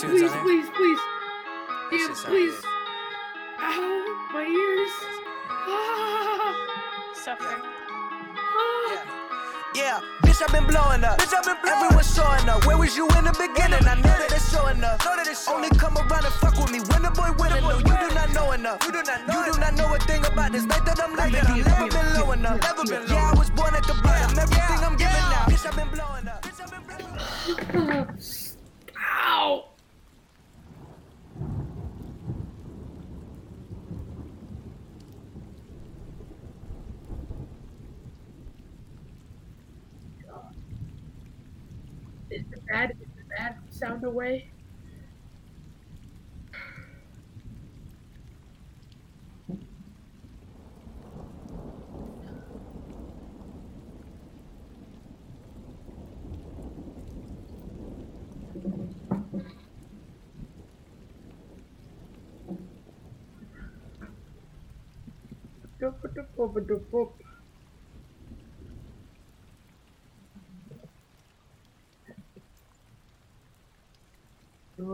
tunes please, on there. please, please. That Damn, please. good. Ow, my ears. Ah, Suffering. ah. Yeah, bitch, I've been blowing up. Bitch, I've been blowing Everyone's showing up. Where was you in the beginning? I know that it's showing up. Know that it's Only come around and fuck with me when the boy winning. No, you do not know enough. You do not know. You do not know a thing about this life that I'm living. I've never been low enough. Never been low. Yeah, I was born at the bottom. Everything I'm giving now. Bitch, I've been blowing up. Bitch, I've been blowing up. Ow. Is the bad, is the bad sound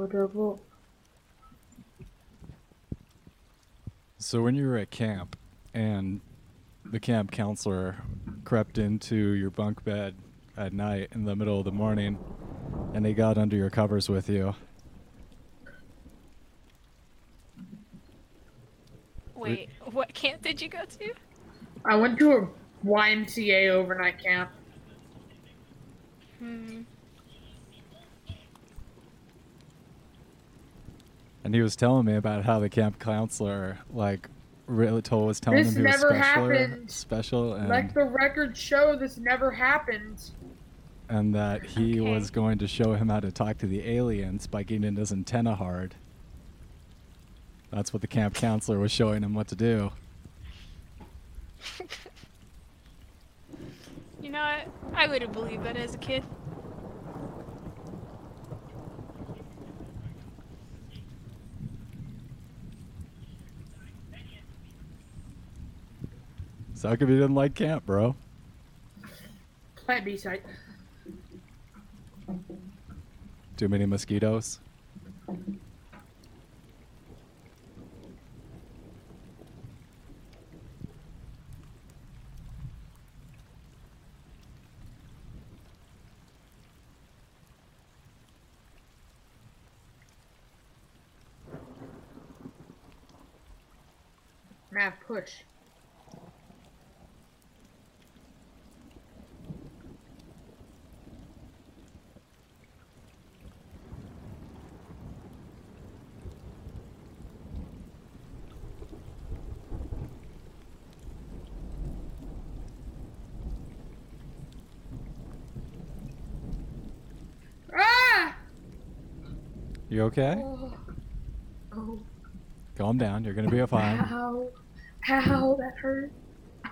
away? So when you were at camp and the camp counselor crept into your bunk bed at night in the middle of the morning and they got under your covers with you, Wait, what camp did you go to? I went to a YMCA overnight camp. Hmm. And he was telling me about how the camp counselor like really told was telling This him he was never special, happened. special and Like the records show, this never happened. and that he Okay. was going to show him how to talk to the aliens by getting in his antenna hard. That's what the camp counselor was showing him what to do. You know what? I would have believed that as a kid. So how come you didn't like camp, bro? Plant B site. Too many mosquitoes? Mav push. Ah! You okay? Oh. Oh. Calm down. You're gonna be fine. Ow. Ow, that hurt.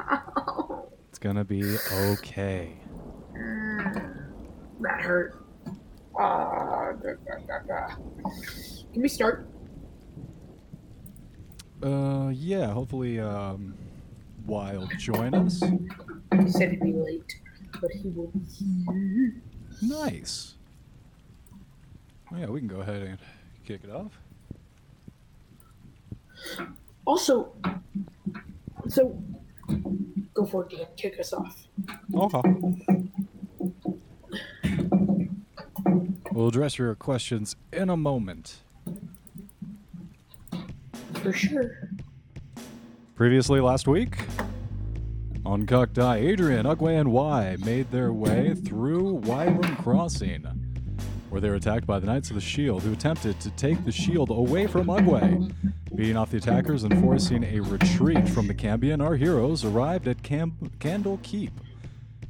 Ow. It's gonna be okay. Mm, that hurt. Ah, da, da, da, da. Can we start? Uh, yeah. Hopefully, um, Wild join us. He said he'd be late, but he will be here. Nice. Yeah, we can go ahead and kick it off. Also, so go for it, Dan. Kick us off. Okay. We'll address your questions in a moment. For sure. Previously last week, on Coctai, Adrian, Ugway, and Y made their way through Wyvern Crossing, where they were attacked by the Knights of the Shield, who attempted to take the shield away from Ugway. Beating off the attackers and forcing a retreat from the Cambion, our heroes arrived at Cam- Candlekeep,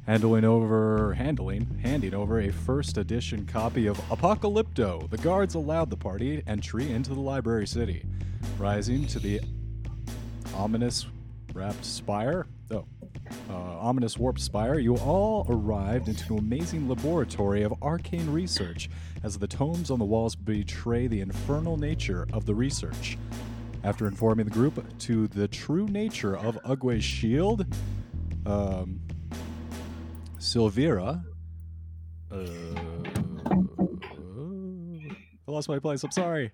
handling over, handling, handing over a first edition copy of Apocalypto. The guards allowed the party entry into the library city, rising to the ominous wrapped spire. Oh, uh, ominous Warp spire. You all arrived into an amazing laboratory of arcane research, as the tomes on the walls betray the infernal nature of the research. After informing the group to the true nature of Ugwe's shield, um, Sylvira, uh, I lost my place. I'm sorry.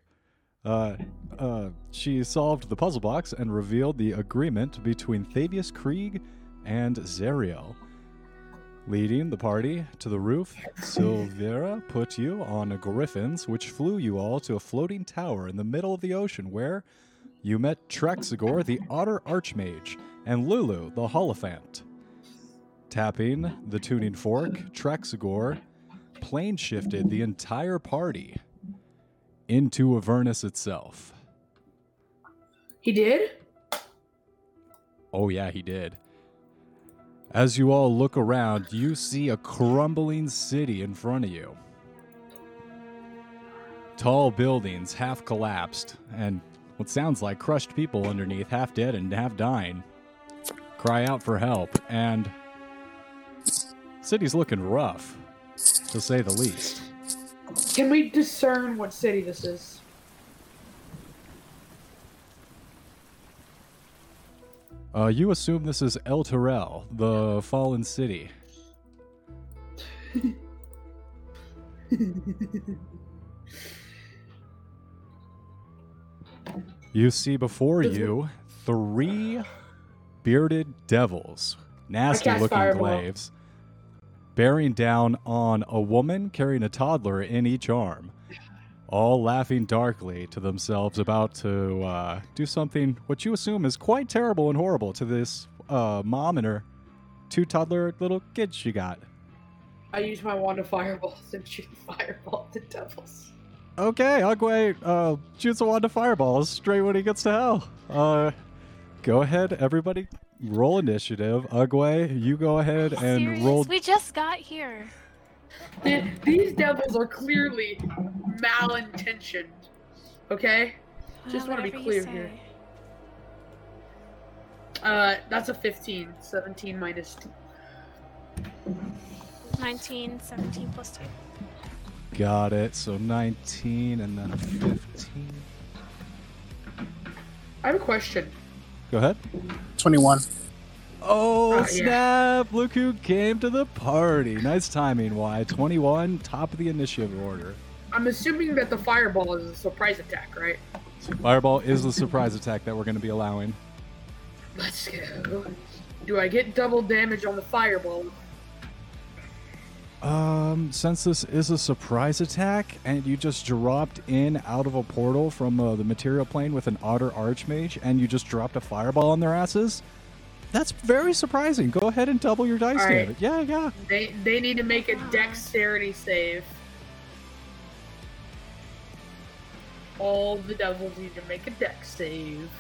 Uh, uh, she solved the puzzle box and revealed the agreement between Thavius Kreeg and Zariel. Leading the party to the roof, Sylvira put you on griffins, which flew you all to a floating tower in the middle of the ocean where you met Traxigor, the Otter Archmage, and Lulu, the Hollyphant. Tapping the tuning fork, Traxigor plane shifted the entire party into Avernus itself. He did? Oh, yeah, he did. As you all look around, you see a crumbling city in front of you. Tall buildings, half collapsed, and what sounds like crushed people underneath, half dead and half dying, cry out for help, and city's looking rough, to say the least. Can we discern what city this is? Uh, you assume this is Elturel, the fallen city. you see before you three bearded devils, nasty looking fireball. glaives, bearing down on a woman carrying a toddler in each arm, all laughing darkly to themselves, about to uh, do something what you assume is quite terrible and horrible to this uh, mom and her two toddler little kids she got. I use my wand of fireballs and shoot fireball at the devils. Okay, Agwe uh, shoots a wand of fireballs straight when he gets to hell. Uh, go ahead, everybody. Roll initiative. Agwe, you go ahead and Serious? roll. We just got here. Th- These devils are clearly malintentioned. Okay? Just Well, wanna be clear here. Uh, that's a 15. 17 minus 2. 19, 17 plus 2. Got it. So 19 and then 15. I have a question. Go ahead. 21. Oh, Oh, yeah. snap! Look who came to the party. Nice timing, Y. 21, top of the initiative order. I'm assuming that the fireball is a surprise attack, right? Fireball is the surprise attack that we're going to be allowing. Let's go. Do I get double damage on the fireball? Um, since this is a surprise attack and you just dropped in out of a portal from uh, the material plane with an otter archmage and you just dropped a fireball on their asses, that's very surprising. Go ahead and double your dice All right. damage. Yeah, yeah. They they need to make a dexterity save. All the devils need to make a dex save.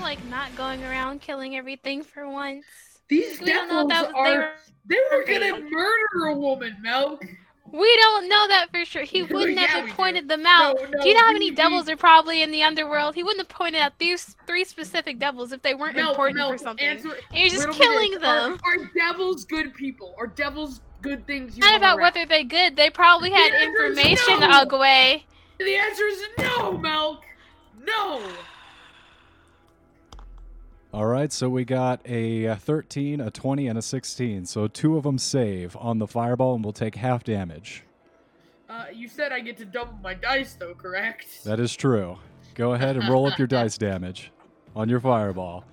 Like not going around killing everything for once. These We don't know devils that was- they are were- they were gonna murder a woman, Milk. We don't know that for sure. He wouldn't Yeah, have we just do. pointed them out. No, no, do you know how many we- devils are probably in the underworld? He wouldn't have pointed out these three specific devils if they weren't Milk, important for something. answer- and you're just killing this. them. Are, are devils good people? Are devils good things? You Not about wrap? whether they're good. They probably had The information, no. Ugwe. The answer is no, Milk. No. All right, so we got a uh, 13, a 20, and a 16. So two of them save on the fireball and will take half damage. Uh, you said I get to double my dice, though, correct? That is true. Go ahead and roll up your dice damage on your fireball.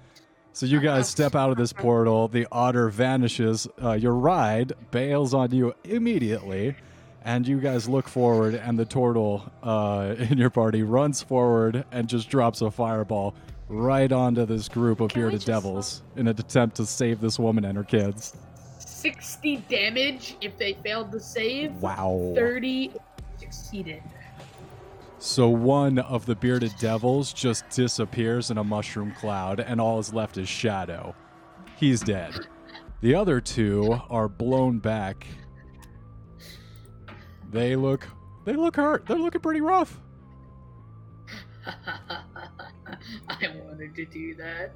So you guys step out of this portal. The otter vanishes. Uh, your ride bails on you immediately, and you guys look forward, and the turtle uh, in your party runs forward and just drops a fireball right onto this group of Can bearded devils in an attempt to save this woman and her kids. 60 damage if they failed to save. Wow. 30 succeeded. So one of the bearded devils just disappears in a mushroom cloud, and all is left is Shadow. He's dead. The other two are blown back. They look they look hurt. They're looking pretty rough. I wanted to do that.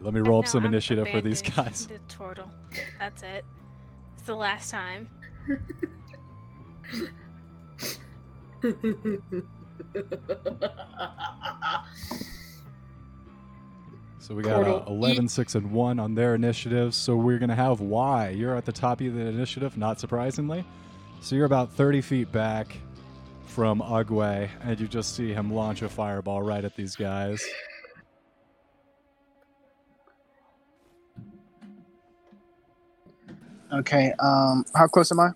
Let me roll up some I'm initiative for these guys. The turtle. That's it. It's the last time. So we got uh, 11, 6, and 1 on their initiatives. So we're going to have Y. You're at the top of the initiative, not surprisingly. So you're about 30 feet back from Ugwe, and you just see him launch a fireball right at these guys. Okay. Um, how close am I?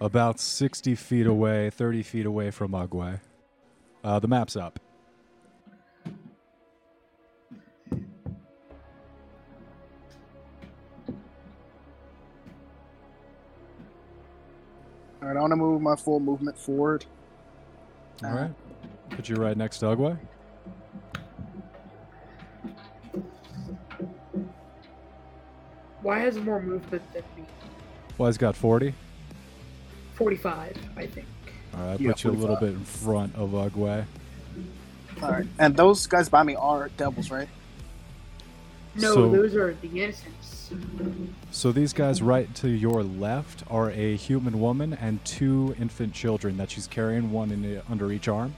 About 60 feet away, 30 feet away from Ugwe. Uh, the map's up. All right. I want to move my full movement forward. All right. Put you right next to Ugwe. Why has more movement than me? Y's got 40. 45, I think. All right, Yeah, put you a little 45. bit in front of Ugwe. All right. And those guys by me are devils, right? No, So- those are the innocents. So these guys right to your left are a human woman and two infant children that she's carrying, one in under each arm.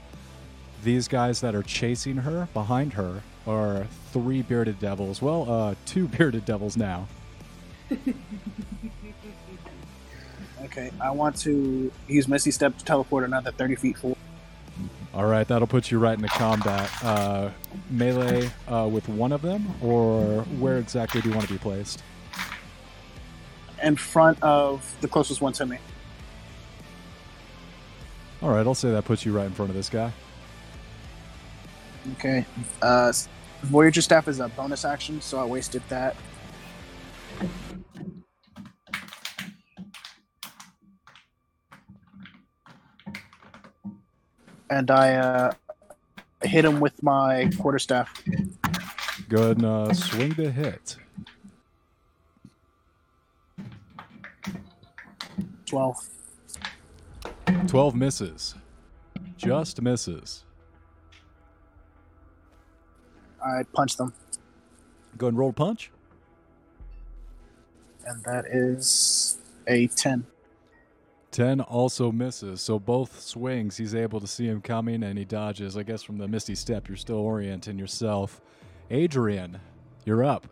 These guys that are chasing her behind her are three bearded devils. Well, uh, two bearded devils now. Okay. I want to use Misty Step to teleport another 30 feet forward. All right, that'll put you right into combat. Uh, melee uh, with one of them, or where exactly do you want to be placed? in front of the closest one to me. All right, I'll say that puts you right in front of this guy. Okay. Uh, Voyager Staff is a bonus action, so I wasted that. And I uh, hit him with my quarterstaff. Go ahead and uh, swing the hit. 12. 12 misses. Just misses. I punch them. Go ahead and roll punch. And that is a 10. 10 also misses, so both swings he's able to see him coming and he dodges. I guess from the Misty Step, you're still orienting yourself. Adrian, you're up.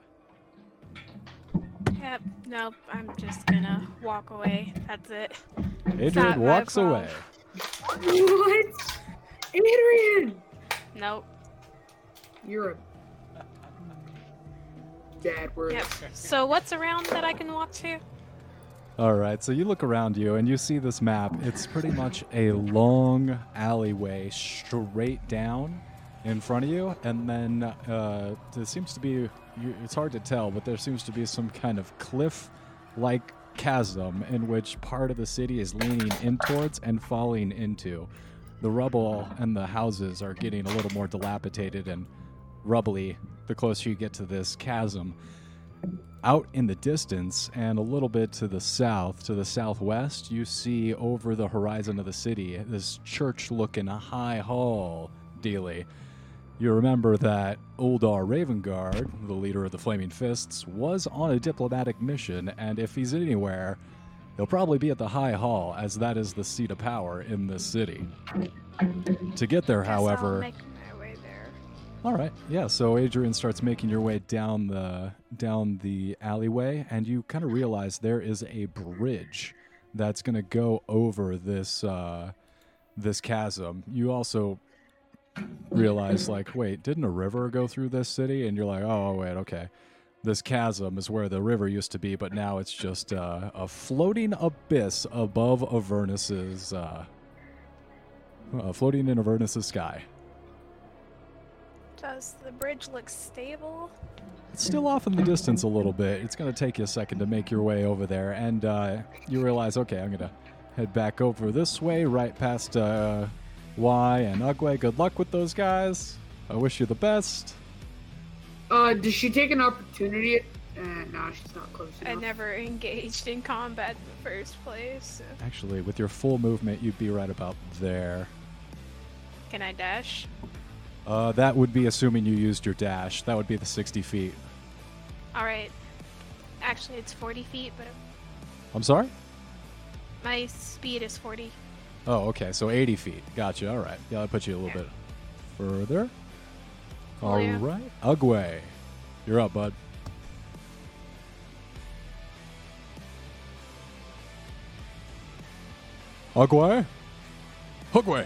Yep. Nope. I'm just gonna walk away. That's it. Adrian not walks away. What? Adrian! Nope. You're a dad word. Yep. So what's around that I can walk to? All right, so you look around you and you see this map. It's pretty much a long alleyway straight down in front of you, and then uh, there seems to be, it's hard to tell, but there seems to be some kind of cliff like chasm in which part of the city is leaning in towards and falling into. The rubble and the houses are getting a little more dilapidated and rubbly the closer you get to this chasm out in the distance and a little bit to the south, to the southwest, you see over the horizon of the city this church looking high hall dealy. You remember that Ulder Ravengard, the leader of the Flaming Fists, was on a diplomatic mission, and if he's anywhere, he'll probably be at the High Hall, as that is the seat of power in this city. To get there, however, all right. Yeah. So Adrian starts making your way down the down the alleyway, and you kind of realize there is a bridge that's going to go over this uh, this chasm. You also realize, like, wait, didn't a river go through this city? And you're like, oh, wait, okay. This chasm is where the river used to be, but now it's just uh, a floating abyss above Avernus's, uh, uh, floating in Avernus's sky. Does the bridge look stable? It's still off in the distance a little bit. It's going to take you a second to make your way over there, and uh, you realize, okay, I'm going to head back over this way, right past uh, Y and Ugwe. Good luck with those guys. I wish you the best. Uh, does she take an opportunity? Uh, no, she's not close enough. I never engaged in combat in the first place. so- Actually, with your full movement, you'd be right about there. Can I dash? Uh, that would be assuming you used your dash. That would be the 60 feet. All right. Actually, it's 40 feet, but I'm sorry? my speed is 40. Oh, okay. So 80 feet. Gotcha. All right. Yeah, that put you a little Yeah. bit further. All yeah. right, Ugwe, you're up, bud. Ugwe, Ugwe.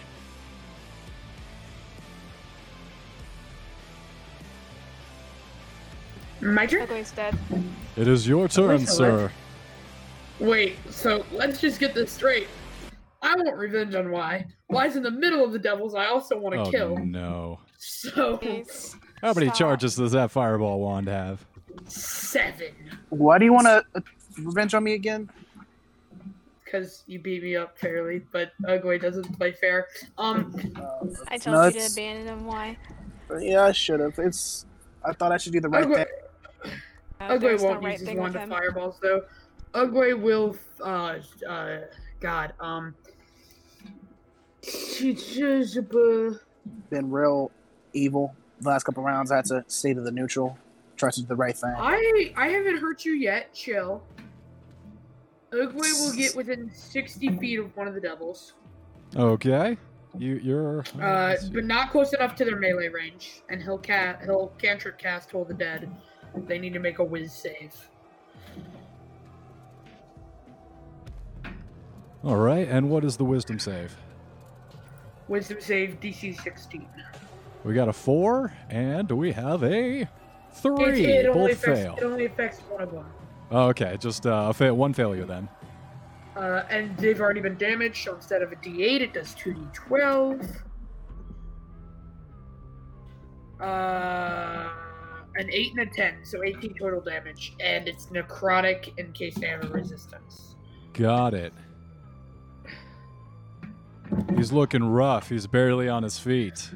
My turn. Ugly's dead. It is your turn, sir. Wait, so let's just get this straight. I want revenge on Y. Y's in the middle of the devils. I also want to Oh kill. no! So Please. How many Stop. charges does that fireball wand have? seven, Why do you want to uh, revenge on me again? because you beat me up fairly, but Ugly doesn't play fair. Um, Uh, I told no, you to abandon him. Why? Yeah, I should have. It's. I thought I should do the right Ugly, thing. Uh, Ugly there's no won't right use his wand of him. fireballs though. Ugly will. Uh, uh, God. Um. Been real evil the last couple rounds. I had to stay to the neutral. Try to do the right thing. I I haven't hurt you yet. Chill. Ugly will get within sixty feet of one of the devils, Okay, you you're. uh, but not close enough to their melee range, and he'll cat he'll cantrip cast Toll the Dead. They need to make a whiz save. All right, and what is the wisdom save? Wisdom save DC sixteen. We got a four, and we have a three. it only Both affects, fail. It only affects one of them. Oh, okay, just uh, one failure then. Uh, and they've already been damaged, so instead of a D8, it does 2D12. Uh, an 8 and a 10, so 18 total damage. And it's necrotic in case they have a resistance. Got it. He's looking rough. He's barely on his feet.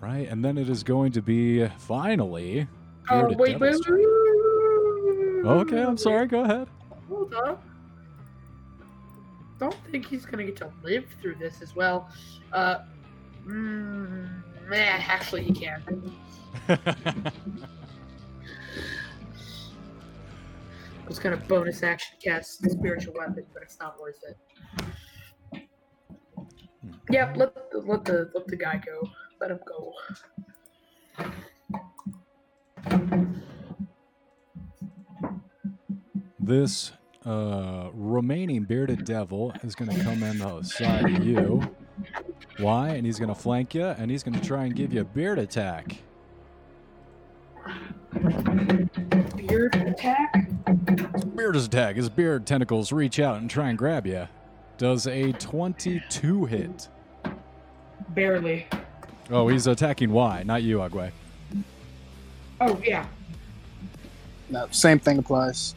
Right, and then it is going to be finally. Oh, Bearded wait, wait, wait. Okay, I'm sorry. Go ahead. Hold up. Don't think he's gonna get to live through this as well. Uh, mm, man, actually, he can. I was gonna bonus action cast spiritual weapon, but it's not worth it. Yep, let let the let the guy go. Let him go. This uh, remaining bearded devil is going to come in the side of you. Why? And he's going to flank you, and he's going to try and give you a beard attack. Beard attack. Beard attack. His beard tentacles reach out and try and grab you. Does a 22 hit? Barely. Oh, he's attacking Y, not you, Agwe. Oh yeah. No, same thing applies.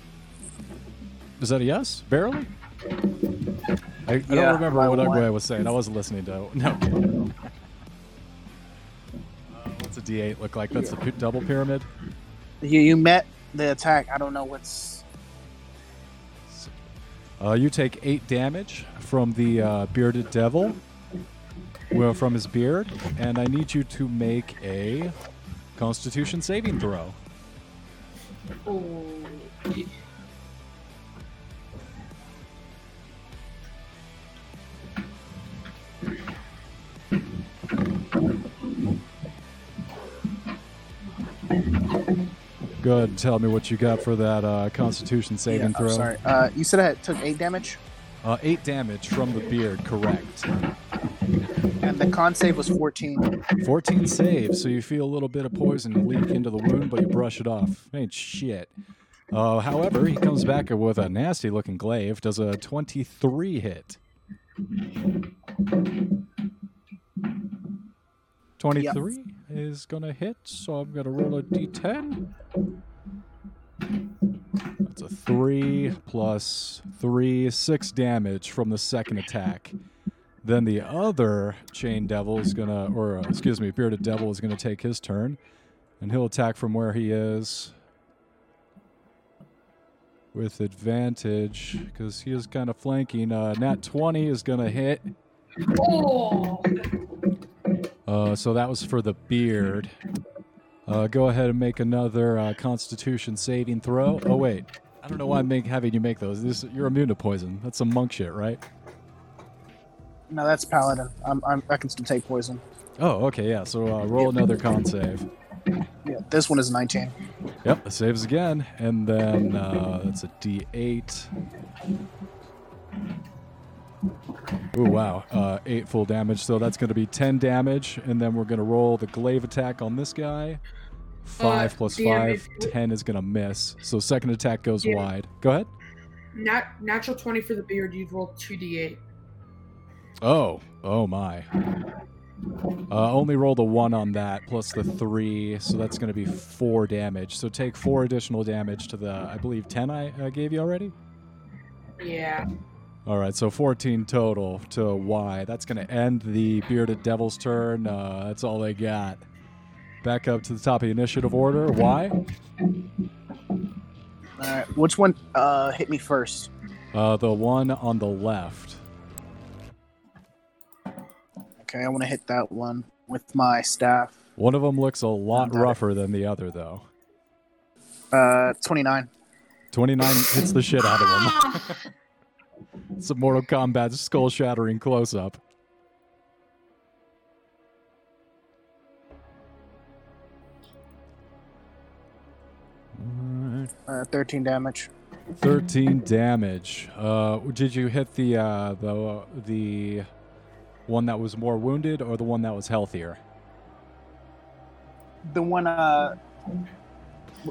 Is that a yes? Barely? I, I Yeah, don't remember by what one. Agwe was saying. I wasn't listening to. No. Uh, what's a D8 look like? That's the p- double pyramid. You you met the attack. I don't know what's. Uh, you take eight damage from the uh, bearded devil, well, from his beard, and I need you to make a Constitution saving throw. Oh. Go ahead and tell me what you got for that uh, Constitution saving Yeah, throw. Sorry. Uh, you said I took eight damage, Uh, eight damage from the beard, correct. and the con save was 14. 14 saves, so you feel a little bit of poison leak into the wound, but you brush it off. Ain't shit. Uh, however, he comes back with a nasty looking glaive, does a 23 hit. 23 is going to hit, so I'm going to roll a d10. That's a 3 plus 3, 6 damage from the second attack. Then the other chain devil is gonna, or uh, excuse me, bearded devil is gonna take his turn, and he'll attack from where he is with advantage because he is kind of flanking. Uh, Nat twenty is gonna hit, Oh. Uh, so that was for the beard. Uh, go ahead and make another uh, Constitution saving throw. Oh wait, I don't know why I'm make, having you make those. This you're immune to poison. That's some monk shit, right? No, that's paladin. I'm, I'm I can still take poison. Oh, okay, yeah. So uh, roll another con save. Yeah, this one is 19. Yep, it saves again, and then uh, that's a D8. Ooh, wow. Uh, eight full damage, so that's going to be 10 damage, and then we're going to roll the glaive attack on this guy. Five plus damage. five, 10 is going to miss. So second attack goes Yeah. wide. Go ahead. Nat- natural 20 for the beard, you'd roll 2d8. Oh, oh my. Uh, only roll the one on that plus the three, so that's going to be four damage. So take four additional damage to the, I believe, 10 I uh, gave you already? Yeah. All right, so 14 total to Y. That's going to end the Bearded Devil's turn. Uh, that's all they got. Back up to the top of the initiative order. Y. All right, which one uh, hit me first? Uh, the one on the left. Okay, I want to hit that one with my staff. One of them looks a lot Got it. rougher than the other, though. Uh, 29. 29 hits the shit out of him. it's a Mortal Kombat skull shattering close up. Uh, 13 damage. 13 damage. Uh, did you hit the uh, the the one that was more wounded or the one that was healthier? The one, uh,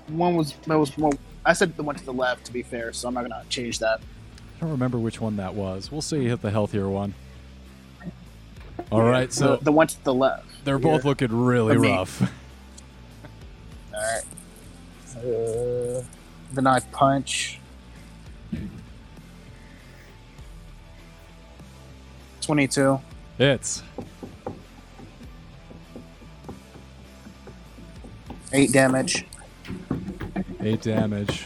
one was, that was more, I said the one to the left, to be fair, so I'm not going to change that. I don't remember which one that was. We'll say you hit the healthier one. All right, so the, the one to the left. they're both Yeah. looking really rough. All right. Uh, then I punch. 22. Hits. 8 damage. Eight damage.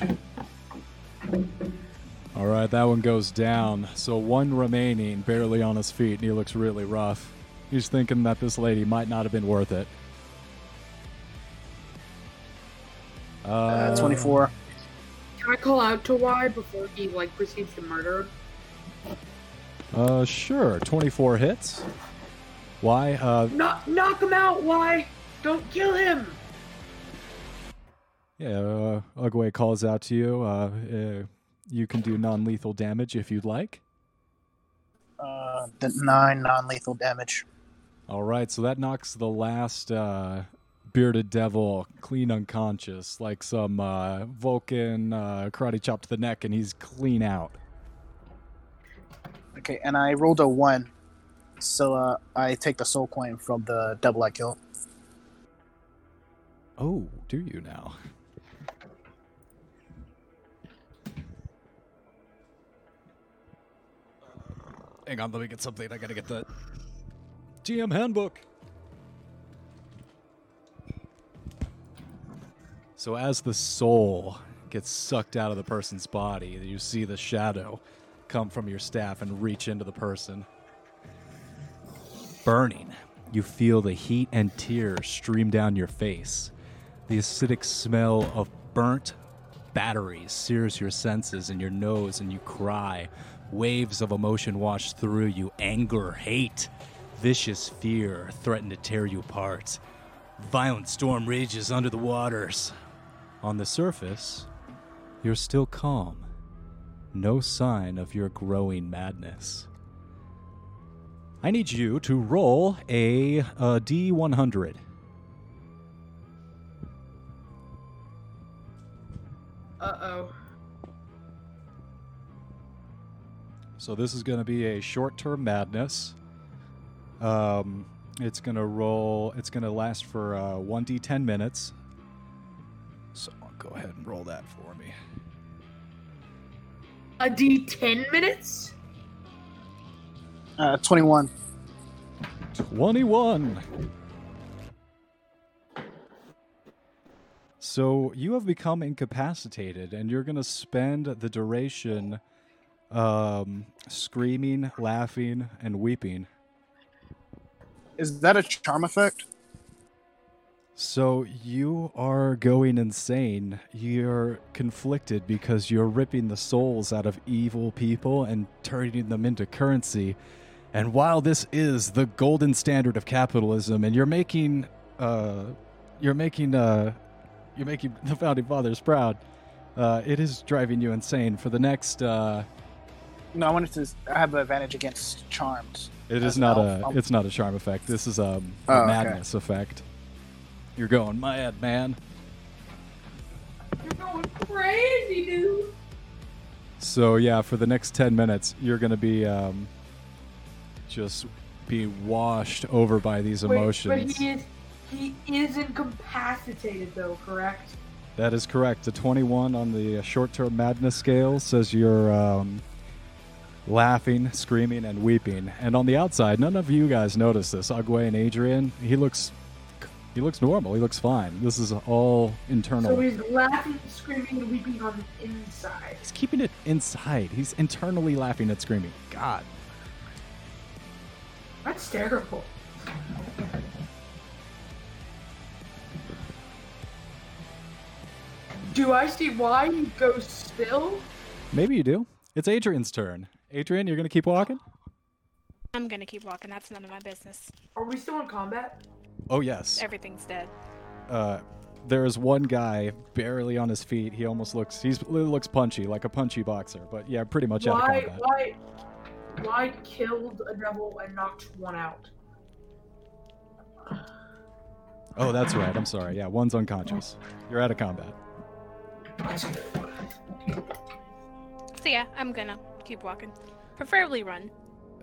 All right, that one goes down. So one remaining, barely on his feet, and he looks really rough. He's thinking that this lady might not have been worth it. Uh, Uh, 24. Can I call out to Y before he like proceeds to murder him? Uh, sure. 24 hits. Why? Uh, Knock, knock him out, Y! Don't kill him! yeah, uh, Ugwe calls out to you. Uh, uh, you can do non lethal damage if you'd like. Uh, 9 non lethal damage. All right, so that knocks the last uh, bearded devil clean unconscious, like some uh, Vulcan uh, karate chop to the neck, and he's clean out. Okay, and I rolled a 1. So uh, I take the soul coin from the devil I killed. Oh, do you now? Hang on, let me get something. I gotta get the GM handbook. So as the soul gets sucked out of the person's body, you see the shadow come from your staff and reach into the person. Burning, you feel the heat and tears stream down your face. The acidic smell of burnt batteries sears your senses and your nose, and you cry. Waves of emotion wash through you anger, hate, vicious fear threaten to tear you apart. Violent storm rages under the waters. On the surface, you're still calm. No sign of your growing madness. I need you to roll a, a D100. Uh oh. So this is going to be a short-term madness. Um, it's going to roll. It's going to last for uh, one d10 minutes. So I'll go ahead and roll that for me. A D10 minutes? Uh, 21. 21. So you have become incapacitated, and you're going to spend the duration um, screaming, laughing, and weeping. Is that a charm effect? So you are going insane. You're conflicted because you're ripping the souls out of evil people and turning them into currency. And while this is the golden standard of capitalism, and you're making, uh, you're making, uh, you're making the founding fathers proud, uh, it is driving you insane. For the next, uh, No, I wanted to have an advantage against charms. it As is an not elf, a, um, it's not a charm effect. This is um, a Oh, okay. madness effect. You're going mad, man. You're going crazy, dude. So yeah, for the next ten minutes, you're gonna be um, just be washed over by these Wait, emotions. but he is he is incapacitated though, correct? That is correct. A 21 on the short-term madness scale says you're um, laughing, screaming, and weeping. And on the outside, none of you guys notice this. Agwe and Adrian, he looks, he looks normal. He looks fine. This is all internal. So he's laughing, screaming, and weeping on the inside. He's keeping it inside. He's internally laughing and screaming. God. That's terrible. Do I see why he goes still? Maybe you do. It's Adrian's turn. Adrian, you're gonna keep walking. I'm gonna keep walking. That's none of my business. Are we still in combat? Oh yes. Everything's dead. uh, there is one guy barely on his feet. He almost looks he looks punchy, like a punchy boxer. But yeah, pretty much out of Why combat. why why killed a devil and knocked one out? Oh, that's right. I'm sorry. Yeah, one's unconscious. You're out of combat. So yeah, I'm gonna keep walking. Preferably run.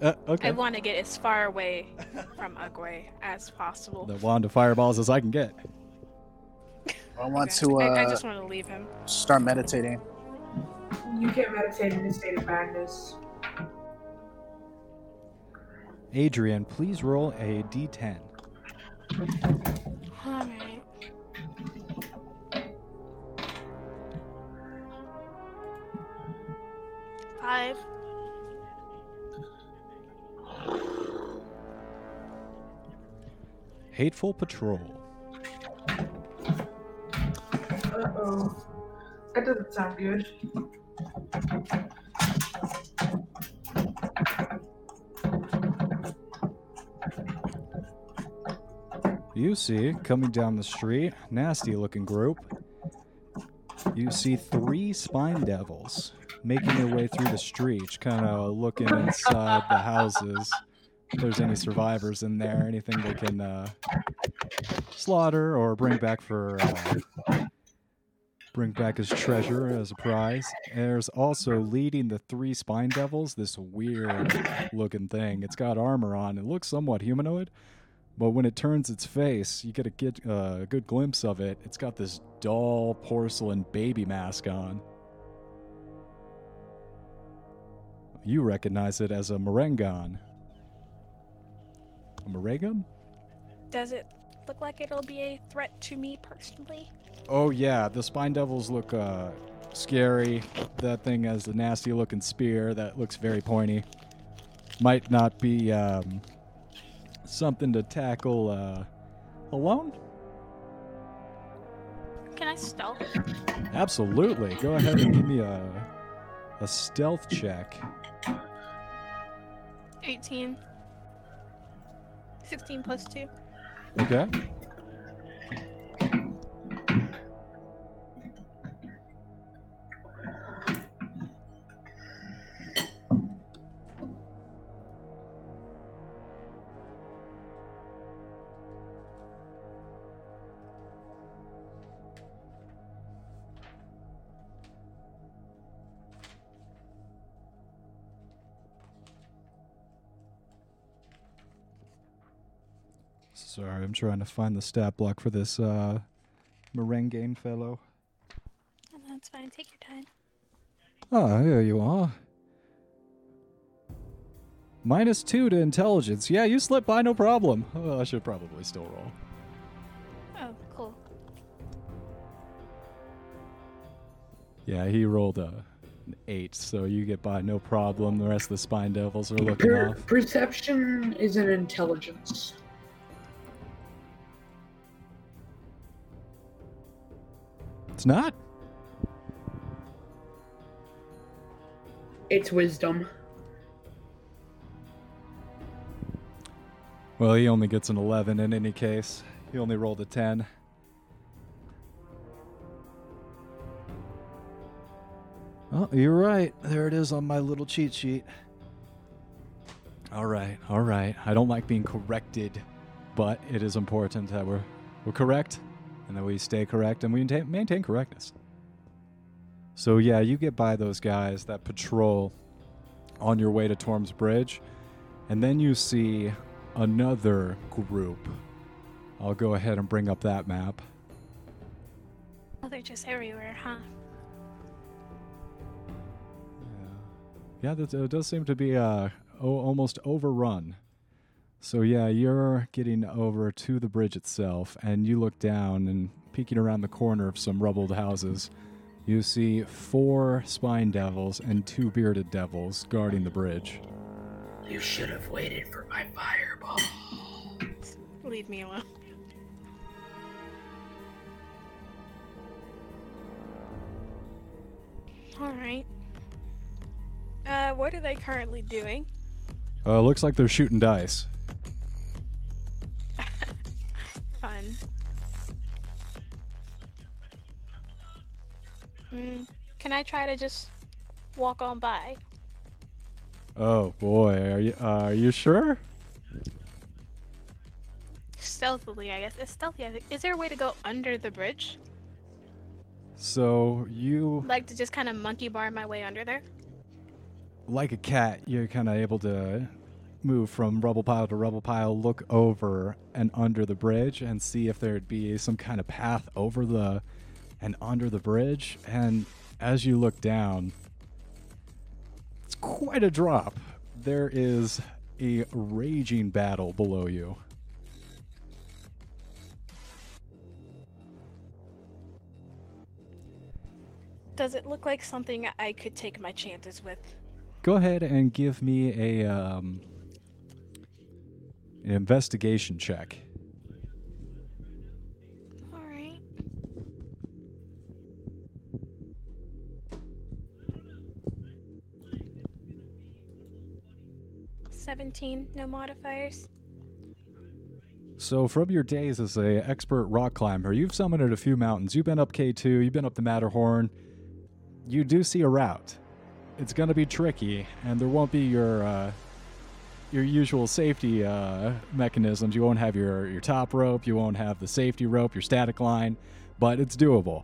Uh, okay. I want to get as far away from Ugwe as possible. the wand of fireballs as I can get. I want Okay. to uh, I, I just want to leave him. start meditating. You can't meditate in a state of madness. Adrian, please roll a d10. Alright. Five. Hateful Patrol. Uh oh. That doesn't sound good. You see, coming down the street, nasty looking group. You see three spine devils making their way through the streets, kind of looking inside the houses. If there's any survivors in there, anything they can uh, slaughter or bring back for uh, bring back as treasure as a prize. There's also leading the three spine devils this weird looking thing. It's got armor on. It looks somewhat humanoid, but when it turns its face, you get a get uh, a good glimpse of it. It's got this dull porcelain baby mask on. You recognize it as a Merregon. A? Does it look like it'll be a threat to me personally? Oh yeah, the spine devils look uh, scary. That thing has a nasty looking spear that looks very pointy. Might not be um, something to tackle uh, alone. Can I stealth? Absolutely. Go ahead and give me a a stealth check. 18. 16 plus 2. Okay. Trying to find the stat block for this uh, Merengue fellow. Oh, that's fine. Take your time. Ah, here you are. Minus two to intelligence. Yeah, you slipped by no problem. Oh, I should probably still roll. Oh, cool. Yeah, he rolled a, an eight, so you get by no problem. The rest of the spine devils are looking Per- off. perception is an intelligence. It's not. It's wisdom. Well, he only gets an 11 in any case. He only rolled a 10. Oh, you're right. There it is on my little cheat sheet. All right, all right. I don't like being corrected, but it is important that we're, we're correct and that we stay correct and we maintain, correctness. So, yeah, you get by those guys that patrol on your way to Torm's Bridge, and then you see another group. I'll go ahead and bring up that map. Oh, they're just everywhere, huh? Yeah, that uh, does seem to be uh, o- almost overrun. So yeah, you're getting over to the bridge itself, and you look down and peeking around the corner of some rubbled houses. You see four spine devils and two bearded devils guarding the bridge. You should have waited for my fireball. Leave me alone. All right. Uh, what are they currently doing? Uh, looks like they're shooting dice. Fun. Mm, can I try to just walk on by? Oh boy, are you uh, are you sure? Stealthily, I guess. It's stealthy. I think. Is there a way to go under the bridge? So you Like to just kind of monkey bar my way under there? like a cat, you're kind of able to move from rubble pile to rubble pile, look over and under the bridge, and see if there'd be some kind of path over the and under the bridge. And as you look down, it's quite a drop. There is a raging battle below you. Does it look like something I could take my chances with? Go ahead and give me a um, an investigation check. All right. Seventeen, no modifiers. So, from your days as a expert rock climber, you've summited a few mountains. You've been up K2, you've been up the Matterhorn. You do see a route. It's going to be tricky, and there won't be your uh, your usual safety uh, mechanisms. You won't have your, your top rope, you won't have the safety rope, your static line, but it's doable.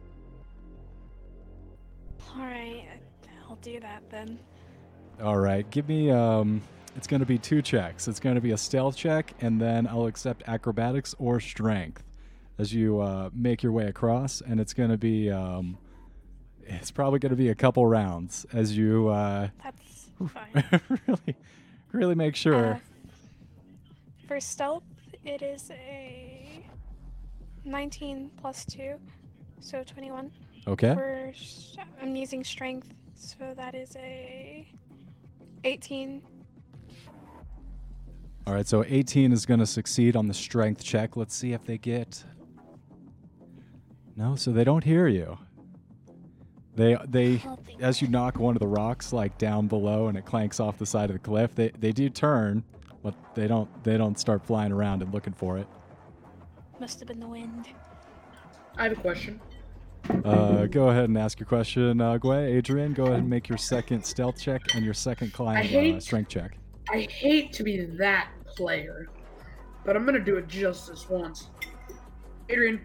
All right, I'll do that then. All right, give me. Um, it's going to be two checks. It's going to be a stealth check, and then I'll accept acrobatics or strength as you uh, make your way across. And it's going to be. Um, it's probably going to be a couple rounds as you uh, That's fine. really, really make sure. Uh, for stealth, it is a 19 plus 2, so 21. okay. For sh- I'm using strength, so that is a 18. All right. So 18 is going to succeed on the strength check. Let's see if they get. No, so they don't hear you. They they as you knock one of the rocks like down below and it clanks off the side of the cliff, they they do turn, but they don't they don't start flying around and looking for it. Must have been the wind. I have a question. Uh, go ahead and ask your question, uh, Gwe. Adrian, go ahead and make your second stealth check and your second climb uh, strength check. I hate to be that player, but I'm gonna do it just this once. Adrian,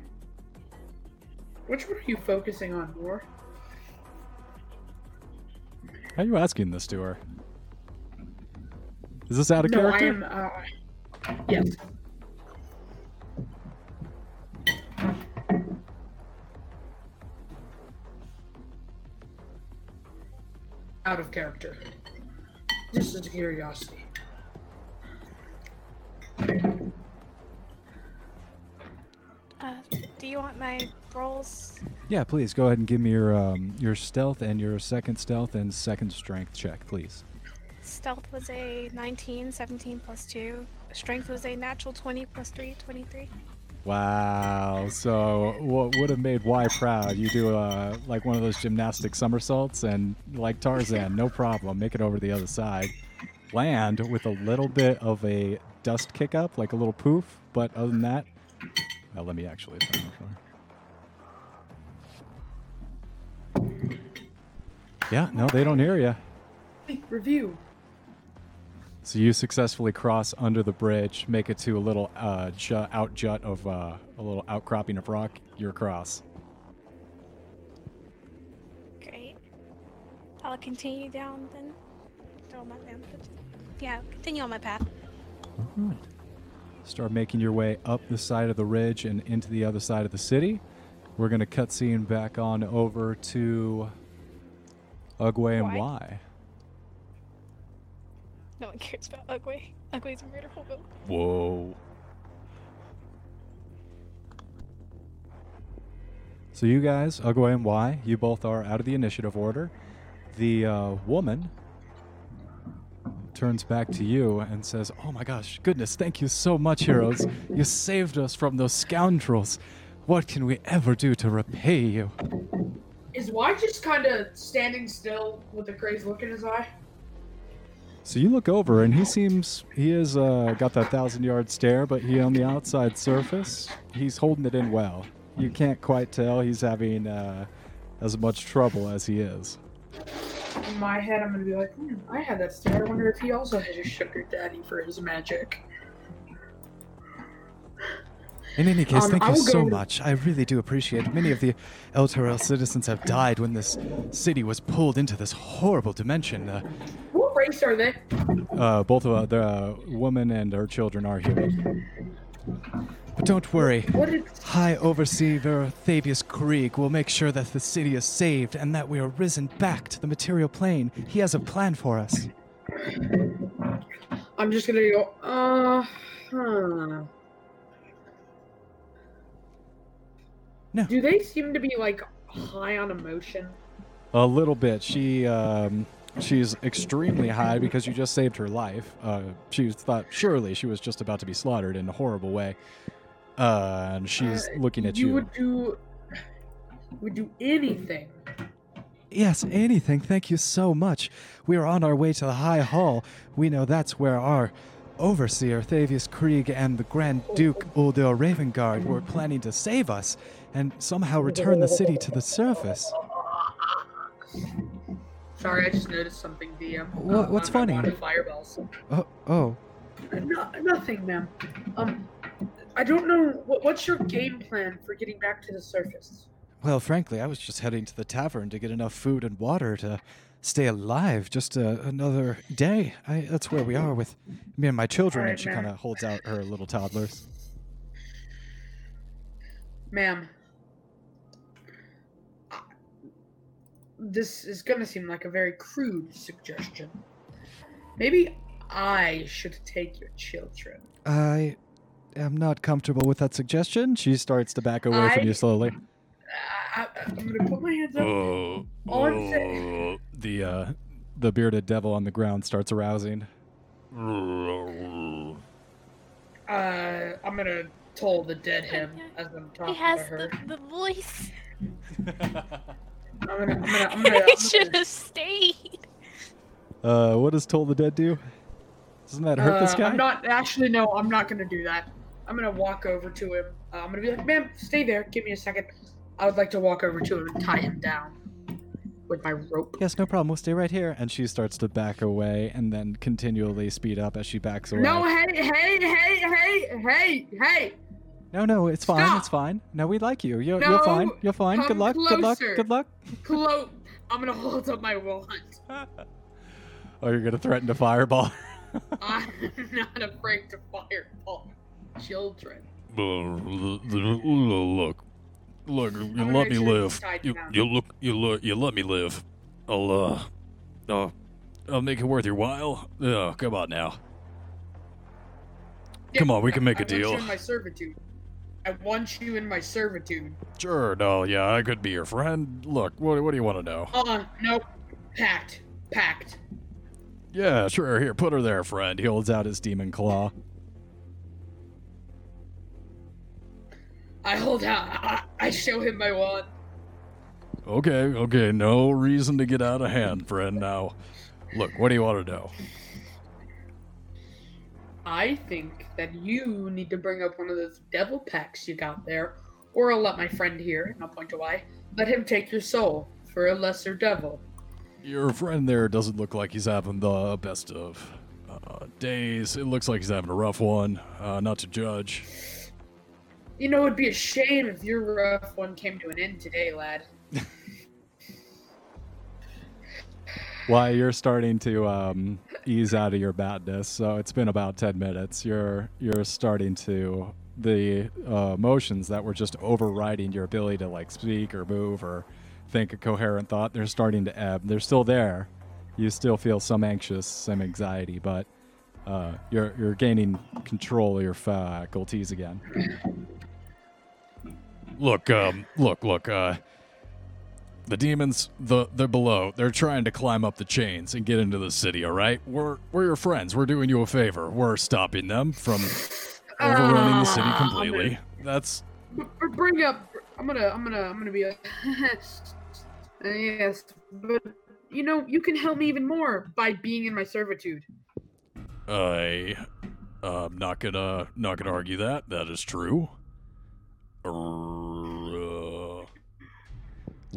which one are you focusing on more? How are you asking this to her? Is this out of no, I character? am. Uh, yes. Out of character. Just as a curiosity. Uh, do you want my rolls? Yeah, please go ahead and give me your um, your stealth and your second stealth and second strength check, please. Stealth was a 19, 17 plus 2. Strength was a natural 20 plus 3, 23. Wow. So what would have made Y proud? You do uh, like one of those gymnastic somersaults and like Tarzan, no problem, make it over to the other side. Land with a little bit of a dust kick up, like a little poof. But other than that, well, let me actually. turn it Yeah, no, they don't hear you. Hey, review. So you successfully cross under the bridge, make it to a little uh, jut, out jut of uh, a little outcropping of rock. You're across. Great. I'll continue down then. My man. Yeah, continue on my path. Start making your way up the side of the ridge and into the other side of the city. We're gonna cutscene back on over to Ugway and Why? Y. No one cares about Ugly. Ugly's a murder hobo. Whoa. So you guys, Ugway and Y, you both are out of the initiative order. The uh, woman turns back to you and says, "Oh my gosh, goodness, thank you so much, heroes. You saved us from those scoundrels. What can we ever do to repay you?" Is Y just kind of standing still with a crazy look in his eye? So you look over, and he seems he is uh, got that thousand yard stare, but he on the outside surface, he's holding it in well. You can't quite tell he's having uh, as much trouble as he is. In my head, I'm gonna be like, hmm, I had that stare. I wonder if he also has a sugar daddy for his magic. In any case, Um, thank you so go- much. I really do appreciate it. Many of the Elturel citizens have died when this city was pulled into this horrible dimension. Uh, What race are they? uh, both of uh, the uh, woman and her children are human. But don't worry. High Overseer Thavius Kreeg will make sure that the city is saved and that we are risen back to the material plane. He has a plan for us. I'm just gonna go. Uh, huh. No. Do they seem to be like high on emotion? A little bit. She um, she's extremely high because you just saved her life. Uh, she thought surely she was just about to be slaughtered in a horrible way. Uh, and she's Uh, looking at you. You would do. Would do anything. Yes, anything. Thank you so much. We are on our way to the High Hall. We know that's where our overseer, Thavius Kreeg, and the Grand Duke Ulder Ravengard were planning to save us and somehow return the city to the surface. Sorry, I just noticed something, DM. Wha- uh, what's on funny? wand Fireballs. Oh, oh. No, nothing, ma'am. Um, I don't know. What, what's your game plan for getting back to the surface? Well, frankly, I was just heading to the tavern to get enough food and water to stay alive just uh, another day. I, that's where we are with me and my children. and she kind of holds out her little toddlers. Ma'am, this is gonna seem like a very crude suggestion. Maybe I should take your children. I am not comfortable with that suggestion. She starts to back away from you slowly. I, I, I'm gonna put my hands up. Oh, On the- the uh, the bearded devil on the ground starts arousing. Uh, I'm gonna toll the dead him as I'm talking He has to her. the, the voice. I'm gonna, I'm gonna, I'm gonna. I'm gonna he should have stayed. uh, what does Toll the Dead do? Doesn't that hurt this Uh, guy? I'm not actually. No, I'm not gonna do that. I'm gonna walk over to him. Uh, I'm gonna be like, "Ma'am, stay there. Give me a second. I would like to walk over to him and tie him down with my rope." Yes, no problem. We'll stay right here. And she starts to back away and then continually speed up as she backs away. No, hey, hey, hey, hey, hey, hey! no, no, it's fine. Stop. It's fine. No, we like you. You're, No, you're fine. You're fine. Good luck. Good luck. Good luck. Clo- I'm gonna hold up my wand. Oh, you're gonna threaten to fireball. I'm not afraid to fireball children. look, look, you let me live. You, you look, you look, you let me live. I'll, uh, uh, I'll make it worth your while. Oh, come on now. Come on, we can make a deal. I want you in my servitude. I want you in my servitude. Sure, no, yeah, I could be your friend. Look, what, what do you want to know? Uh, nope. Packed. Packed. Yeah, sure. Here, put her there, friend. He holds out his demon claw. I hold out. I, I show him my wand. Okay, okay. No reason to get out of hand, friend. Now, look, what do you want to know? I think that you need to bring up one of those devil packs you got there, or I'll let my friend here, and I'll point to why, let him take your soul for a lesser devil. Your friend there doesn't look like he's having the best of uh, days. It looks like he's having a rough one. Uh, not to judge. You know, it'd be a shame if your rough one came to an end today, lad. Why you're starting to um, ease out of your badness. So it's been about ten minutes. You're you're starting to the uh, emotions that were just overriding your ability to like speak or move or think a coherent thought. They're starting to ebb. They're still there. You still feel some anxious, some anxiety, but uh, you're you're gaining control of your faculties again. Look, um, look, look, uh, the demons, the they're below. They're trying to climb up the chains and get into the city. All right, we're we're your friends. We're doing you a favor. We're stopping them from overrunning the city Ah, completely. That's b- bring up. I'm gonna. I'm gonna. I'm gonna be like. Uh, yes, but you know, you can help me even more by being in my servitude. I, I'm not gonna not gonna argue that. That is true. Uh,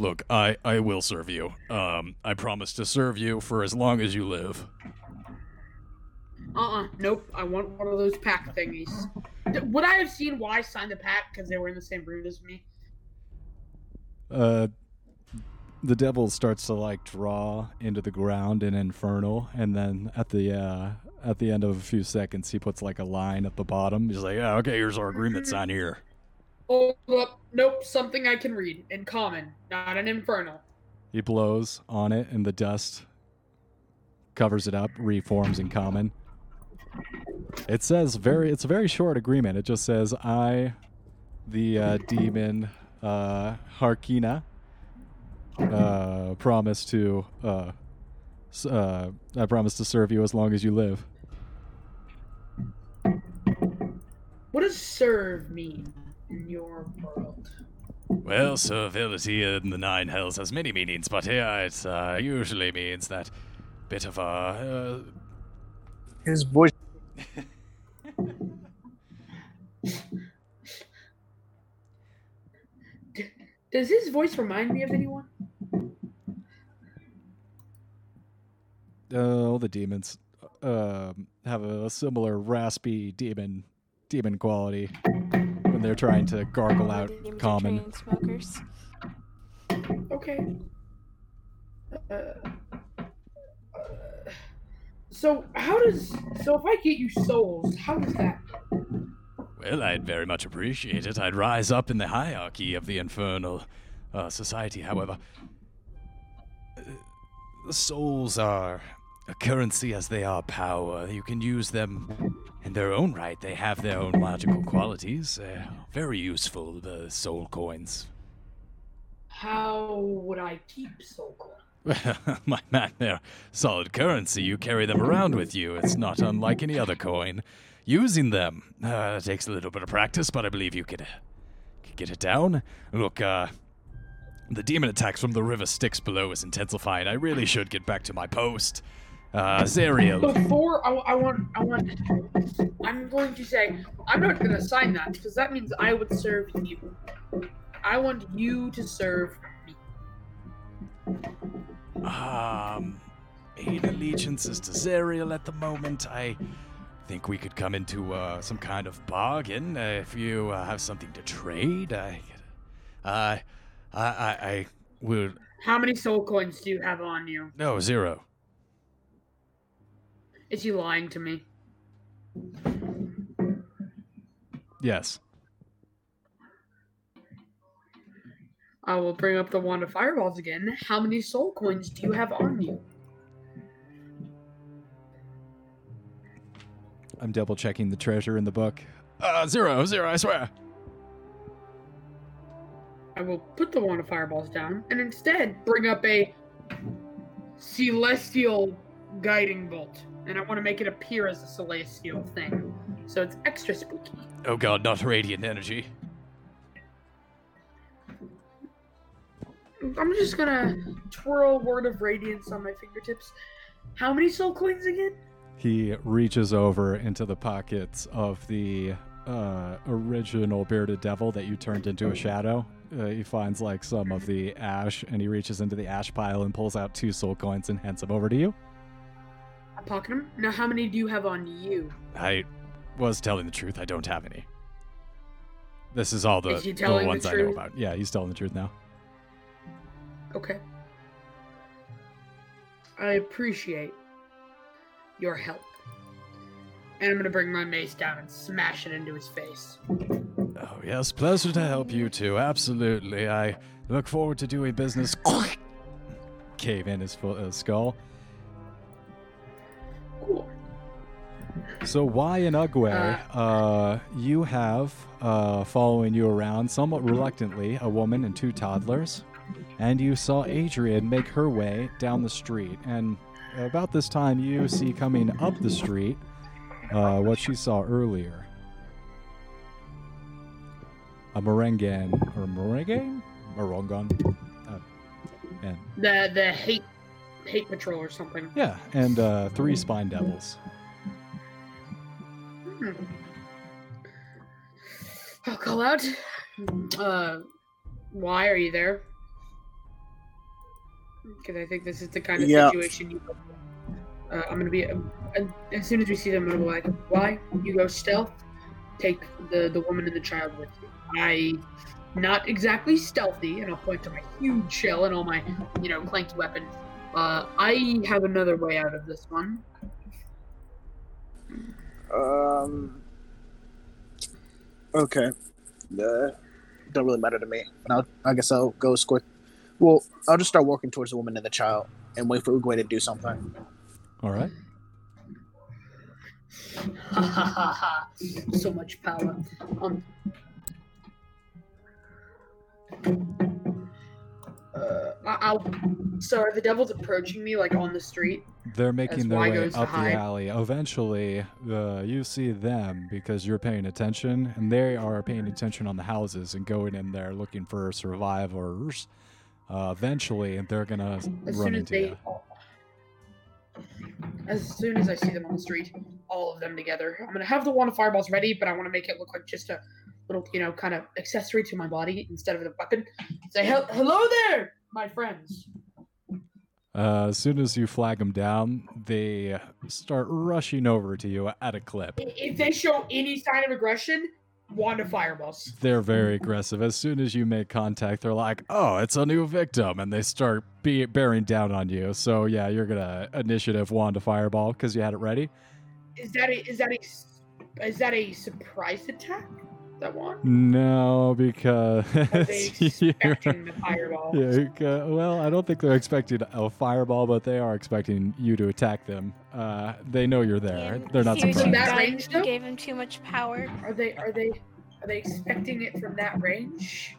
look, I I will serve you. Um, I promise to serve you for as long as you live. Uh-uh. Nope. I want one of those pack thingies. D- Would I have seen why I signed the pack because they were in the same room as me? uh, the devil starts to like draw into the ground in infernal, and then at the uh, at the end of a few seconds, he puts like a line at the bottom. He's like, yeah, okay, here's our agreement. Sign here. Hold up. Nope. Something I can read in common, not an infernal. He blows on it, and the dust covers it up, reforms in common. It says very. It's a very short agreement. It just says, "I, the uh, demon uh, Harkina, uh, promise to. Uh, uh, I promise to serve you as long as you live." What does serve mean in your world? Well, servility in the Nine Hells has many meanings, but here it uh, usually means that bit of a. Uh, His voice. Does his voice remind me of anyone? Oh, the demons um, have a similar raspy demon demon quality when they're trying to gargle out common. chain smokers. Okay. Uh, uh, so how does so if I get you souls, how does that? well, I'd very much appreciate it. I'd rise up in the hierarchy of the infernal uh, society. However, uh, the souls are a currency as they are power. You can use them in their own right. They have their own magical qualities. Uh, very useful, the soul coins. How would I keep soul coins? My man, they're solid currency. You carry them around with you. It's not unlike any other coin. Using them uh, takes a little bit of practice, but I believe you could, uh, could get it down. Look, uh, the demon attacks from the river Styx below is intensifying. I really should get back to my post. Uh, Zariel. Before I, I want I want I'm going to say I'm not going to sign that because that means I would serve you. I want you to serve me. Um, eight allegiances to Zariel at the moment. I think we could come into uh, some kind of bargain uh, if you uh, have something to trade. I, uh, I, I, I would. How many soul coins do you have on you? No, zero. Is he lying to me? Yes. I will bring up the wand of fireballs again. How many soul coins do you have on you? I'm double checking the treasure in the book. Uh, zero, zero, I swear. I will put the wand of fireballs down and instead bring up a celestial guiding bolt. And I want to make it appear as a celestial thing. So it's extra spooky. Oh god, not radiant energy. I'm just gonna twirl word of radiance on my fingertips. How many soul coins again? He reaches over into the pockets of the uh, original bearded devil that you turned into a shadow. Uh, he finds like some of the ash and he reaches into the ash pile and pulls out two soul coins and hands them over to you. I pocket them. Now, how many do you have on you? I was telling the truth. I don't have any. This is all the, Is the telling the ones I know about. Yeah, he's telling the truth now. Okay. I appreciate your help. And I'm gonna bring my mace down and smash it into his face. Oh, yes, pleasure to help you too. Absolutely. I look forward to doing business. Cave in his full, uh, skull. Cool. So why in Ugwe, uh, you have uh, following you around somewhat reluctantly a woman and two toddlers, and you saw Adrian make her way down the street. And about this time, you see coming up the street uh, what she saw earlier. A Morengan or Morengan, Morongan, uh, and The the hate hate patrol or something. yeah, and uh, three spine devils. Hmm. I'll call out. Uh, why are you there? Because I think this is the kind of Yeah. situation you. Uh, I'm gonna be uh, as soon as we see them, I'm gonna be like, "Why you go stealth? Take the the woman and the child with you." I, not exactly stealthy, and I'll point to my huge shell and all my, you know, clanked weapon. Uh, I have another way out of this one. Um. Okay. Uh, don't really matter to me. I'll, I guess I'll go escort. Well, I'll just start walking towards the woman and the child and wait for Uguay to do something. All right. Ha ha ha ha! So much power. Um. Uh, I'll. So are the devils approaching me like on the street? They're making their way up the hide. alley. Eventually, uh, you see them because you're paying attention, and they are paying attention on the houses and going in there looking for survivors. Uh, eventually, and they're gonna As run soon as into they. you. As soon as I see them on the street, all of them together, I'm gonna have the wand of fireballs ready, but I want to make it look like just a little, you know, kind of accessory to my body instead of the weapon. Say, "Hel- "Hello there, my friends." Uh, as soon as you flag them down, they start rushing over to you at a clip. If they show any sign of aggression, wand of fireballs. They're very aggressive. As soon as you make contact, they're like, "Oh, it's a new victim," and they start be- bearing down on you. So yeah, you're gonna initiative wand to fireball because you had it ready. Is that a is that a is that a surprise attack? That one? No, because they expecting the fireball? Yeah, well, I don't think they're expecting a fireball, but they are expecting you to attack them. Uh, they know you're there. Ian, They're not see what surprised. you've That range, You though? gave him too much power. Are they are they are they expecting it from that range?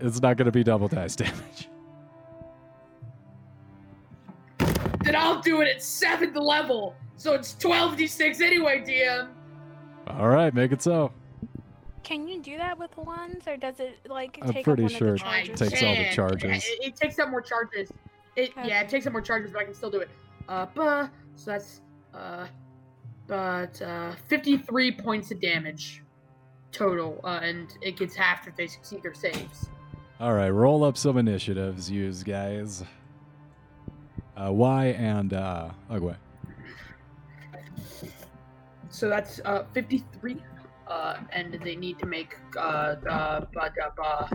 It's not going to be double dice damage. Then I'll do it at seventh level. So it's twelve d six anyway, DM. All right, make it so. Can you do that with ones, or does it like I'm take pretty up one sure of the it I charges? takes all the can. charges. It, it takes up more charges. It yeah, it takes up more charges, but I can still do it. Uh, but so that's uh, but uh, fifty three points of damage total, uh, and it gets halved if they succeed their saves. All right, roll up some initiatives, use guys. Uh, y and uh, Ugwe. So that's uh, 53. Uh, and they need to make, uh, uh, but, uh, uh,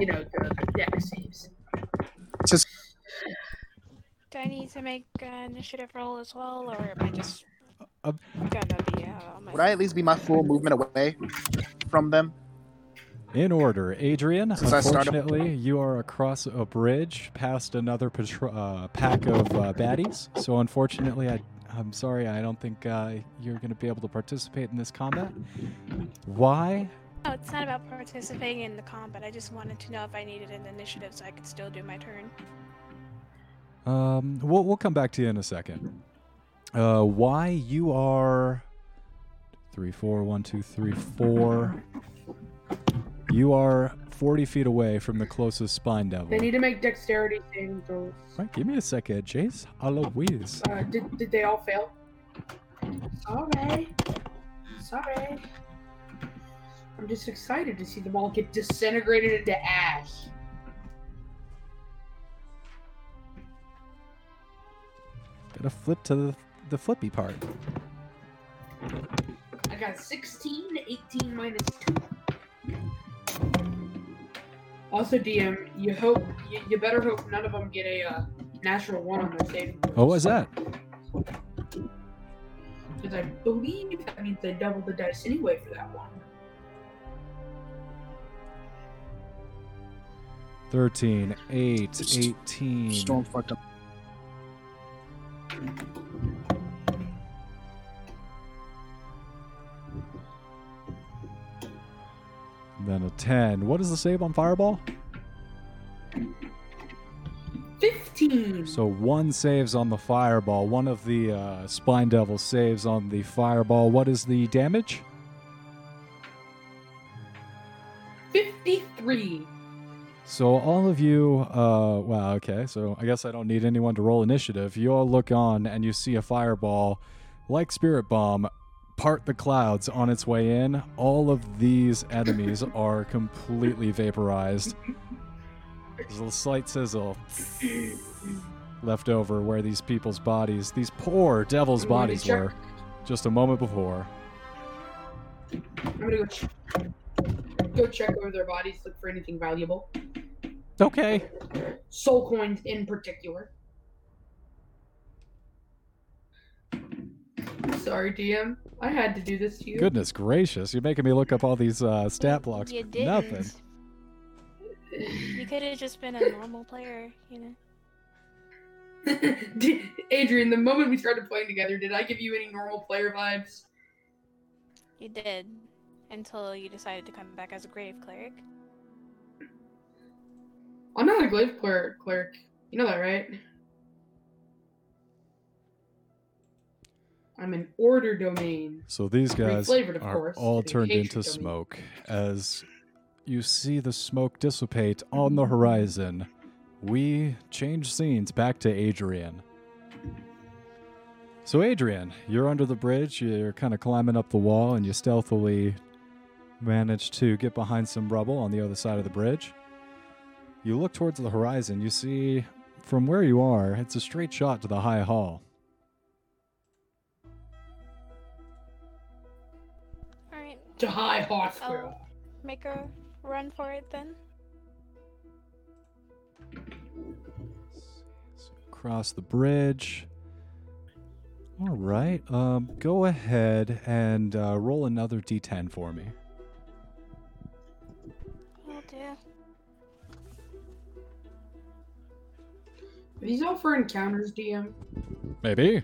you know, the, the deck saves. Do I need to make an initiative roll as well, or am I just Uh, gonna be uh, my Would I at least be my full movement away from them? In order, Adrian. Since I started- Unfortunately, you are across a bridge past another patro- uh, pack of uh, baddies. So unfortunately, I, I'm sorry. I don't think uh, you're going to be able to participate in this combat. Why? No, it's not about participating in the combat. I just wanted to know if I needed an initiative so I could still do my turn. Um, we'll we'll come back to you in a second. Uh, why you are three, four, one, two, three, four. You are 40 feet away from the closest spine devil. They need to make dexterity saving throws. Right, give me a second, Jace. Alois. Uh, did, did they all fail? Sorry. Sorry. I'm just excited to see them all get disintegrated into ash. Gotta flip to the, the flippy part. I got 16, 18 minus 2. Also, DM, you hope you, you better hope none of them get a uh, natural one on their saving throws. Oh, what's that? Because I believe that means they double the dice anyway for that one. 13, 8, 18. Storm fucked up. Then a 10. What is the save on Fireball? 15! So one saves on the Fireball. One of the uh, Spine Devil saves on the Fireball. What is the damage? 53! So all of you, uh, wow, okay. So I guess I don't need anyone to roll initiative. You all look on and you see a fireball, like Spirit Bomb, part the clouds on its way in. All of these enemies are completely vaporized. There's a slight sizzle left over where these people's bodies, these poor devils' me bodies were just a moment before. I'm gonna go, ch- go check over their bodies, look for anything valuable. Okay. Soul coins in particular. Sorry, DM. I had to do this to you. Goodness gracious, you're making me look up all these uh, stat blocks. You didn't. Nothing. You could have just been a normal player, you know. Did- Adrian, the moment we started playing together, did I give you any normal player vibes? You did. Until you decided to come back as a grave cleric. I'm not a grave cleric. cleric. You know that, right? I'm an order domain. So these guys of are course, all turned into Domain. smoke as you see the smoke dissipate on the horizon. We change scenes back to Adrian. So, Adrian, you're under the bridge. You're kind of climbing up the wall, and you stealthily manage to get behind some rubble on the other side of the bridge. You look towards the horizon. You see, from where you are, it's a straight shot to the High Hall. To High Hospital. I'll make a run for it then. Cross the bridge. All right. Um, go ahead and uh, roll another d10 for me. Will do. Are these all for encounters, DM? Maybe.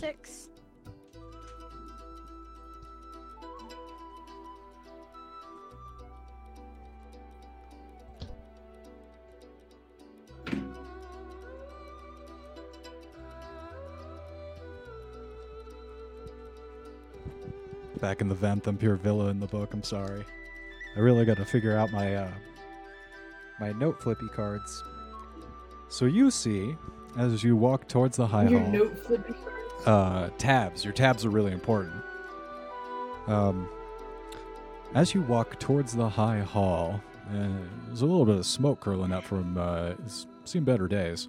Six. Back in the Vanthampur Villa in the book. I'm sorry. I really got to figure out my uh, my note flippy cards. So you see, as you walk towards the high Your hall, note flipping cards? Uh, tabs. Your tabs are really important. Um, as you walk towards the high hall, uh, there's a little bit of smoke curling up from uh, it's seen better days.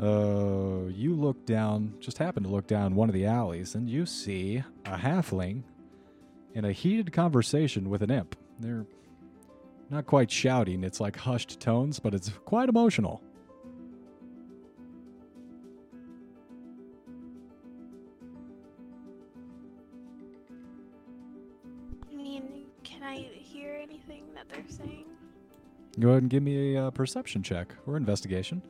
Uh, you look down, just happen to look down one of the alleys, and you see a halfling in a heated conversation with an imp. They're not quite shouting; it's like hushed tones, but it's quite emotional. That they're saying? Go ahead and give me a uh, perception check or investigation.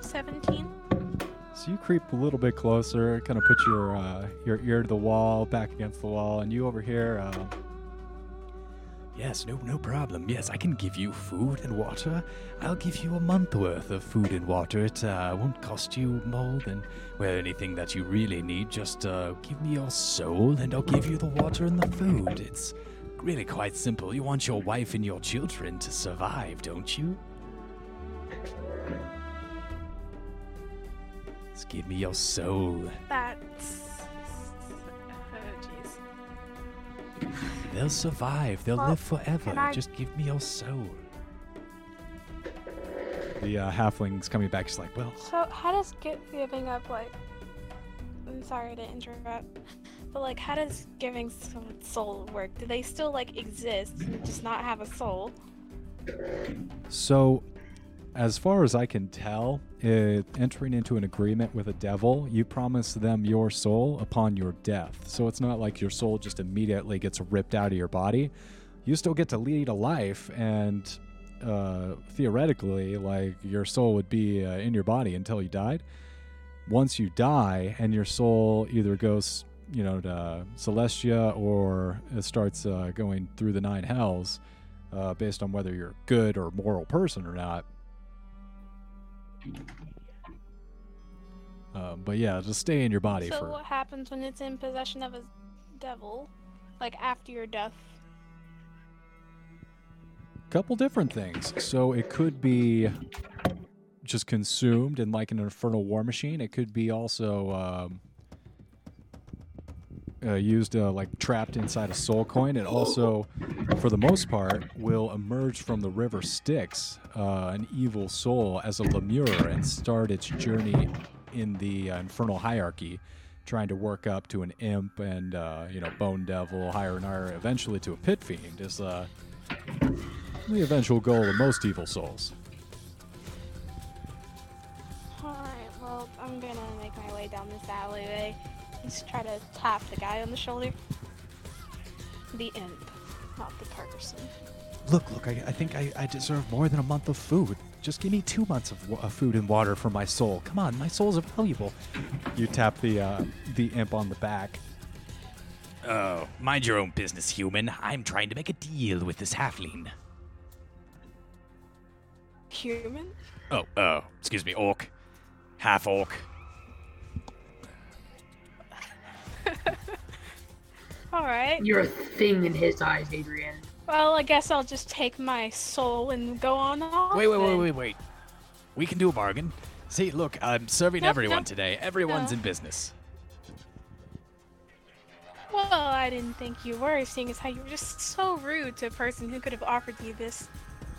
Seventeen. So you creep a little bit closer, kind of put your uh, your ear to the wall, back against the wall, and you overhear uh, Yes, no, no problem. Yes, I can give you food and water. I'll give you a month worth of food and water. It uh, won't cost you more than well anything that you really need. Just uh, give me your soul, and I'll give you the water and the food. It's really quite simple. You want your wife and your children to survive, don't you? Just give me your soul. That's. They'll survive. They'll Well, live forever. I- Just give me your soul. The uh, halfling's coming back. She's like, well, So, how does gi- giving up, like. I'm sorry to interrupt. But, like, how does giving someone soul work? Do they still, like, exist, and just not have a soul? So, as far as I can tell, it, entering into an agreement with a devil, you promise them your soul upon your death. So it's not like your soul just immediately gets ripped out of your body. You still get to lead a life, and uh, theoretically, like your soul would be uh, in your body until you died. Once you die, and your soul either goes, you know, to Celestia or it starts uh, going through the nine hells uh, based on whether you're a good or moral person or not. Um, but yeah, just stay in your body So, for. what happens when it's in possession of a devil? Like, after your death? couple different things. So it could be just consumed in like an infernal war machine. It could be also um, uh, used uh, like trapped inside a soul coin. It also, for the most part, will emerge from the river Styx, uh, an evil soul, as a lemure and start its journey in the uh, infernal hierarchy. Trying to work up to an imp and uh, you know bone devil, higher and higher, eventually to a pit fiend is uh, the eventual goal of most evil souls. Alright, well, I'm gonna make my way down this alleyway. Just try to tap the guy on the shoulder. The imp, not the person. Look, look, I, I think I, I deserve more than a month of food. Just give me two months of, wa- of food and water for my soul. Come on, my soul's valuable. You tap the uh, the imp on the back. Oh, mind your own business, human. I'm trying to make a deal with this halfling. Human? Oh, oh, excuse me, orc. Half orc. Alright. You're a thing in his eyes, Adrian. Well, I guess I'll just take my soul and go on off. Wait, wait, wait, wait, wait. We can do a bargain. See, look, I'm serving Nope, everyone nope, today. Everyone's no. in business. Well, I didn't think you were, seeing as how you were just so rude to a person who could have offered you this.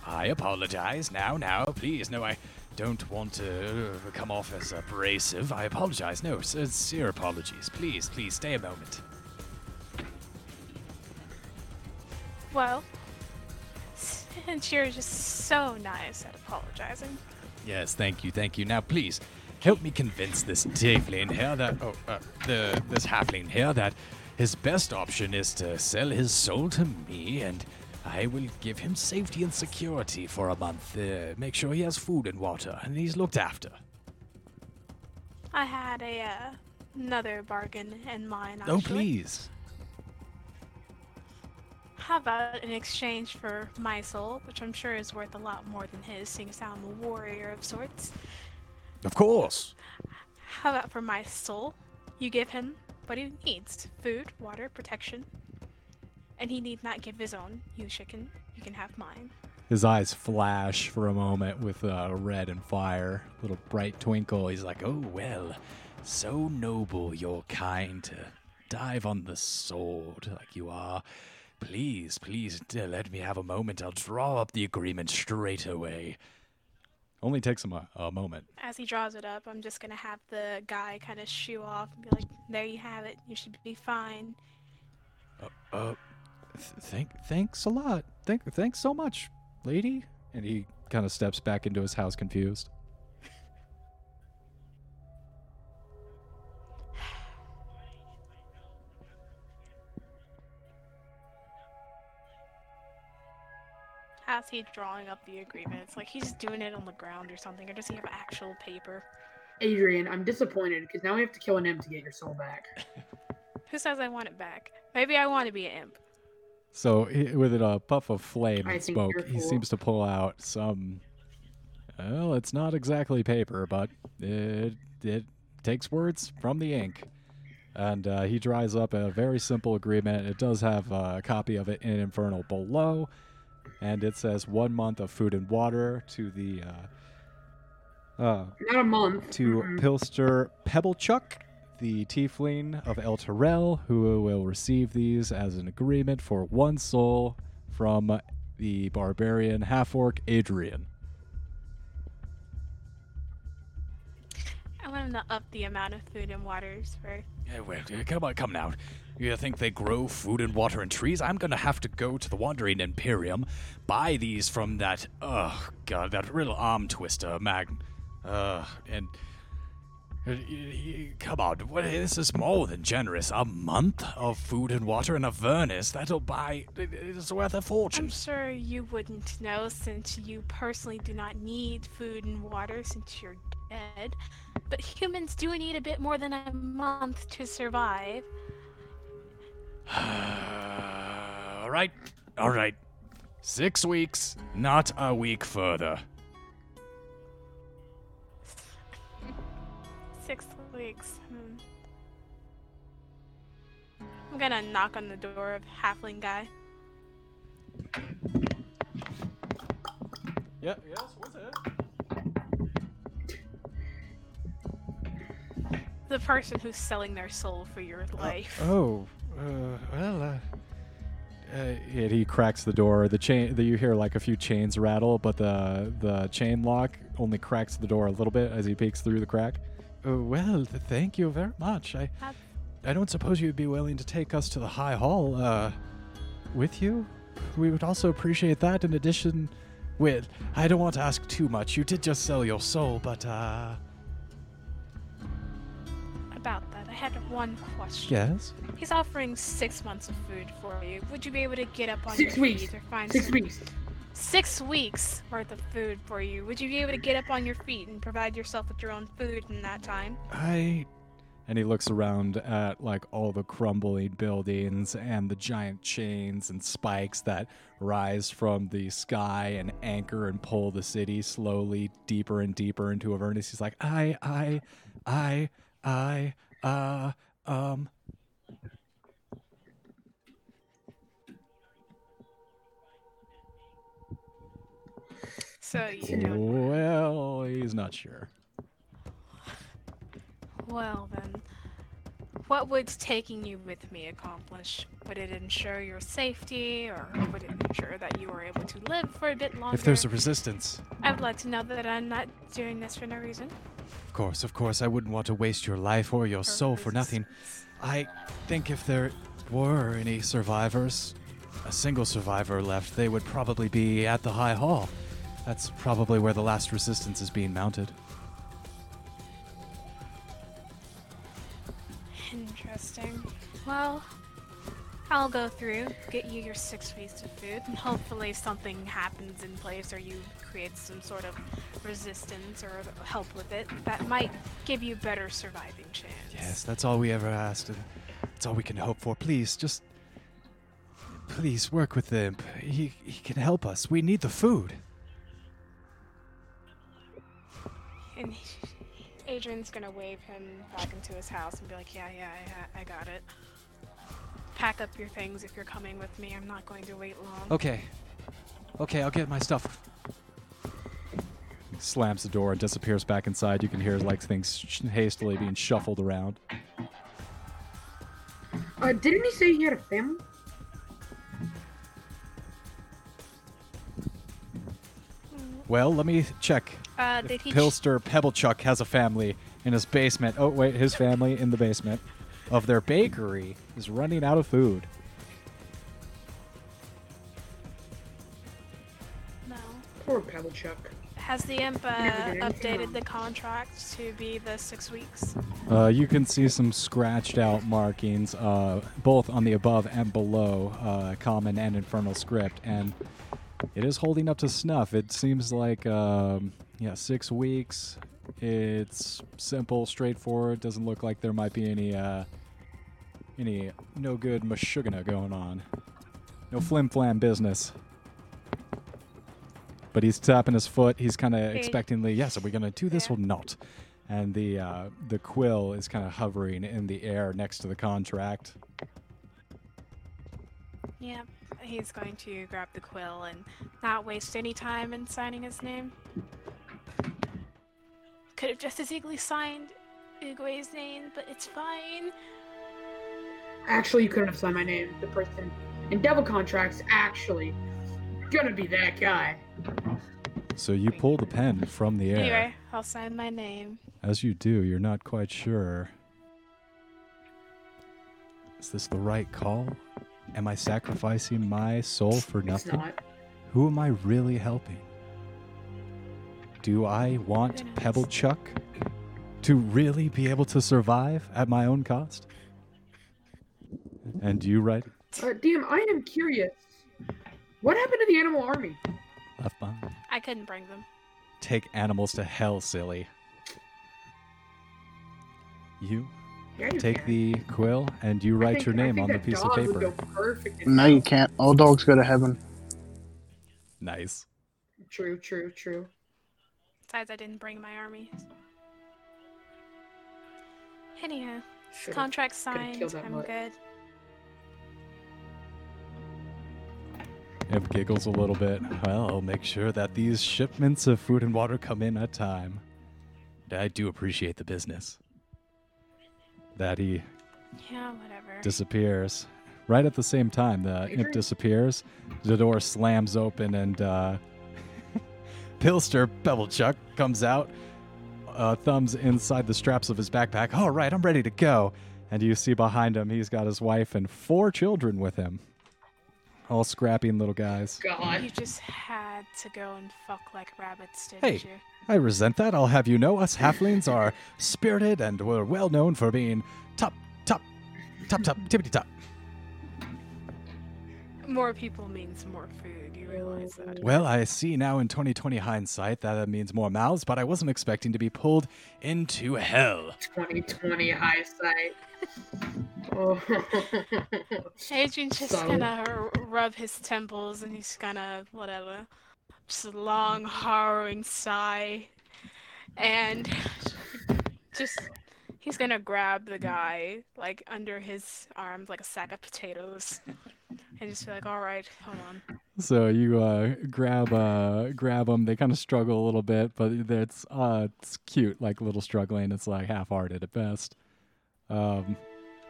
I apologize. Now, now, please. No, I don't want to uh, come off as abrasive. I apologize. No, sincere apologies. Please, please, stay a moment. Well, since you're just so nice at apologizing. Yes, thank you, thank you. Now, please, help me convince this tiefling here that oh, uh, the this halfling here that his best option is to sell his soul to me, and I will give him safety and security for a month. Uh, make sure he has food and water, and he's looked after. I had a uh, another bargain in mind. Oh, please. How about in exchange for my soul, which I'm sure is worth a lot more than his, seeing as I'm a warrior of sorts. Of course. How about for my soul, you give him what he needs: food, water, protection, and he need not give his own. You can, you can have mine. His eyes flash for a moment with uh, red and fire, little bright twinkle. He's like, Oh, well, so noble your kind to dive on the sword like you are. Please, please uh, let me have a moment. I'll draw up the agreement straight away. only takes him a, a moment. As he draws it up, I'm just gonna have the guy kind of shoo off and be like, "There you have it. You should be fine." Uh, Th- thank, thanks a lot. Thank, thanks so much, lady. And he kind of steps back into his house, confused. As he drawing up the agreement, it's like he's doing it on the ground or something, or does he have actual paper? Adrian, I'm disappointed because now we have to kill an imp to get your soul back. Who says I want it back? Maybe I want to be an imp. So he, with a puff of flame and smoke, you're he seems to pull out some. Well, it's not exactly paper, but it it takes words from the ink, and uh, he dries up a very simple agreement. It does have a copy of it in Infernal below, and it says one month of food and water to the. Uh, uh, Not a month. to Mm-mm. Pilster Pebblechuck, the tiefling of Elturel, who will receive these as an agreement for one soul from the barbarian half orc Adrian. I want him to up the amount of food and waters for. Yeah, well, come on, come now. You think they grow food and water and trees? I'm gonna have to go to the Wandering Emporium, buy these from that, oh god, that real arm twister, Mag. Uh, and. Come on, what, this is more than generous. A month of food and water in Avernus, that'll buy. It's worth a fortune. I'm sure you wouldn't know since you personally do not need food and water since you're dead. But humans do need a bit more than a month to survive. all right, all right. Six weeks, not a week further. Six weeks. Hmm. I'm gonna knock on the door of Halfling Guy. Yeah, yes, what's it? The person who's selling their soul for your life. Oh, uh, well, uh, uh, and he cracks the door. The chain, the, you hear like a few chains rattle, but the the chain lock only cracks the door a little bit as he peeks through the crack. Oh, well, th- thank you very much. I That's- I don't suppose you'd be willing to take us to the High Hall uh, with you. We would also appreciate that. In addition, with I don't want to ask too much. You did just sell your soul, but uh, About that, I had one question. yes. He's offering six months of food for you. Would you be able to get up on Six your weeks. feet or find Six some- weeks. Six weeks worth of food for you. Would you be able to get up on your feet and provide yourself with your own food in that time? I. And he looks around at like all the crumbling buildings and the giant chains and spikes that rise from the sky and anchor and pull the city slowly deeper and deeper into Avernus. He's like, I, I, I, I, uh, um. So you. Well, he's not sure. Well then, what would taking you with me accomplish? Would it ensure your safety, or would it ensure that you were able to live for a bit longer? If there's a resistance, I would like to know that I'm not doing this for no reason. of course, of course, I wouldn't want to waste your life or your soul for nothing. I think if there were any survivors, a single survivor left, they would probably be at the High Hall. That's probably where the last resistance is being mounted. Interesting. Well, I'll go through, get you your six weeks of food, and hopefully something happens in place or you create some sort of resistance or help with it that might give you better surviving chance. Yes, that's all we ever asked, and that's all we can hope for. Please, just. Please work with him. He, he can help us. We need the food. And Adrian's gonna wave him back into his house and be like, "Yeah, yeah, I, I got it. Pack up your things if you're coming with me. I'm not going to wait long." Okay. Okay, I'll get my stuff. He slams the door and disappears back inside. You can hear like things sh- hastily being shuffled around. Uh, didn't he say he had a family? Well, let me check. Uh, did he? Pilster Pebblechuck has a family in his basement. Oh wait, his family in the basement of their bakery is running out of food. no. Poor Pebblechuck. Has the imp uh, Never did anything updated the contract to be the six weeks? Uh, you can see some scratched out markings, uh, both on the above and below, uh, common and infernal script, and it is holding up to snuff. It seems like, um, yeah, six weeks. It's simple, straightforward. Doesn't look like there might be any, uh, any no good mashugana going on. No flim flam business. But he's tapping his foot. He's kind of Okay. expectingly, yes, are we going to do this Yeah. or not? And the uh, the quill is kind of hovering in the air next to the contract. Yeah, he's going to grab the quill and not waste any time in signing his name. Could have just as easily signed Ugwe's name, but it's fine. Actually, you couldn't have signed my name. The person in Devil Contracts actually gonna be that guy. So you pull the pen from the air. Anyway, I'll sign my name. As you do, you're not quite sure. Is this the right call? Am I sacrificing my soul for nothing? Who am I really helping? Do I want Pebblechuck to really be able to survive at my own cost? And you, right? Uh, DM, I am curious. What happened to the Animal Army? Left behind. I couldn't bring them. Take animals to hell, silly. You Yeah, take can. the quill and you write think- your name on the piece of paper. go perfect in No, you can't. All dogs go to heaven. Nice. True, true, true. Besides, I didn't bring my army. Anyhow, Should've- contract signed. killed that I'm mutt. good. Ev giggles a little bit. Well, I'll make sure that these shipments of food and water come in at time. I do appreciate the business. That he Yeah, whatever. disappears. Right at the same time, the imp disappears. The door slams open, and uh, Pilster Pebblechuck comes out, uh, thumbs inside the straps of his backpack. All right, I'm ready to go. And you see behind him, he's got his wife and four children with him. All scrapping little guys. God. You just had to go and fuck like rabbits, didn't Hey. you? I resent that. I'll have you know us halflings are spirited and we're well known for being top, top, top, top, tippity top. More people means more food. You realize that? Well, I see now in 2020 hindsight that that means more mouths, but I wasn't expecting to be pulled into hell. 2020 hindsight. Oh. Adrian's just So- gonna rub his temples and he's gonna whatever. Just a long, harrowing sigh, and just he's gonna grab the guy like under his arms like a sack of potatoes, and just be like, "All right, hold on." So you uh, grab uh, grab them. They kind of struggle a little bit, but it's uh, it's cute, like little struggling. It's like half-hearted at best. Um,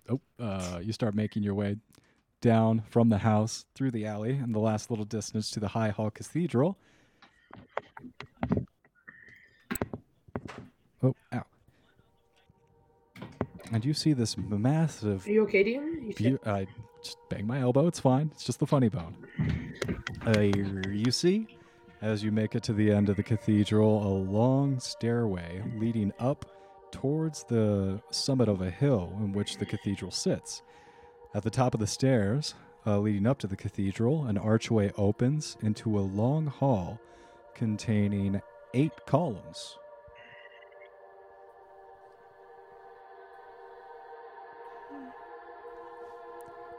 oh, uh, you start making your way down from the house through the alley and the last little distance to the High Hall Cathedral. Oh, ow! And you see this massive Are you okay, DM? You Beau- I just bang my elbow. It's fine. It's just the funny bone. Uh, you see, as you make it to the end of the cathedral, a long stairway leading up towards the summit of a hill in which the cathedral sits. At the top of the stairs, uh, leading up to the cathedral, an archway opens into a long hall containing eight columns.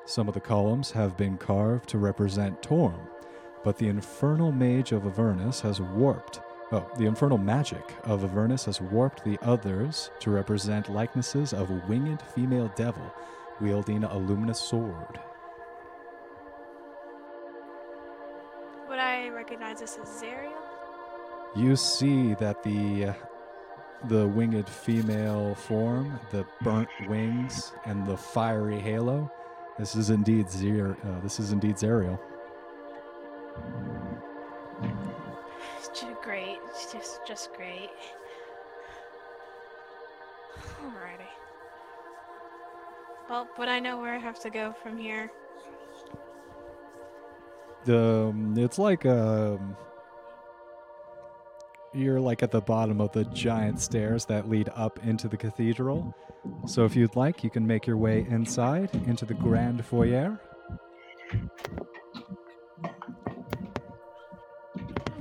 Some of the columns have been carved to represent Torm, but the infernal mage of Avernus has warped. Oh, the infernal magic of Avernus has warped the others to represent likenesses of winged female devil wielding a luminous sword. Would I recognize this as Zariel? You see that the the winged female form, the burnt wings, and the fiery halo. This is indeed Zer. Uh, this is indeed Zariel. Great, just just great. Alrighty. Well, but I know where I have to go from here? Um, it's like um you're like at the bottom of the giant stairs that lead up into the cathedral. So if you'd like, you can make your way inside into the grand foyer.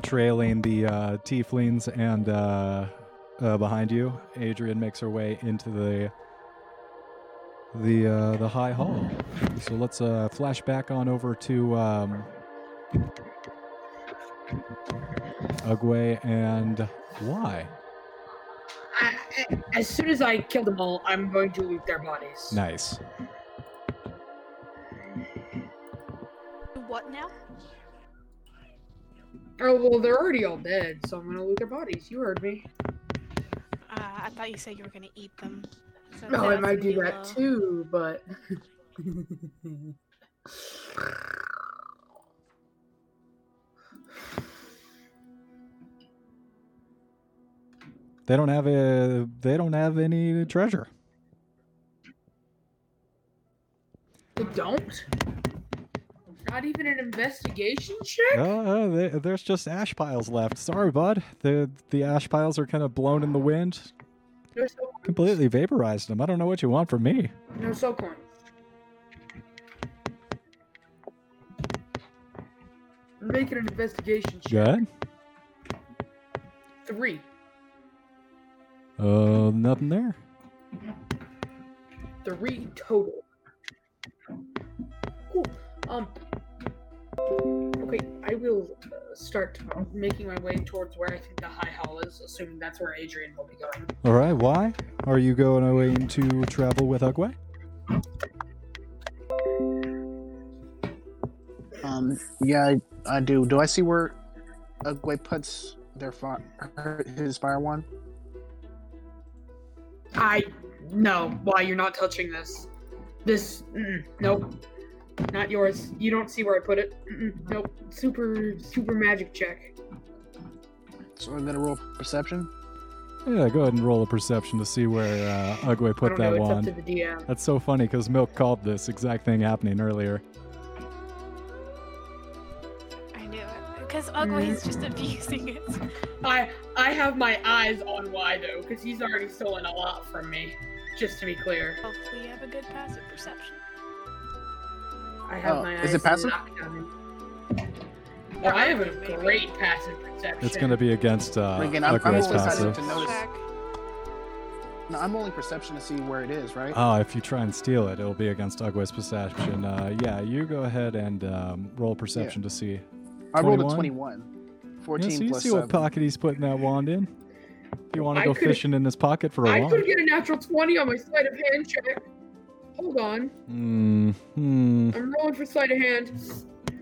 Trailing the uh, tieflings and uh, uh, behind you, Adrian makes her way into the the uh, the high hall. So let's uh, flash back on over to um, Ugwe and why? I, I- as soon as I kill them all, I'm going to loot their bodies. Nice. What now? Oh well, they're already all dead, so I'm gonna loot their bodies. You heard me. Uh, I thought you said you were gonna eat them. So No, I might do be that too, but. They don't have a. They don't have any treasure. They don't. Not even an investigation check. Uh, they, there's just ash piles left. Sorry, bud. The the ash piles are kind of blown in the wind. No soul coins. Completely vaporized them. I don't know what you want from me. No soul coins. I'm making an investigation check. Good. Three. Uh, nothing there. Three total. Cool. Um. Okay, I will uh, start making my way towards where I think the high hall is, assuming that's where Adrian will be going. All right. Why are you going away to travel with Ugwe? Um, yeah, I, I do. Do I see where Ugwe puts their fire, his fire one? I no. Why you're not touching this? This mm, nope. Not yours. You don't see where I put it. Mm-mm, nope. Super super magic check. So I'm gonna roll perception. Yeah, go ahead and roll a perception to see where uh, Ugwe I put don't that know. It's wand. up to the DM. That's so funny because Milk called this exact thing happening earlier. I knew it. Because Ugly's just abusing it. I I have my eyes on Y though, because he's already stolen a lot from me. Just to be clear, Hopefully you have a good passive perception. I have Oh, my is it passive? locked. Oh, I have a great passive perception. It's going to be against uh, Again, I'm- I'm Ugwe's passive. to notice- Check. No, I'm rolling perception to see where it is, right? Oh, if you try and steal it, it'll be against Ugwe's perception. Uh, yeah, you go ahead and um, roll perception to see. I rolled a 21. 14 Yeah, so you plus see 7. what pocket he's putting that wand in. If you want to go fishing in his pocket for a I wand. I could get a natural twenty on my sleight of hand check. Hold on, Hmm. Hmm. I'm rolling for sleight of hand.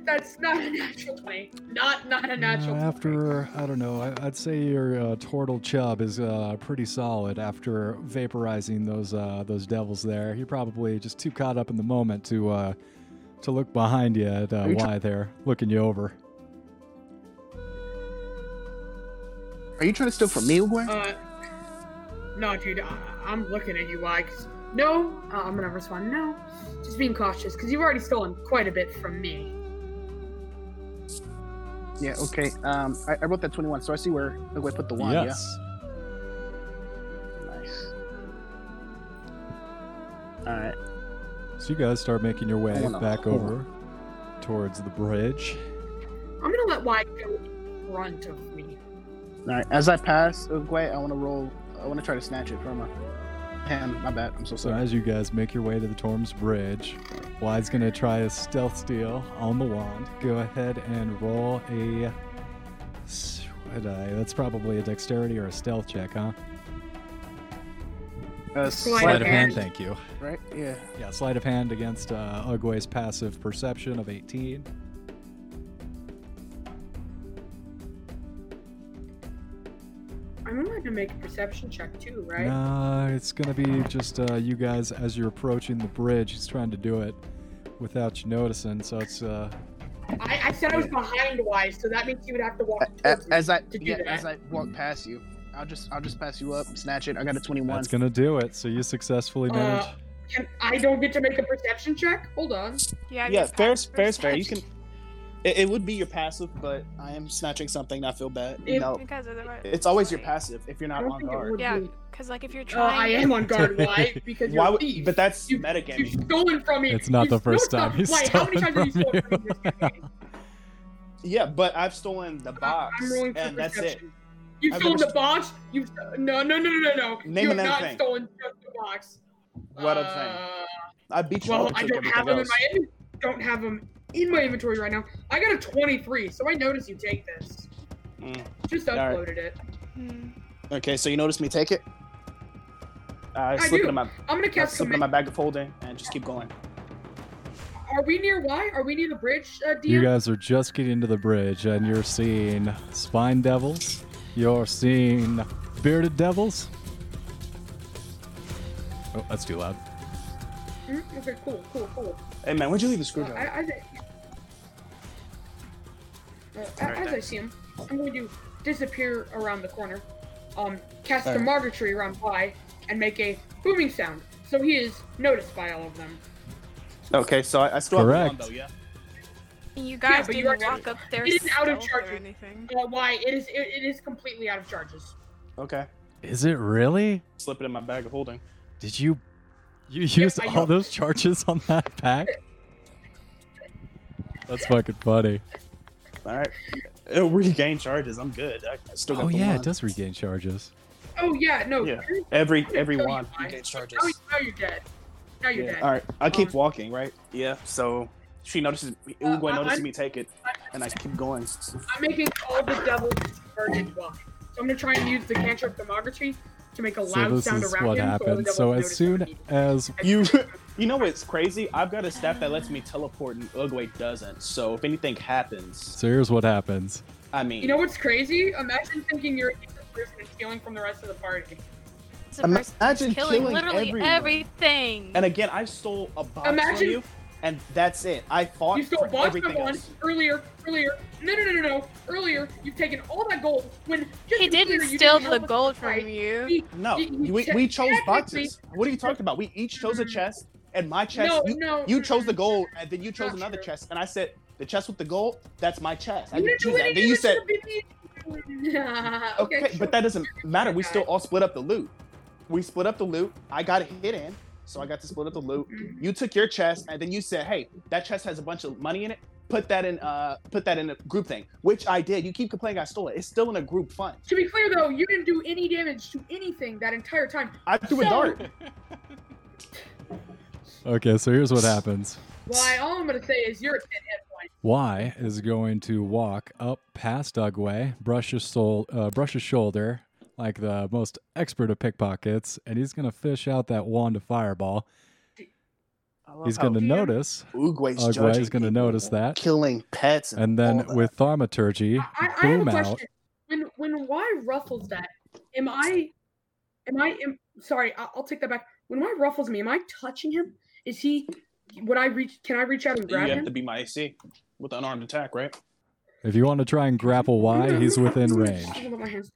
That's not a natural twenty. Not not a natural. Uh, 20. after I don't know, I, I'd say your uh, turtle chub is uh, pretty solid after vaporizing those uh, those devils there. You're probably just too caught up in the moment to uh, to look behind you at uh, you try- why they're looking you over. Are you trying to steal from me, Ugwe? Uh, no, dude, I, I'm looking at you, why? 'cause- no, uh, I'm gonna respond. No, just being cautious, because you've already stolen quite a bit from me. yeah, okay. Um, I, I wrote that 21, so I see where Ugwe put the one. yes. yeah? Nice. Alright. So you guys start making your way back hold. over towards the bridge. I'm gonna let Y go in front of me. Alright. As I pass Ugwe, I want to roll. I want to try to snatch it from her hand. My bad. I'm so So sorry. as you guys make your way to the Torms Bridge, Wide's gonna try a stealth steal on the wand. Go ahead and roll a. What die? That's probably a dexterity or a stealth check, huh? Uh, Sleight Sleight of of hand, hand. thank you. right? Yeah. Yeah, sleight of hand against uh, Ugwe's passive perception of 18. I'm allowed to make a perception check too, right? Nah, it's gonna be just uh, you guys as you're approaching the bridge. He's trying to do it without you noticing, so it's uh, I, I said I was behind Wise, so that means you would have to walk A- me As I to do yeah, that. as I walk past you, I'll just I'll just pass you up, snatch it. I got a 21. that's gonna do it. So you successfully Uh, manage. I don't get to make a perception check? Hold on. Yeah, yeah, just fair, fair fair. You can. Perception. It, it would be your passive, but I am snatching something. I feel bad. You If- know, Because of the right. it's always your passive if you're not on think it guard. Yeah, because like if you're Uh, trying. I am on guard. Why? Because you're Why a would? thief. But that's You- metagaming. You've stolen from me. It's not You've- the first time stop. he's Why? How many times have you stolen from me? Yeah, but I've stolen the box, I'm rolling for and that's it. You've I've stolen never the box. You've no, no, no, no, no, no. Name you have not thing. stolen just the box. What uh, other thing? I beat you. Well, I don't have everything them in else. my don't have them in my inventory right now. I got a 23, so I noticed you take this. Mm. Just All right. uploaded it. Hmm. Okay, so you noticed me take it? I I slip it do. in my I'm gonna I cast slip it in my bag of holding and just keep going. Are we near Y? Are we near the bridge, uh, DM? You guys are just getting to the bridge and you're seeing spine devils. You're seeing bearded devils. Oh, that's too loud. Hmm? Okay, cool, cool, cool. Hey man, where'd you leave the Uh, screwdriver? I, I, uh, Alright, as I see him, I'm going to disappear around the corner, um, cast a Alright. thaumaturgy around Y, and make a booming sound, so he is noticed by all of them. Okay, so I, I still have Correct. the wand though, yeah. You guys but you didn't are- walk up there it is out of stealth charge. or anything. Uh, Y, it is it, it is completely out of charges. Okay. Is it really? Slip it in my bag of holding. Did you you use I all know. those charges on that pack? That's fucking funny. Alright. It'll regain charges. I'm good. I, I still got Oh the yeah, it does regain charges. Oh yeah, no. Yeah. Every every No, wand you- regains charges. Now, now you're dead. Now you're Yeah. dead. Alright. I keep Um, walking, right? Yeah. So she notices Uh, Ugwe I- notices I'm- me take it and I keep going. I'm making all the devils turn into Y. So I'm gonna try and use the cantrip thaumaturgy to make a So loud this sound is around what him. So, all the happens. So as soon as You you know what's crazy? I've got a staff that lets me teleport and Ugwe doesn't. So if anything happens, so here's what happens. I mean You know what's crazy? Imagine thinking you're a different person and stealing from the rest of the party. It's a Imagine killing, killing literally everyone. everything. And again, I stole a box Imagine- from you, and that's it. I fought You stole for box everything number one else. earlier, earlier. No, no, no, no, no. Earlier, you've taken all that gold when just he didn't clear, you steal didn't the help us gold fight. from you. He- No, he- he we, we chose boxes. What are you talking about? We each chose a chest, and my chest. No, you, no, you chose the gold, and then you chose not another true. chest, and I said the chest with the gold. That's my chest. I You didn't didn't do choose that. Then you said, the baby. okay, okay, but that doesn't matter. We still all split up the loot. We split up the loot. I got a hit in, so I got to split up the loot. Mhm. You took your chest, and then you said, "Hey, that chest has a bunch of money in it. Put that in, uh, put that in a group thing." Which I did. You keep complaining I stole it. It's still in a group fund. To be clear, though, you didn't do any damage to anything that entire time. I threw a dart. Okay, so here's what happens. Why? All I'm gonna say is you're at 10 hit points. Y is going to walk up past Ugwe, brush his soul, uh, brush his shoulder like the most expert of pickpockets, and he's gonna fish out that wand of fireball. He's gonna DM notice, Ugwe's Ugwe judging is gonna notice that, killing pets, and, and then all that. with thaumaturgy, I, I have a boom question. out. When when Y ruffles that, am I, am I, am, sorry, I'll, I'll take that back. When Y ruffles me, am I touching him? Is he? Would I reach? Can I reach out and you grab have him? to be my AC with unarmed attack, right? If you want to try and grapple Y, he's within range. Hold on, my hands.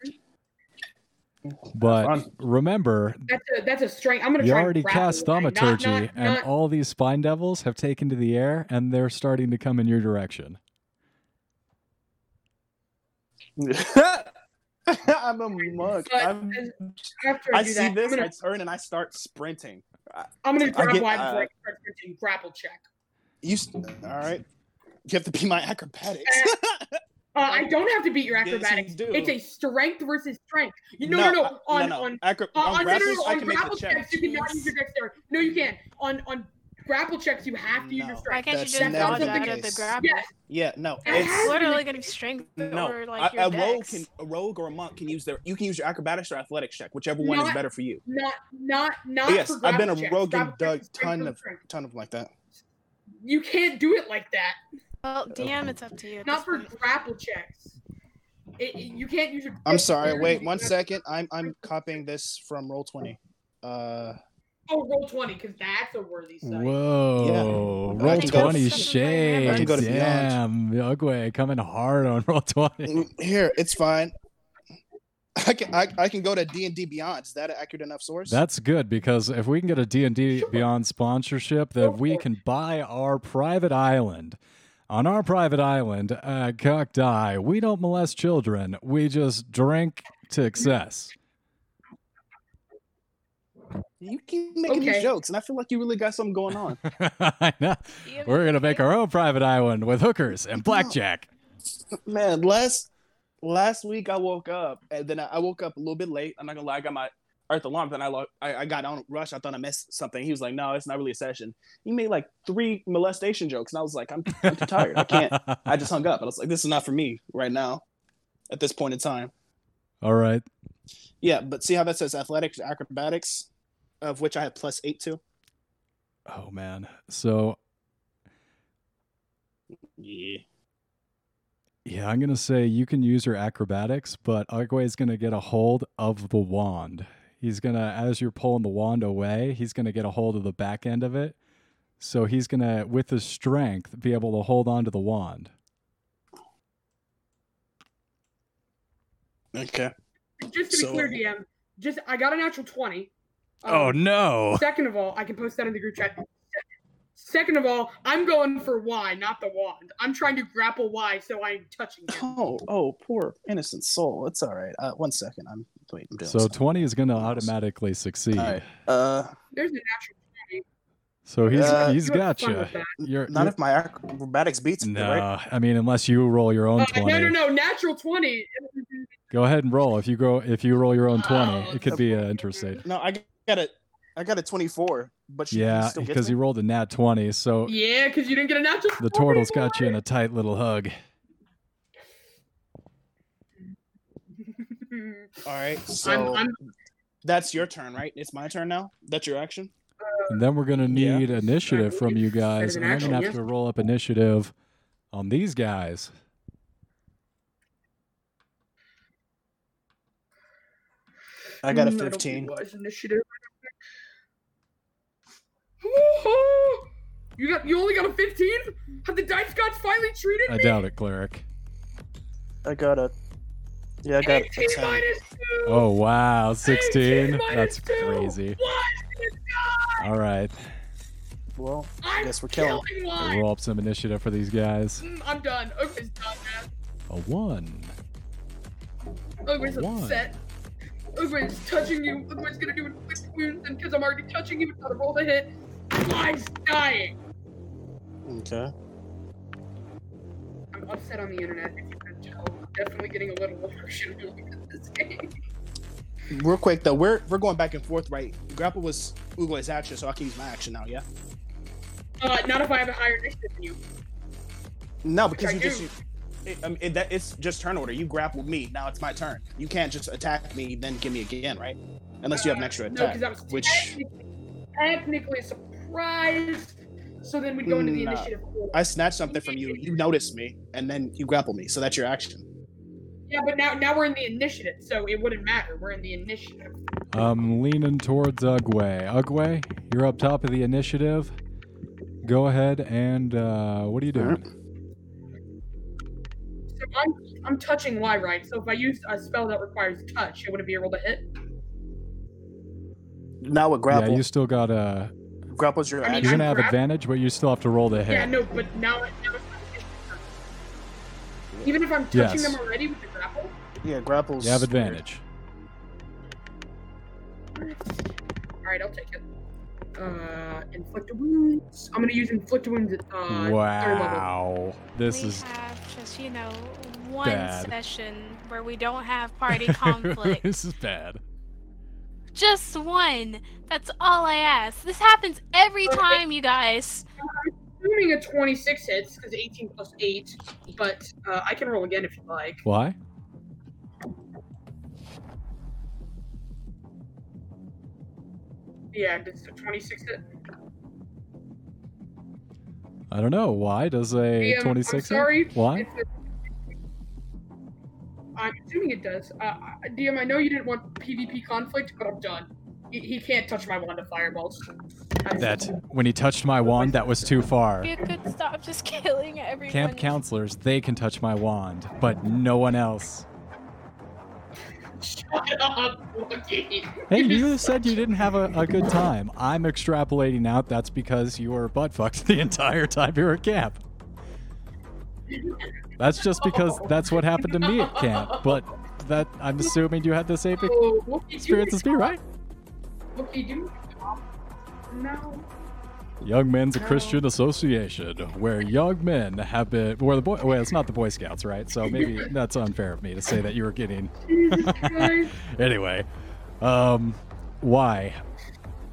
But remember, That's a that's a strength. I'm gonna you try. already cast Y, not- thaumaturgy, not- and not- all these spine devils have taken to the air, and they're starting to come in your direction. I'm a monk. I'm, after I, I do see that, this, I'm gonna, I turn and I start sprinting. I'm gonna grab get- Y uh, before I start sprinting. Grapple check. You, s- all right? You have to be my acrobatics. Uh, I don't have to beat your Yes, you acrobatics. do. It's a strength versus strength. You, no, no, no. uh, On no, no. on Acro- Uh, on on, no, no, no, on grapple the checks, you cannot use your dexterity. No, you can. On on grapple checks, you have to use your strength. Why can't That's you just never dodge the out of the grapple? Yes, Yeah, no. It It's, has- Literally getting strength no, or like a, your a rogue dex. can a rogue or a monk can use their you can use your acrobatics or athletics check, whichever one is better for you. not not not. yes, for I've been a grapple checks. rogue and dug checks ton of ton of like that. You can't do it like that. Well, DM, it's up to you. Not for point. grapple checks. It, it- you can't use your. I'm sorry. Wait You one have- second. I'm I'm copying this from roll twenty. Uh, Oh, roll twenty because that's a worthy sight. Whoa, I roll can go 20 I shades. can go to Damn, Ugwe coming hard on roll 20. mm, here it's fine. I can I, I can go to D and D Beyond. Is that an accurate enough source? That's good because if we can get a D&D Sure. Beyond sponsorship, Go that we can buy our private island. On our private island uh, at Cockdye, we don't molest children. We just drink to excess. you keep making Okay. these jokes, and I feel like you really got something going on. I know. We're going to make our own private island with hookers and blackjack. Man, last last week I woke up and then I, I woke up a little bit late. I'm not gonna lie, I got my Earth Alarm. Then I, lo- I I got on rush. I thought I missed something. He was like, no, it's not really a session. He made like three molestation jokes, and I was like, I'm, I'm too tired. I can't. I just hung up. I was like, this is not for me right now, at this point in time. All right. Yeah, but see how that says athletics, acrobatics, of which I have plus eight to. Oh man. So Yeah. Yeah, I'm gonna say you can use your acrobatics, but Ugwe is gonna get a hold of the wand. He's gonna, as you're pulling the wand away, he's gonna get a hold of the back end of it. So he's gonna, with his strength, be able to hold on to the wand. Okay. Just to be So- clear, DM, just I got a natural twenty. Um, Oh no! Second of all, I can post that in the group chat. Second of all, I'm going for Y, not the wand. I'm trying to grapple Y, so I'm touching him. Oh, oh, poor innocent soul. It's all right. Uh, one second. I'm wait. I'm doing So something. 20 is gonna automatically succeed. All right. Uh, There's a natural twenty. So he's Uh, he's You got fun you. with that. You're, none you're- of my acrobatics beats me, no, right? I mean unless you roll your own Uh, 20. no, no, no, natural twenty. Go ahead and roll. If you go, if you roll your own 20, Oh, it could be uh, interesting. No, I got a, I got a 24, but she Yeah, still gets because he rolled a nat 20, so Yeah, because you didn't get a natural. the turtle's got you in a tight little hug. All right, so I'm, I'm, that's your turn, right? It's my turn now. That's your action. And then we're gonna Yeah. need initiative from you guys, than and I'm gonna have yes. to roll up initiative on these guys. I got a Mm, don't 15. think wise initiative. Woo-hoo! You got you only got a 15? Have the dice gods finally treated I me? doubt it, cleric. I got a. Yeah, I got a 18 10. minus 2. Oh wow, 16. That's 2. crazy. What? All right, Well, I I'm guess we're killing. killing roll up some initiative for these guys. Mm, I'm done. Ogre's done, man. A one. Ogre's One. upset. Ogre's touching you. Ogre's gonna do inflict wounds, and because I'm already touching you, it's not a roll the hit. Fly's dying. Okay. I'm upset on the internet. If you can tell, I'm definitely getting a little emotional at this game. Real quick though, we're we're going back and forth, right? Grapple was Ugwe's action, so I can use my action now. Yeah. Uh, not if I have a higher initiative than you. No, because I you just. do. It, I mean, it, that, it's just turn order. You grappled me. Now it's my turn. You can't just attack me then give me again, right? Unless you have an extra Uh, No, attack. because that was which technically, technically a surprise. So then we'd go into the Nah. initiative. order. I snatched something from you. You notice me, and then you grapple me. So that's your action. Yeah, but now now we're in the initiative, so it wouldn't matter. We're in the initiative. I'm leaning towards Ugwe. Ugwe, you're up top of the initiative. Go ahead and uh, what are you doing? So I'm I'm touching Y right. So if I use a spell that requires touch, it wouldn't be able to hit. Now with grapple, Yeah, you still got a. grapple's your I mean. You're I'm gonna have grab- advantage, but you still have to roll the hit. Yeah, no, but now, now it's. Even if I'm touching Yes. them already with the grapple. Yeah, grapple's. You have advantage. All right, I'll take it. Uh, inflict wounds. I'm gonna use inflict wounds. at, Uh, third level. wow, this we is have just, you know, one bad. session where we don't have party conflict. this is bad. Just one. That's all I ask. This happens every time, you guys. I'm assuming a 26 hits because 18 plus 8, but uh, I can roll again if you like. Why? Yeah, does a 26 hit? I don't know. Why does a DM, I'm 26 hit? Why? If it- I'm assuming it does. Uh, I- DM, I know you didn't want PvP conflict, but I'm done. He, he can't touch my wand of fireballs. That's- That when he touched my wand, that was too far. You could stop just killing everyone. Camp counselors, they can touch my wand, but no one else. Shut up, Lucky. Hey, you said you didn't have a, a good time. I'm extrapolating out that's because you were butt fucked the entire time you were at camp. That's just because that's what happened to me at camp. But that I'm assuming you had the same experience as me, right? Do No. Young Men's a Christian Association, where young men have been, where the boy, well, it's not the Boy Scouts, right? So maybe that's unfair of me to say that you were getting. Anyway, um, why?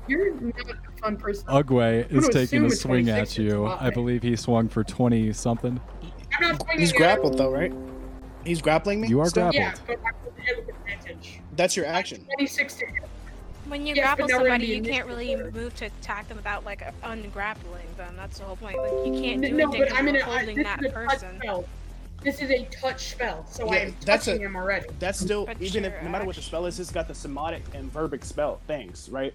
You're not a fun person. Ugwe is taking a swing at you. I believe he swung for 20 something. I'm not swinging He's grappled though, right? He's grappling me. You are still? grappled. Yeah, but I'm going to with advantage. That's your action. 26 to hit. When you Yes, but grapple now we're in somebody, the you can't really initiative. move to attack them without like ungrappling them. That's the whole point. Like you can't do No, anything but 'cause I'm in you're a, I, holding this that is a touch person. spell. This is a touch spell, so Yeah, I am that's a- touching him already. That's still But even if your no matter what the action- spell is, it's got the somatic and verbic spell things, right?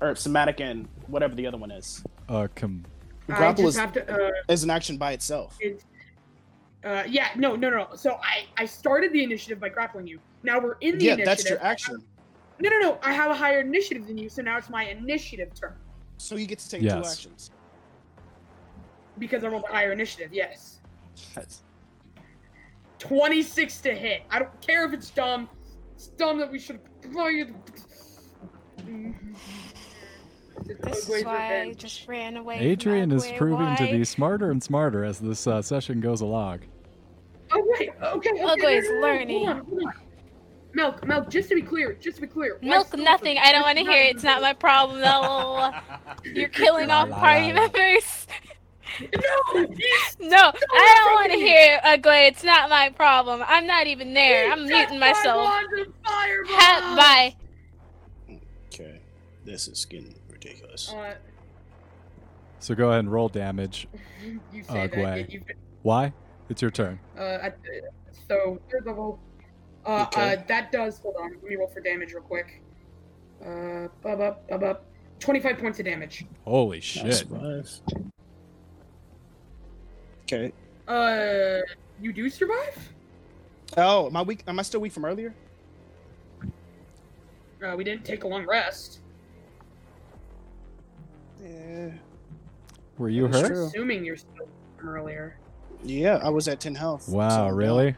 Or somatic and whatever the other one is. Uh, com- I Grapple just is, have to. Uh, is an action by itself. it's, uh, yeah, no, no, no. So I, I started the initiative by grappling you. Now we're in the initiative. Yeah, initiative. that's your action. No, no, no. I have a higher initiative than you, so now it's my initiative turn So you get to take two Yes. actions. because I rolled a higher initiative. Yes. That's- 26 to hit. I don't care if it's dumb. It's dumb that we should play This is why I just ran away. from Adrian is Ugwe. proving to be smarter and smarter as this uh, session goes along. Oh wait, okay. okay Ugly no, is no, no, learning. Hold on, hold on. Milk, milk. Just to be clear, just to be clear. Milk nothing. I don't want to hear it. It's not my problem. No, you're killing off La, la, party la. members. No, No, I don't want to hear it, Ugly. It's not my problem. I'm not even there. I'm He muting myself. wand Ha- bye. Okay, this is getting ridiculous. Uh, So go ahead and roll damage. you say that. Ugly. You've Why? It's your turn. uh, at, so third level. Uh, Okay. uh, that does. Hold on. Let me roll for damage real quick. Uh, bub up, bub up. Twenty-five points of damage. Holy shit. survive. Okay. Uh, you do survive. Oh, am I weak? Am I still weak from earlier? Uh, we didn't take a long rest. Yeah. Were you That's hurt? true. Assuming you're still from earlier. Yeah, I was at ten health. Wow, I'm really?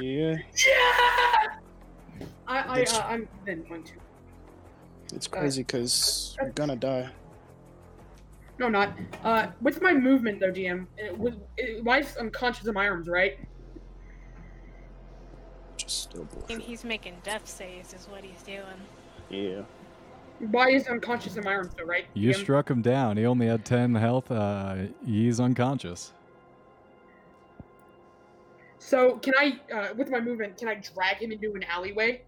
Yeah, Yeah. I, I, uh, I'm then going to. it's crazy because you're gonna die. No, not. Uh, what's my movement though, DM? It, was, it, life's unconscious in my arms, right? Just still And he's making death saves, is what he's doing. Yeah. Why is unconscious in my arms though, right? You DM? struck him down. He only had 10 health. Uh, he's unconscious. So can I, uh, with my movement, can I drag him into an alleyway?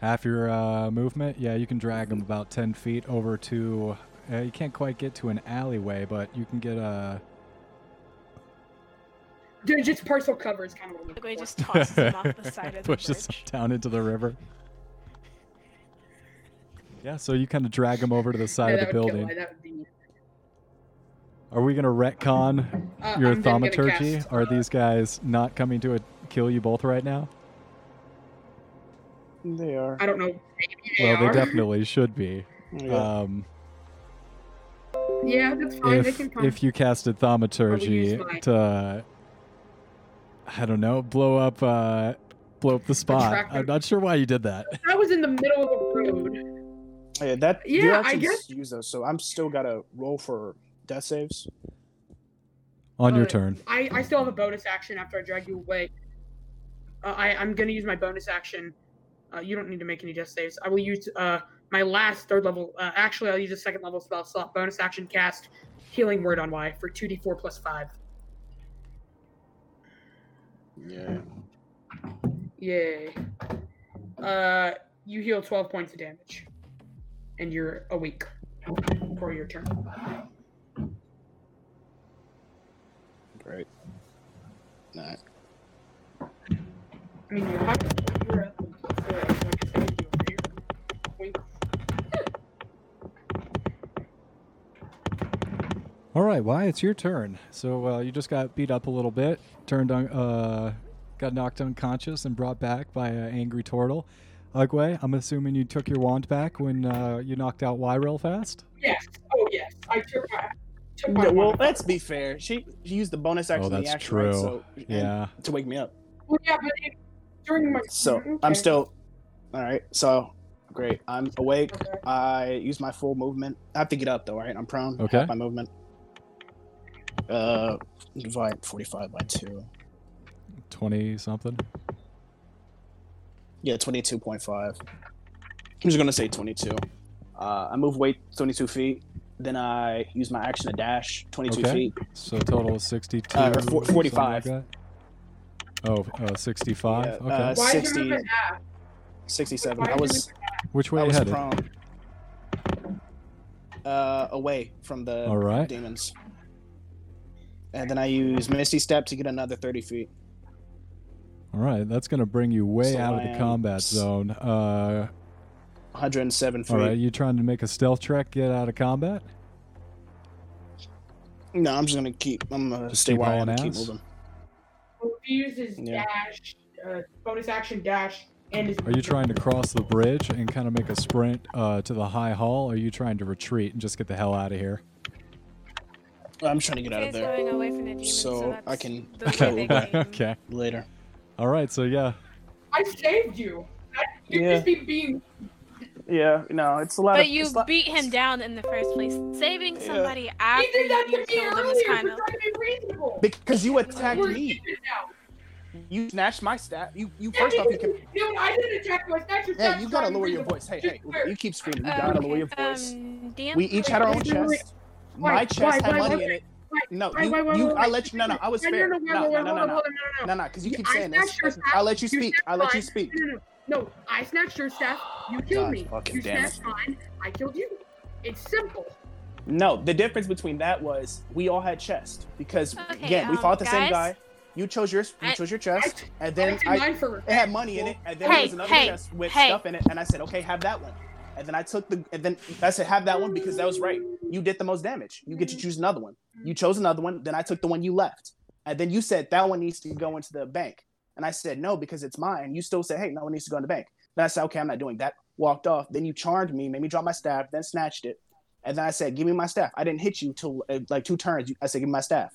Half your uh, movement, yeah, you can drag him about 10 feet over to. Uh, you can't quite get to an alleyway, but you can get a. Dude, just partial cover is kind of what I'm looking for. just tosses him off the side of the pushes him bridge. down into the river. Yeah, so you kind of drag him over to the side Yeah, of the that would kill building. me, That would be. Are we gonna retcon Uh, your I'm thaumaturgy? cast, Are uh, these guys not coming to a, kill you both right now? They are. I don't know. Maybe they well, are. they definitely should be. Yeah. Um, Yeah, that's fine. they if can come. if you casted thaumaturgy to, I don't know, blow up, uh, blow up the spot. Attract I'm not sure why you did that. I was in the middle of the road. Yeah, that. yeah, I guess- Use those, so I'm still gotta roll for death saves. On your Uh, turn. I, I still have a bonus action after I drag you away. Uh, I, I'm going to use my bonus action. Uh, you don't need to make any death saves. I will use uh, my last third level. Uh, actually, I'll use a second level spell slot. Bonus action cast Healing Word on Y for 2d4 plus 5. Yeah. Yay. Uh, you heal 12 points of damage. And you're awake for your turn. Great. Nah. I mean, you're not. You're at the floor. I was going to say you over here. Wink. All right, why it's your turn. So uh, you just got beat up a little bit, turned on, uh, got knocked unconscious and brought back by an angry turtle. Ugwe, I'm assuming you took your wand back when uh, you knocked out Y real fast. Yes. Oh, yes. I took my. Took my Yeah, well, wand. let's be fair. She, she used the bonus action. Oh, in the that's action, right? true. So, Yeah. To wake me up. Well, yeah, but it, during my. So Okay. I'm still. All right. So great. I'm awake. Okay. I use my full movement. I have to get up though, right? I'm prone. Okay. Half my movement. Uh, divide 45 by two. 20 something. Yeah, 22.5. I'm just gonna say 22. Uh, I move weight 22 feet. Then I use my action to dash 22 Okay. feet. So total is 62. Uh, or four- 45. Like? Oh, uh, 65. Yeah, okay. uh, 60. it moving half? 67. I was Which way I you was headed? prone. Uh, away from the All right. demons. And then I use Misty Step to get another 30 feet. All right, that's going to bring you way So out of the combat zone. Uh, 107 feet. all right, you trying to make a stealth trek, get out of combat? No, I'm just gonna keep. I'm gonna stay keep where I am hauling and keep moving. So he uses Yeah. dash, uh, bonus action dash, and his. Are you trying to cross the bridge and kind of make a sprint uh, to the high hall? Or are you trying to retreat and just get the hell out of here? I'm trying to get out of there going away from the demon, So, so, I can the kill way a they little game. okay. later. All right, so yeah. I saved you. I, you Yeah. just be being. Yeah, no, it's a lot But you beat him down in the first place. Saving Yeah. somebody He after did that you to me killed him earlier is kind of. be reasonable. because you attacked me. You snatched my stat. You you Yeah, first off you because- can. Dude, I didn't attack you. I snatched your Hey, you gotta lower your voice. Hey, hey, you keep screaming. You gotta okay, lower your voice. Um, We each had our own chest. Why? My chest Why? had Why? money Why? in it. Why? No, Why? you, Why? Why? you, why, I let you. No, no, I was No, fair. No, No, no, no, no, no, no, no, because you Yeah, keep I saying this. snatched your staff, I'll let you you speak. snatched I'll let you mine. speak. No, no, no. No, I snatched your staff. You killed God me. fucking You damn it. snatched mine. I killed you. It's simple. No, the difference between that was we all had chest because Okay, again we um, fought the same guys? guy. You chose yours. You I- chose your chest, and I then took I, mine for it had money in it, and then Hey, there was another hey, chest with hey. stuff in it, and I said, okay, have that one. And then I took the, and then I said, have that one because that was right. You did the most damage. You get to choose another one. You chose another one. Then I took the one you left, and then you said that one needs to go into the bank, and I said no because it's mine. You still said, hey, no one needs to go in the bank. Then I said, okay, I'm not doing that. Walked off. Then you charmed me, made me drop my staff, then snatched it, and then I said, give me my staff. I didn't hit you till uh, like two turns. I said, give me my staff.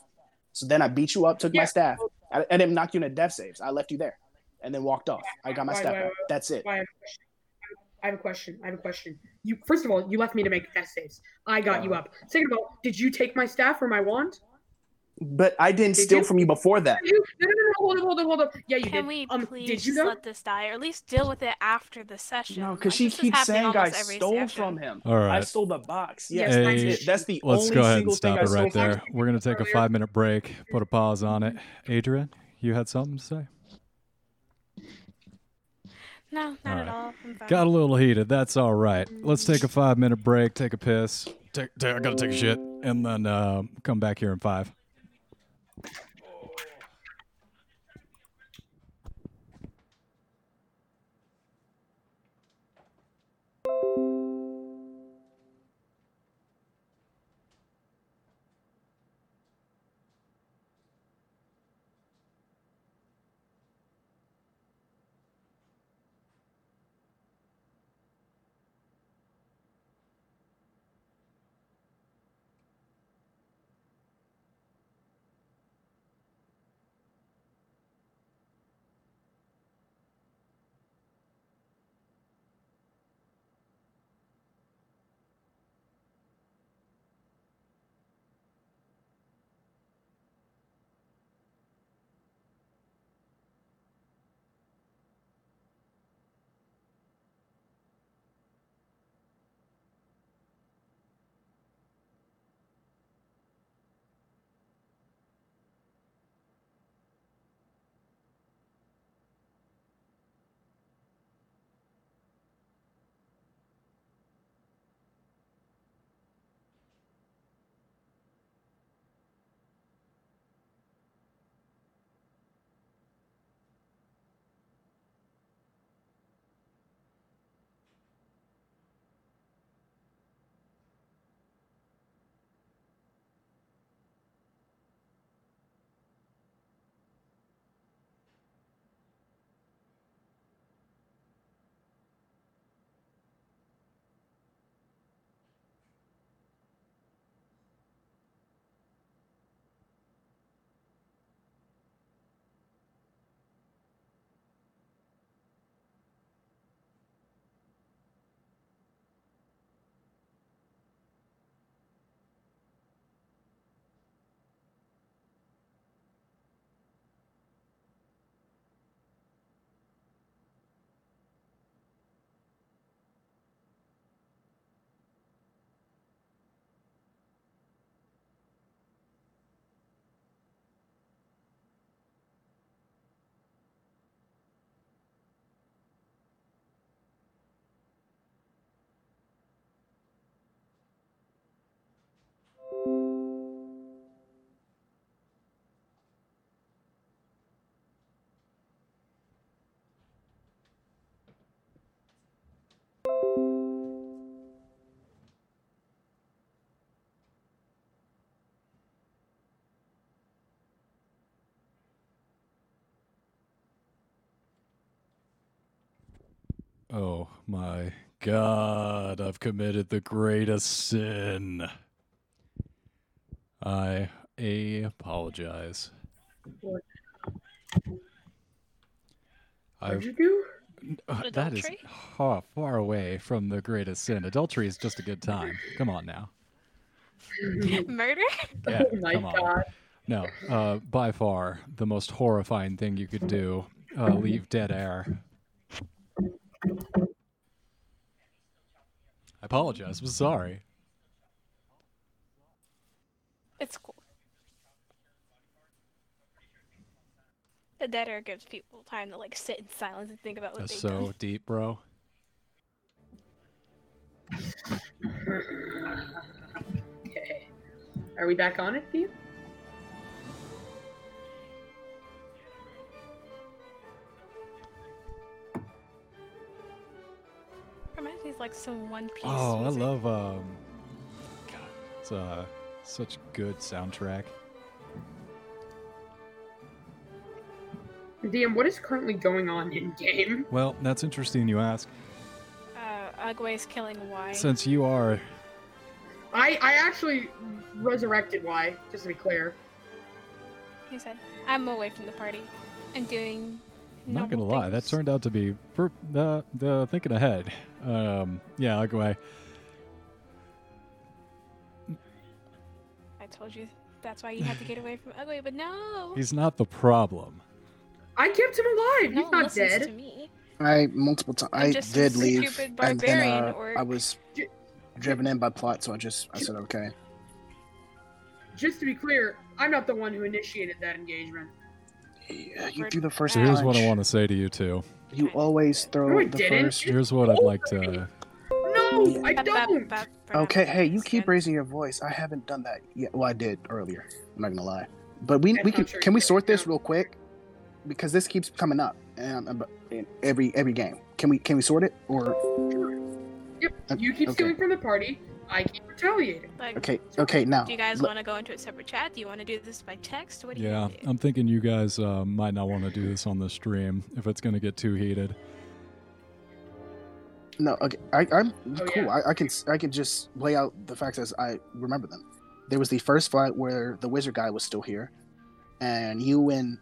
So then I beat you up, took my staff. I, I didn't knock you into death saves. I left you there, and then walked off. I got my Why, staff. why, back. why, That's it. Why, I have a question. I have a question. I have a question. You first of all, you left me to make death saves. I got you up. Second of all, did you take my staff or my wand? But I didn't Did steal you? from you before that. You, no, no, no, no, hold up, hold up, hold up. Yeah, you Can did. we um, please did you just let this die, or at least deal with it after the session? No, Like, because she keeps saying I stole session. from him. All I stole the box. Yes, Yes, that's Hey, it. That's the Let's only go ahead single and stop it right there. We're going to take a five minute break, put a pause on it. Adrian, you had something to say? No, not Alright. at all. I'm fine. Got a little heated. That's all right. Let's take a five minute break, take a piss. Take, take, I got to take a shit, and then uh, come back here in five. Oh my god, I've committed the greatest sin. I apologize. What? I've What'd you do? Uh, that is Adultery? ha- far away from the greatest sin. Adultery is just a good time. Come on now. Murder? Yeah, oh my come on. god. No, uh, by far the most horrifying thing you could do. Uh, leave dead air. I apologize. I'm sorry. It's cool. The dead air gives people time to like sit in silence and think about what That's they've so done. deep, bro. Okay. Are we back on it, Steve? Reminds me of like some One Piece. Oh, I love um. God, it's uh such good soundtrack. DM, what is currently going on in game? Well, that's interesting you ask. Uh, Ugwe's killing Y. Since you are I I actually resurrected Y, just to be clear. He said, "I'm away from the party I'm doing." I'm not gonna noble lie, that turned out to be per, the the thinking ahead. Um, yeah, I'll go away. I told you that's why you had to get away from Ugly, but no. He's not the problem. I kept him alive. no He's not dead. to me. I multiple times. I'm I just a did leave, stupid and then barbarian, uh, or- I was driven in by plot, so I just I said okay. Just to be clear, I'm not the one who initiated that engagement. Yeah, you Word- do the first So here's what I want to say to you two. You always throw No, I the didn't. first. Here's what I'd like to. No, I Bap, bap, don't. Okay, hey, you keep raising your voice. I haven't done that yet. Well, I did earlier. I'm not gonna lie. But we That's we can true. can we sort this Yeah. real quick? Because this keeps coming up and um, in every every game. Can we can we sort it or Yep. You keep okay. stealing from the party. I keep retaliating. Like, okay okay now? do you guys le- want to go into a separate chat? Do you want to do this by text? What do you Yeah, want? I'm thinking you guys uh, might not want to do this on the stream if it's gonna get too heated. No, okay. I, I'm Oh, cool. yeah. I, I can I can just lay out the facts as I remember them. There was the first fight where the wizard guy was still here, and you and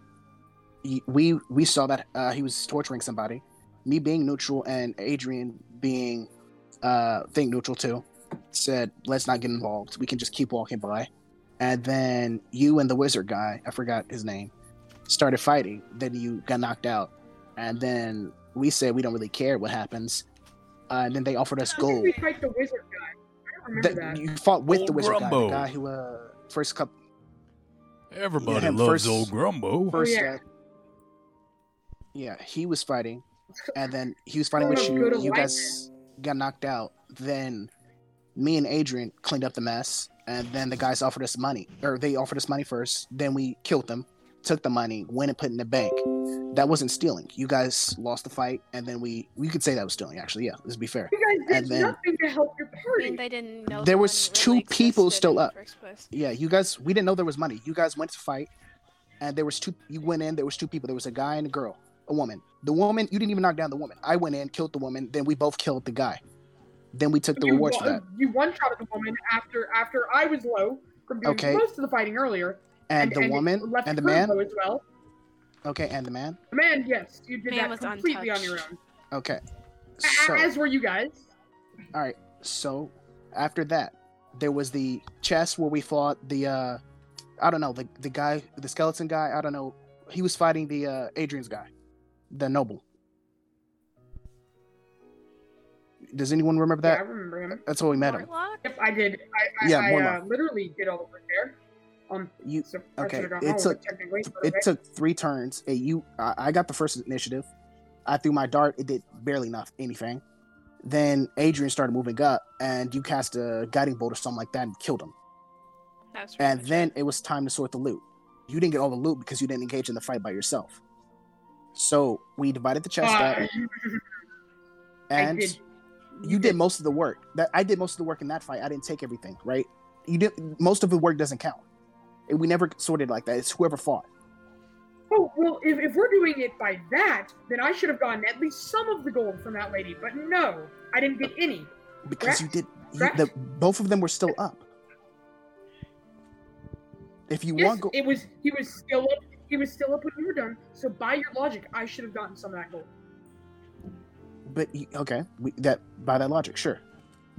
we we saw that uh, he was torturing somebody. Me being neutral and Adrian being uh think neutral too, said let's not get involved. We can just keep walking by. And then you and the wizard guy, I forgot his name, started fighting. Then you got knocked out, and then we said we don't really care what happens. Uh, and then they offered us I think gold. we fight the wizard guy. I remember That that. you fought with the Old wizard guy, the guy who uh first cup Everybody him loves first- old Grumbo. first yeah. uh, yeah he was fighting, and then he was fighting Oh, with you. You white guys got knocked out. Then me and Adrian cleaned up the mess, and then the guys offered us money, or they offered us money first. Then we killed them, took the money, went and put it in the bank. That wasn't stealing. You guys lost the fight, and then we we could say that was stealing. Actually, yeah, let's be fair. You guys did And then- nothing to help your I mean, party. they didn't know. There was two really people existed still up. Yeah, you guys. We didn't know there was money. You guys went to fight, and there was two. You went in. There was two people. There was a guy and a girl, a woman. The woman. You didn't even knock down the woman. I went in, killed the woman. Then we both killed the guy. Then we took the you, rewards for that. you one shot at the woman after after I was low from doing Okay. most of the fighting earlier. And, the woman left and the man. low as well. Okay, and the man. The man, yes, you did Man that was completely on your own. Okay. So As were you guys. all right. So after that, there was the chess where we fought the. uh I don't know the the guy, the skeleton guy. I don't know. He was fighting the uh Adrian's guy, the noble. Does anyone remember yeah, I remember him. That's how we met him. Mortlock? Yep, I did. I, I, Yeah, I uh, literally did all the work there. Um, You so okay, it took- but technically, but it okay. took three turns. Hey, you, I, I got the first initiative. I threw my dart. It did barely enough anything. Then Adrian started moving up, and you cast a guiding bolt or something like that and killed him. That's pretty And much then it. it was time to sort the loot. You didn't get all the loot because you didn't engage in the fight by yourself. So we divided the chest Uh, up, I and did. You did most of the work. That I did most of the work in that fight. I didn't take everything, right? You did most of the work doesn't count. We never sorted like that. It's whoever fought. Oh well, if, if we're doing it by that, then I should have gotten at least some of the gold from that lady. But no, I didn't get any. because you did. You, the, both of them were still up. If you Yes, want gold, it was he was still up. He was still up when we were done. So by your logic, I should have gotten some of that gold. But you, okay, we, that by that logic, sure.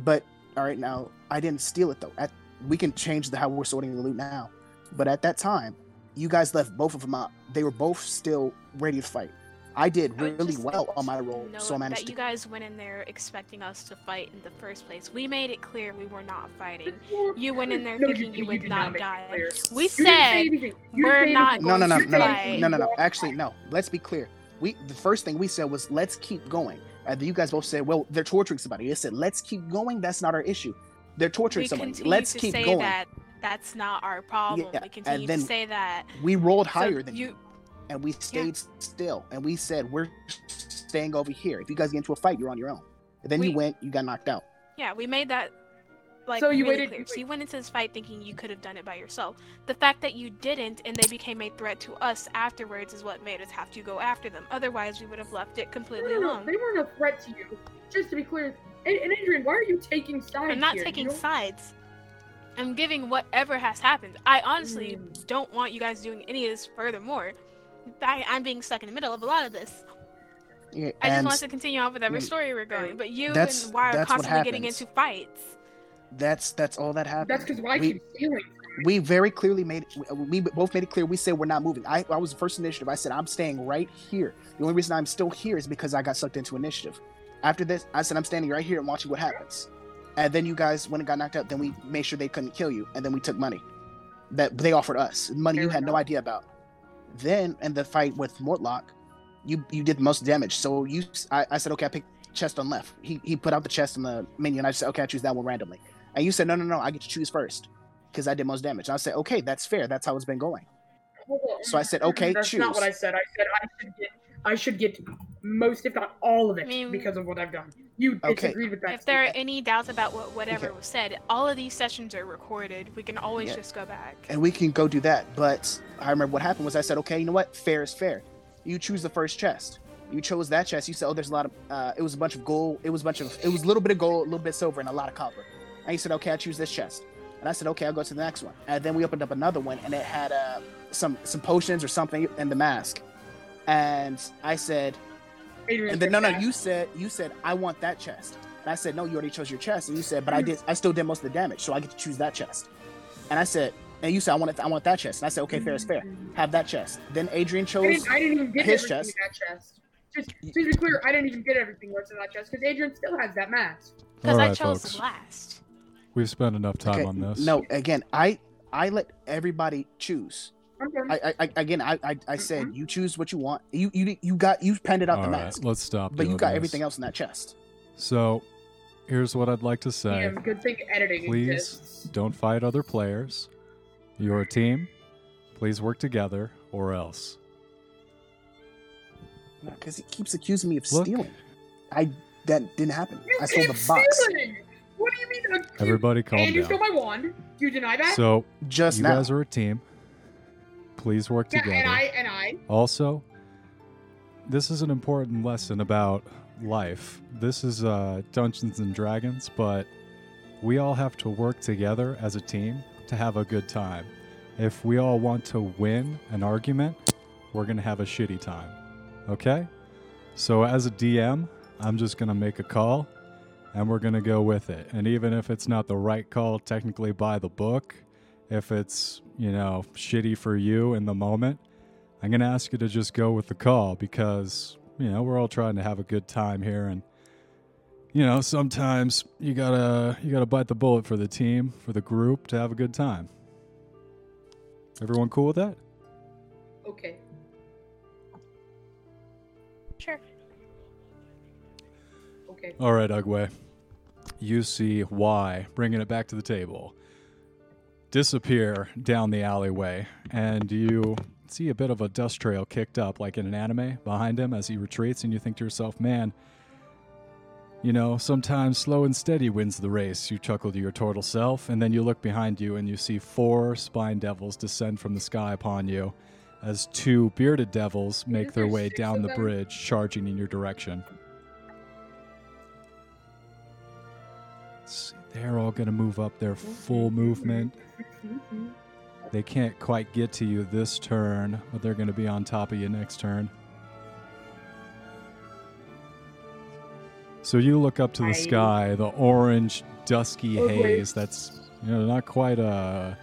But all right, now I didn't steal it though. At, we can change the how we're sorting the loot now. But at that time, you guys left both of them out. They were both still ready to fight. I did I really just well on my to roll, so I managed that to. you guys went in there expecting us to fight in the first place. We made it clear we were not fighting. You went in there No, thinking you would did not make die. We You said we're didn't say not anything. No, no, no, going no, to no, fight. no, no, no. Actually, no. Let's be clear. We the first thing we said was let's keep going. And you guys both said, well, they're torturing somebody. They said, let's keep going. That's not our issue. They're torturing we somebody. Let's to keep say going. that that's not our problem. Yeah, we and continue then to say that. We rolled So higher than you. you. and we stayed still and we said we're staying over here if you guys get into a fight you're on your own and then you went you got knocked out Yeah, we made that like So you really waited- clear. So you went into this fight thinking you could have done it by yourself. The fact that you didn't and they became a threat to us afterwards is what made us have to go after them. Otherwise, we would have left it completely no, no, alone. they weren't a threat to you. Just to be clear, and, and Adrian, why are you taking sides I'm not here? taking You don't- sides. I'm giving whatever has happened. I honestly Mm. don't want you guys doing any of this furthermore. I, I'm being stuck in the middle of a lot of this. yeah, I just want to continue on with every Mm. story we're going, but you That's- and why are constantly getting into fights. That's that's all that happened. That's because why we, keep stealing. we very clearly made we both made it clear we said we're not moving. I, I was the first initiative. I said i'm staying right here. The only reason i'm still here is because i got sucked into initiative. After this i said i'm standing right here and watching what happens. And then you guys when it got knocked out then we made sure they couldn't kill you and then we took money that they offered us money you Fair had no idea about. Then in the fight with mortlock you you did the most damage. So you i, I said okay i picked chest on left. He, he put out the chest in the menu and i said okay i choose that one randomly and you said no no no i get to choose first because i did most damage and i said okay that's fair that's how it's been going So I said, okay, That's not choose. what I said. I said I should get, I should get most, if not all of it, I mean- because of what I've done. You Okay. disagreed with that. If there are any doubts about what whatever Okay. was said, all of these sessions are recorded. We can always Yeah. just go back. and we can go do that. But I remember what happened was I said, okay, you know what? Fair is fair. You choose the first chest. You chose that chest. You said, oh, there's a lot of. Uh, it was a bunch of gold. It was a bunch of. It was a little bit of gold, a little bit of silver, and a lot of copper. And he said, okay, I choose this chest. And I said, okay, I'll go to the next one. And then we opened up another one, and it had uh, some some potions or something in the mask. And I said, Adrian and then no, no, you said you said I want that chest. And I said no, you already chose your chest. And you said, but I did. I still did most of the damage, so I get to choose that chest. And I said, and you said I want it. I want that chest. And I said, okay, fair is fair. Have that chest. Then Adrian I chose. didn't, I didn't even get his chest. that chest. Just, just to be clear, I didn't even get everything what's in that chest because Adrian still has that mask. Because All I chose folks. last. We've spent enough time Okay, on this. No, again, I I let everybody choose. I'm. I, I, I again, I, I, I said mm-hmm. you choose what you want. You, you, you got you penned it out All the right, mask, let's stop. but you doing got this. everything else in that chest. So, here's what I'd like to say. Damn, good thing editing Please exists. don't fight other players. You're a team. Please work together, or else. Because he keeps accusing me of Look. stealing. I that didn't happen. You I stole the box stealing! What do you mean? accused? Everybody, calm and you down. stole my wand. You deny that? So, just you now. guys are a team. Please work yeah, together. and I and I. Also, this is an important lesson about life. This is uh, Dungeons and Dragons, but we all have to work together as a team to have a good time. If we all want to win an argument, we're going to have a shitty time. Okay? So, as a DM, I'm just going to make a call and we're going to go with it. And even if it's not the right call technically by the book, if it's, you know, shitty for you in the moment, I'm going to ask you to just go with the call because, you know, we're all trying to have a good time here and you know, sometimes you got to you got to bite the bullet for the team, for the group to have a good time. Everyone cool with that? Okay. Sure. Okay. All right, Ugwe. You see why bringing it back to the table. Disappear down the alleyway, and you see a bit of a dust trail kicked up, like in an anime, behind him as he retreats, and you think to yourself, man, you know, sometimes slow and steady wins the race. You chuckle to your turtle self, and then you look behind you and you see four spine devils descend from the sky upon you as two bearded devils make their way down the bridge, charging in your direction. See, They're all going to move up their full movement. They can't quite get to you this turn, but they're going to be on top of you next turn. So you look up to the sky, the orange, dusky Oh, haze. That's you know not quite a,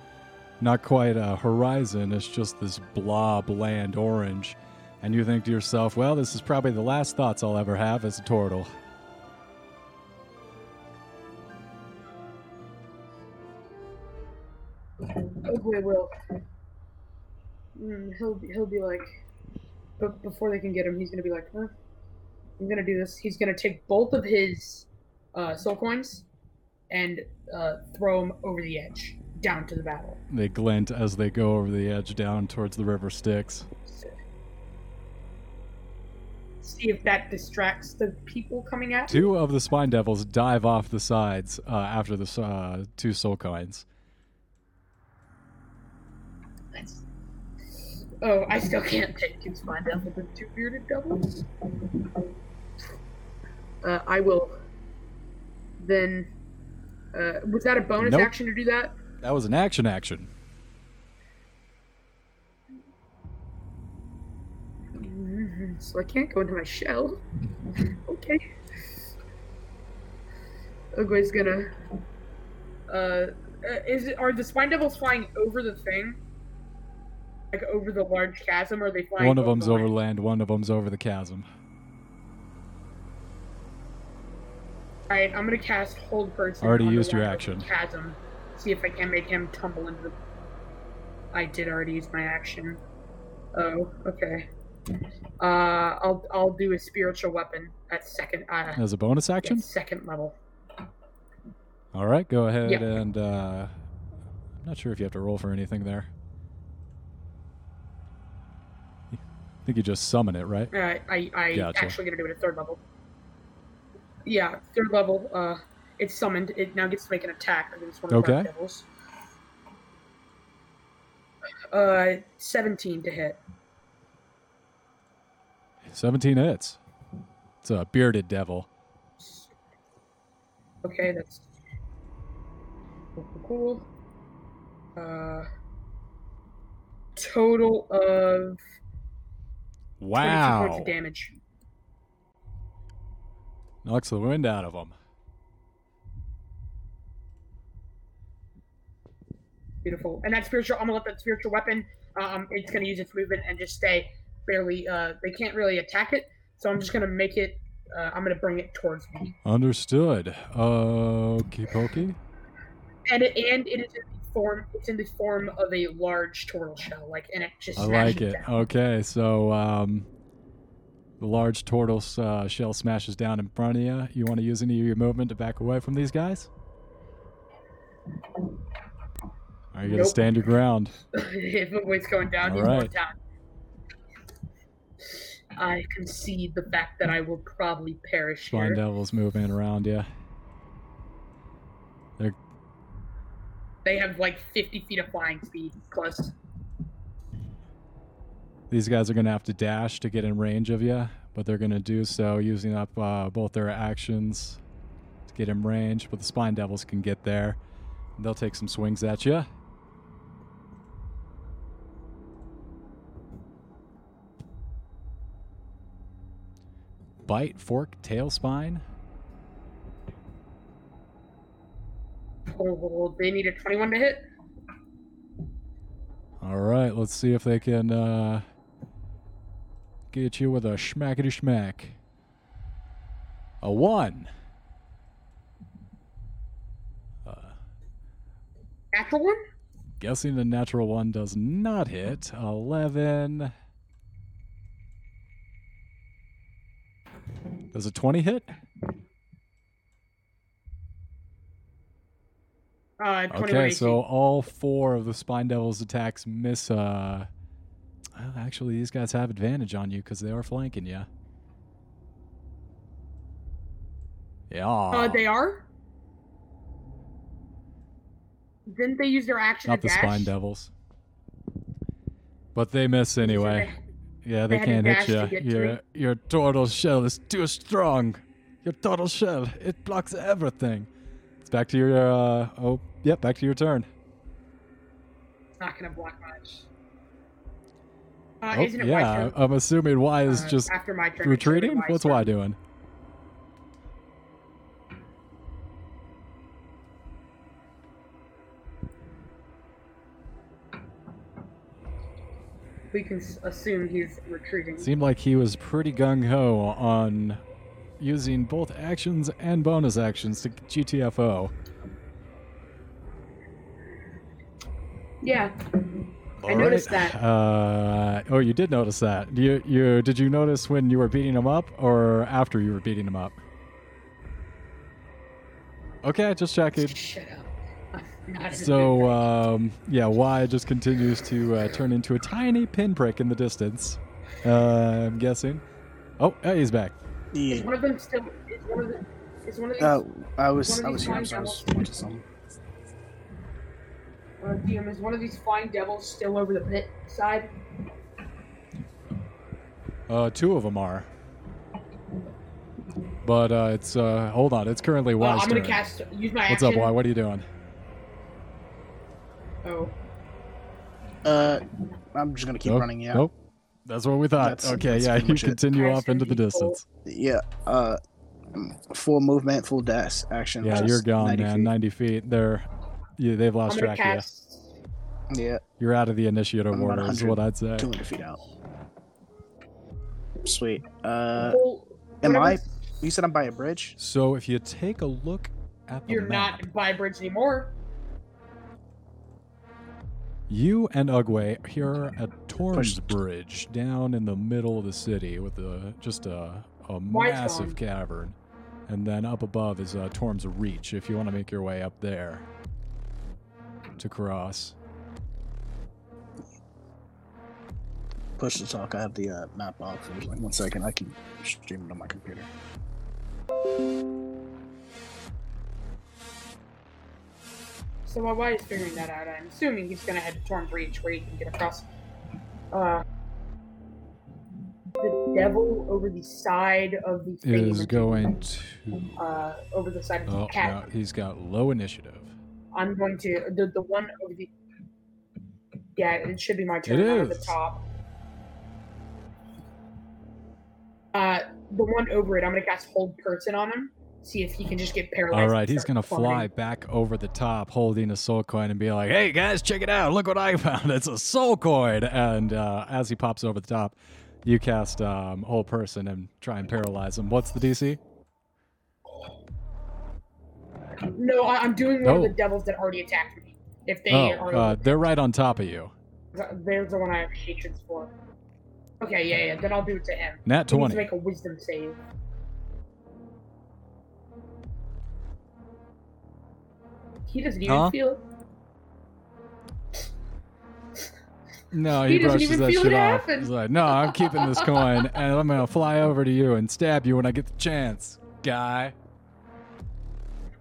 not quite a horizon. It's just this blah, bland orange, and you think to yourself, "Well, this is probably the last thoughts I'll ever have as a turtle." Ugwe will. Mm, he'll be- he'll be like, but before they can get him, he's gonna be like, huh? I'm gonna do this. He's gonna take both of his uh, soul coins and uh, throw them over the edge down to the battle. They glint as they go over the edge down towards the river Styx. See if that distracts the people coming at. me. Two of the spine devils dive off the sides uh, after the uh, two soul coins. That's- Oh, I still can't take two spine devils with two bearded devils. Uh, I will. Then, uh, was that a bonus Nope. action to do that? That was an action action. So I can't go into my shell. okay. Ugwe's gonna. Uh, uh, is it, are the spine devils flying over the thing? Like over the large chasm, or they flying? One of them's the over land? land, one of them's over the chasm. All right, I'm gonna cast hold person. Already used your action. Chasm. See if I can make him tumble into the. I did already use my action. Oh, okay. Uh, I'll I'll do a spiritual weapon at second. Uh, As a bonus action? second level. All right, go ahead Yeah. and. Uh, I'm not sure if you have to roll for anything there. Think you just summon it, right? Uh, I I Gotcha. actually gonna do it at third level. Yeah, third level. Uh, it's summoned. It now gets to make an attack against one of the Okay. dark devils. Uh, seventeen to hit. 17 hits. It's a bearded devil. Okay, that's cool. Uh, total of 22 points Wow. of damage. Knocks the wind out of him. Beautiful. And that spiritual, I'm gonna let that spiritual weapon. Um, it's gonna use its movement and just stay barely. Uh, they can't really attack it, so I'm just gonna make it. Uh, I'm gonna bring it towards me, Understood. Okie pokey. and it, and it is form. It's in the form of a large turtle shell, like, and it just. I like it. down. Okay, so um, the large turtle uh, shell smashes down in front of you. You want to use any of your movement to back away from these guys? Are you going to stand your ground? if weight's going down, All he's going down. I concede the fact that I will probably perish Spine devils moving around you. They have like 50 feet of flying speed plus. These guys are going to have to dash to get in range of you, but they're going to do so using up uh, both their actions to get in range. But the Spine Devils can get there. They'll take some swings at you. Bite, fork, tail, spine. They need a 21 to hit. All right, let's see if they can uh, get you with a schmackety schmack. A one. Uh, Natural one? Guessing the natural one does not hit. 11. Does a 20 hit? Uh, Okay, so all four of the Spine Devil's attacks miss. Uh, well, actually, these guys have advantage on you because they are flanking you. Yeah. Uh, they are? Didn't they use their action not the dash? Spine Devils. But they miss anyway. Yeah, they they can't hit you. to Your your turtle shell is too strong. Your turtle shell it blocks everything. It's back to your uh oh yep back to your turn. It's not gonna block much. Uh, oh isn't it yeah, turn? I'm assuming Y is Uh, just after my turn. retreating. What's turn. Y doing? We can assume he's retreating. Seemed like he was pretty gung ho on using both actions and bonus actions to GTFO. Yeah. I noticed right. that. Uh, oh, you did notice that. You, you did you notice when you were beating him up, or after you were beating him up? Okay, I just checking. Shut up. I'm not in So, the- um, yeah, Y just continues to uh, turn into a tiny pinprick in the distance. Uh, I'm guessing. Oh, hey, he's back. is Yeah. one of them still? Is one of them? Is one of these? Uh, I was I was here. lines So I was watching some. Uh, DM, is one of these flying devils still over the pit side? Uh, two of them are. But uh, it's uh, hold on. It's currently Uh, Y's I'm gonna turn. cast. Use my What's action. up, Y? What are you doing? Oh. Uh, I'm just gonna keep Nope, running. Yeah. Nope. That's what we thought. That's- okay, that's yeah, pretty you much it. continue off into the you pull- distance. Yeah. Uh, full movement, full dash action. Yeah, which you're gone, 90 man. feet. 90 feet. They're, yeah, they've I'm lost track of you. cast. Yeah, You're out of the initiative I'm order, is what I'd say. 200 feet out. Sweet. Uh, pull am I? whatever's- You said I'm by a bridge. So if you take a look at the You're map, not by a bridge anymore. you and Ugwe here at Torm's Push- Bridge, down in the middle of the city, with a just a, a massive cavern, and then up above is uh, Torm's Reach. If you want to make your way up there to cross. Push to talk. I have the uh, map off. There's like one second. I can stream it on my computer. So while White is figuring that out, I'm assuming he's gonna head to Torn Breach where he can get across. Uh, the devil over the side of the thing Is going to. uh over the side of the Oh, cat. no, he's got low initiative. I'm going to the the one over the. Yeah, it should be my turn. It I'm at the top. Uh, the one over it, I'm gonna cast Hold Person on him. See if he can just get paralyzed. All right, he's gonna fly back over the top, holding a soul coin, and be like, "Hey guys, check it out! Look what I found! It's a soul coin!" And uh, as he pops over the top, you cast um, hold person and try and paralyze him. What's the DC? No, I, I'm doing one of Oh. the devils that already attacked me. If they Oh, are, uh, they're right on top of you. there's the one I have hatreds for. Okay, yeah, yeah. Then I'll do it to him. Nat He needs twenty. to make a Wisdom save. He doesn't even Huh? feel. No, He he, doesn't brushes even that feel shit it off. He's like, "No, I'm keeping this coin, and I'm gonna fly over to you and stab you when I get the chance, guy."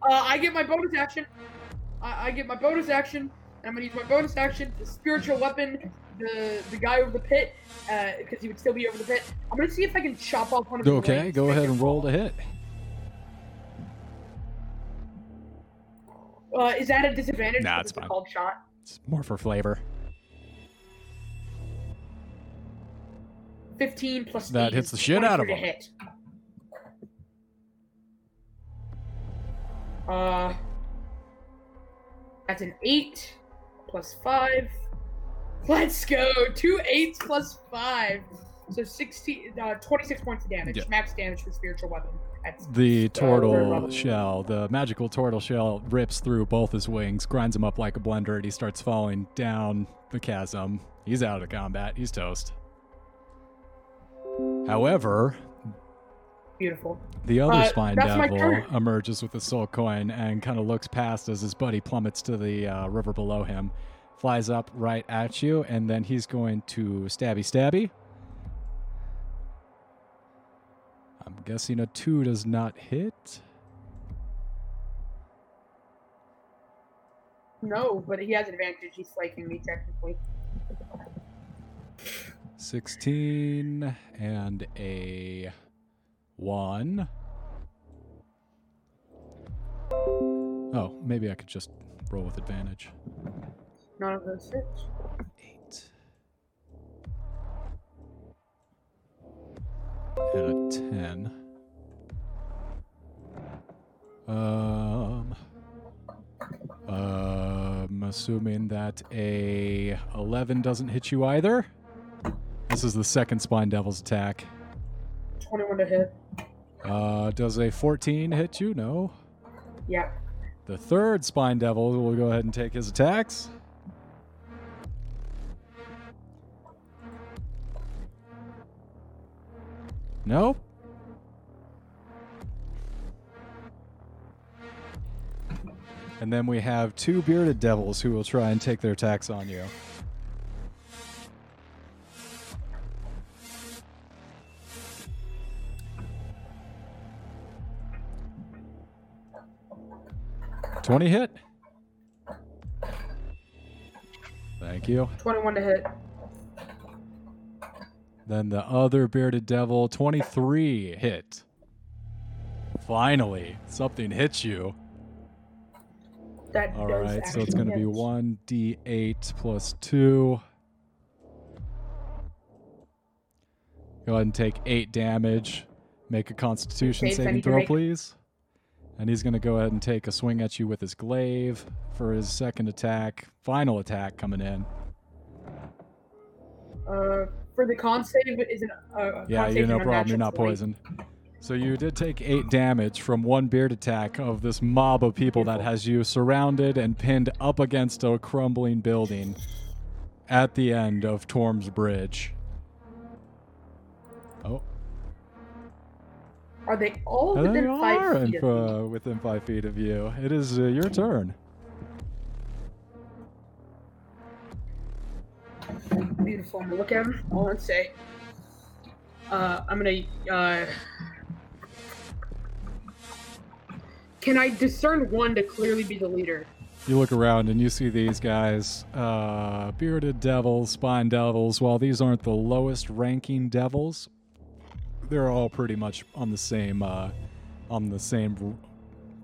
Uh, I get my bonus action. I, I get my bonus action. And I'm gonna use my bonus action, the spiritual weapon, the the guy over the pit, because he would still be over the pit. I'm gonna see if I can chop off one of his Okay, go ahead him and roll fall. to hit. Uh, is that a disadvantage? Nah, it's it's a fine. called shot. It's more for flavor. 15 plus That eight hits the shit out of 23 him. hit. Uh, that's an eight plus five. Let's go. Two eights plus five. So 16, uh, 26 points of damage. Yeah. Max damage for spiritual weapon. That's The turtle shell, the magical turtle shell, rips through both his wings, grinds him up like a blender, and he starts falling down the chasm. He's out of combat. He's toast. However, Beautiful. the other Uh, spine devil emerges with a soul coin and kind of looks past as his buddy plummets to the uh, river below him, flies up right at you, and then he's going to stabby stabby. I'm guessing a two does not hit. No, but he has advantage. He's flanking me technically. 16 and a 1. Oh, maybe I could just roll with advantage. None of those hits. 8. And a 10. Um, I'm assuming that a 11 doesn't hit you either. This is the second Spine Devil's attack. 21 to hit. Uh, does a 14 hit you? No. Yeah. The third Spine Devil will go ahead and take his attacks. Nope. And then we have two bearded devils who will try and take their attacks on you. Twenty hit. Thank you. 21 to hit. Then the other bearded devil, 23 hit. Finally, something hits you. That All right, so it's going to be 1d8 plus 2. Go ahead and take 8 damage. Make a constitution Okay, saving throw, make- please. And he's going to go ahead and take a swing at you with his glaive for his second attack. Final attack coming in. Uh, for the con save, is an uh, Yeah, you save no problem. You're not poisoned. So you did take eight damage from one beard attack of this mob of people that has you surrounded and pinned up against a crumbling building at the end of Torm's Bridge. Oh, Are they all within you five are feet in, of me? uh, within five feet of you. It is uh, your turn. Beautiful. I'm gonna look at him. All and say, uh, I'm gonna. Uh, can I discern one to clearly be the leader? You look around and you see these guys, uh, bearded devils, spine devils. While these aren't the lowest ranking devils, they're all pretty much on the same, uh, on the same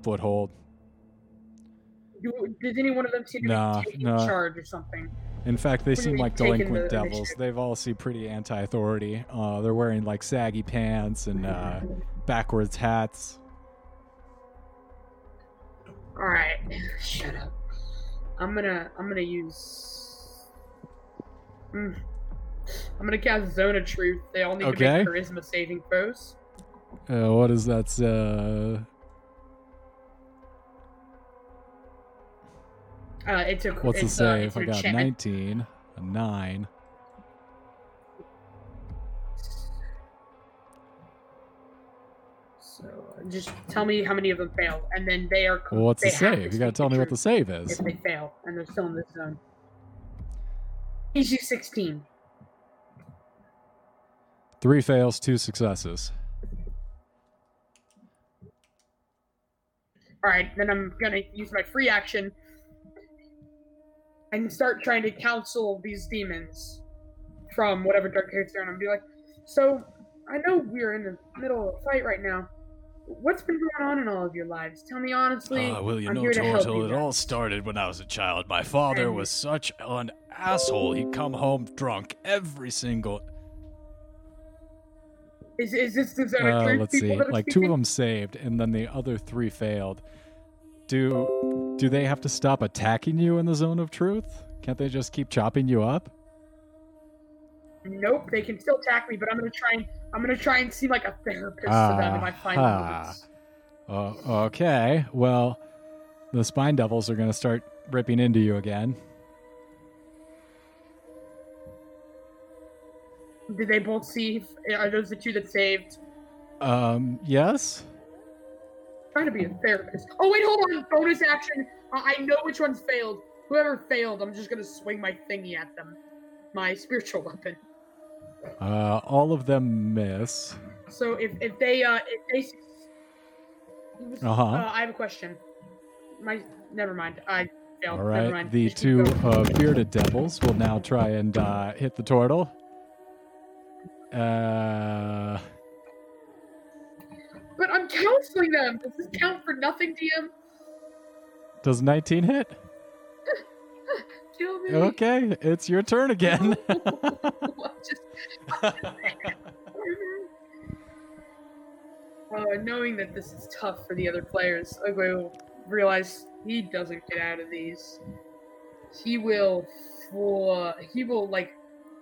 foothold. Does any one of them seem to Nah, be taking nah. charge or something? In fact, they What seem like delinquent the devils. initiative? They've all seem pretty anti-authority. Uh, they're wearing like saggy pants and uh, backwards hats. All right, shut up. I'm gonna. I'm gonna use. Mm. I'm gonna cast Zone of Truth. They all need Okay. to make charisma saving throws. Uh, what is that? Uh, Uh, it's a. what's the it's a, save? it's I got enchantment. 19, a 9. So just tell me how many of them fail, and then they are. Well, what's they the save? You gotta tell me what the save is. If they fail and they're still in this zone. PG sixteen. Three fails, two successes. All right, then I'm gonna use my free action and start trying to counsel these demons from whatever dark hair they're in. I'm be like, so I know we're in the middle of a fight right now. What's been going on in all of your lives? Tell me honestly. Ah, well, you I'm know, here Tortle, it all started when I was a child. My father And- was such an asshole. He'd come home drunk every single. Is, is this the zone Uh, truth let's see. that Like two of them saved, and then the other three failed. Do do they have to stop attacking you in the zone of truth? Can't they just keep chopping you up? Nope, they can still attack me, but I'm gonna try and I'm gonna try and seem like a therapist to them in my final Ah-ha. moments. Uh, okay. Well, the spine devils are going to start ripping into you again. Did they both see? Are those the two that saved? Um, yes. trying to be a therapist. Oh wait, hold on. Bonus action. I I know which ones failed. Whoever failed, I'm just gonna swing my thingy at them. My spiritual weapon. Uh, all of them miss. So if if they uh if they Uh-huh. uh I have a question. My never mind. I failed. All Never mind. The two uh, bearded devils will now try and uh, hit the turtle. Uh, But I'm counseling them. Does this count for nothing, DM? does 19 hit? Kill me. Okay, it's your turn again. Just- uh, knowing that this is tough for the other players, Ugwe will realize he doesn't get out of these. He will, uh, he will like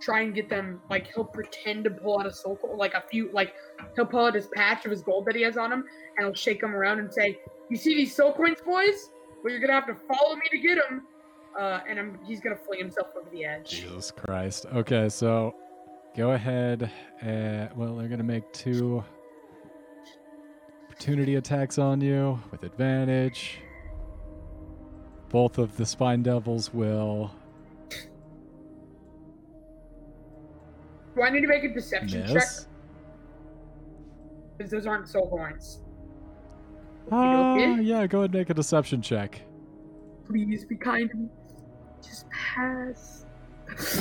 try and get them. Like he'll pretend to pull out a soul, co- like a few, like he'll pull out his patch of his gold that he has on him, and he'll shake them around and say, "You see these soul coins, boys? Well, you're gonna have to follow me to get them." Uh, and I'm, he's gonna fling himself over the edge. Jesus Christ. Okay, so go ahead. Uh, well, they're to make two opportunity attacks on you with advantage. Both of the Spine Devils will Do I need to make a deception check? Because those aren't soul coins. Uh, yeah, go ahead and make a deception check. Please be kind to me. Just pass.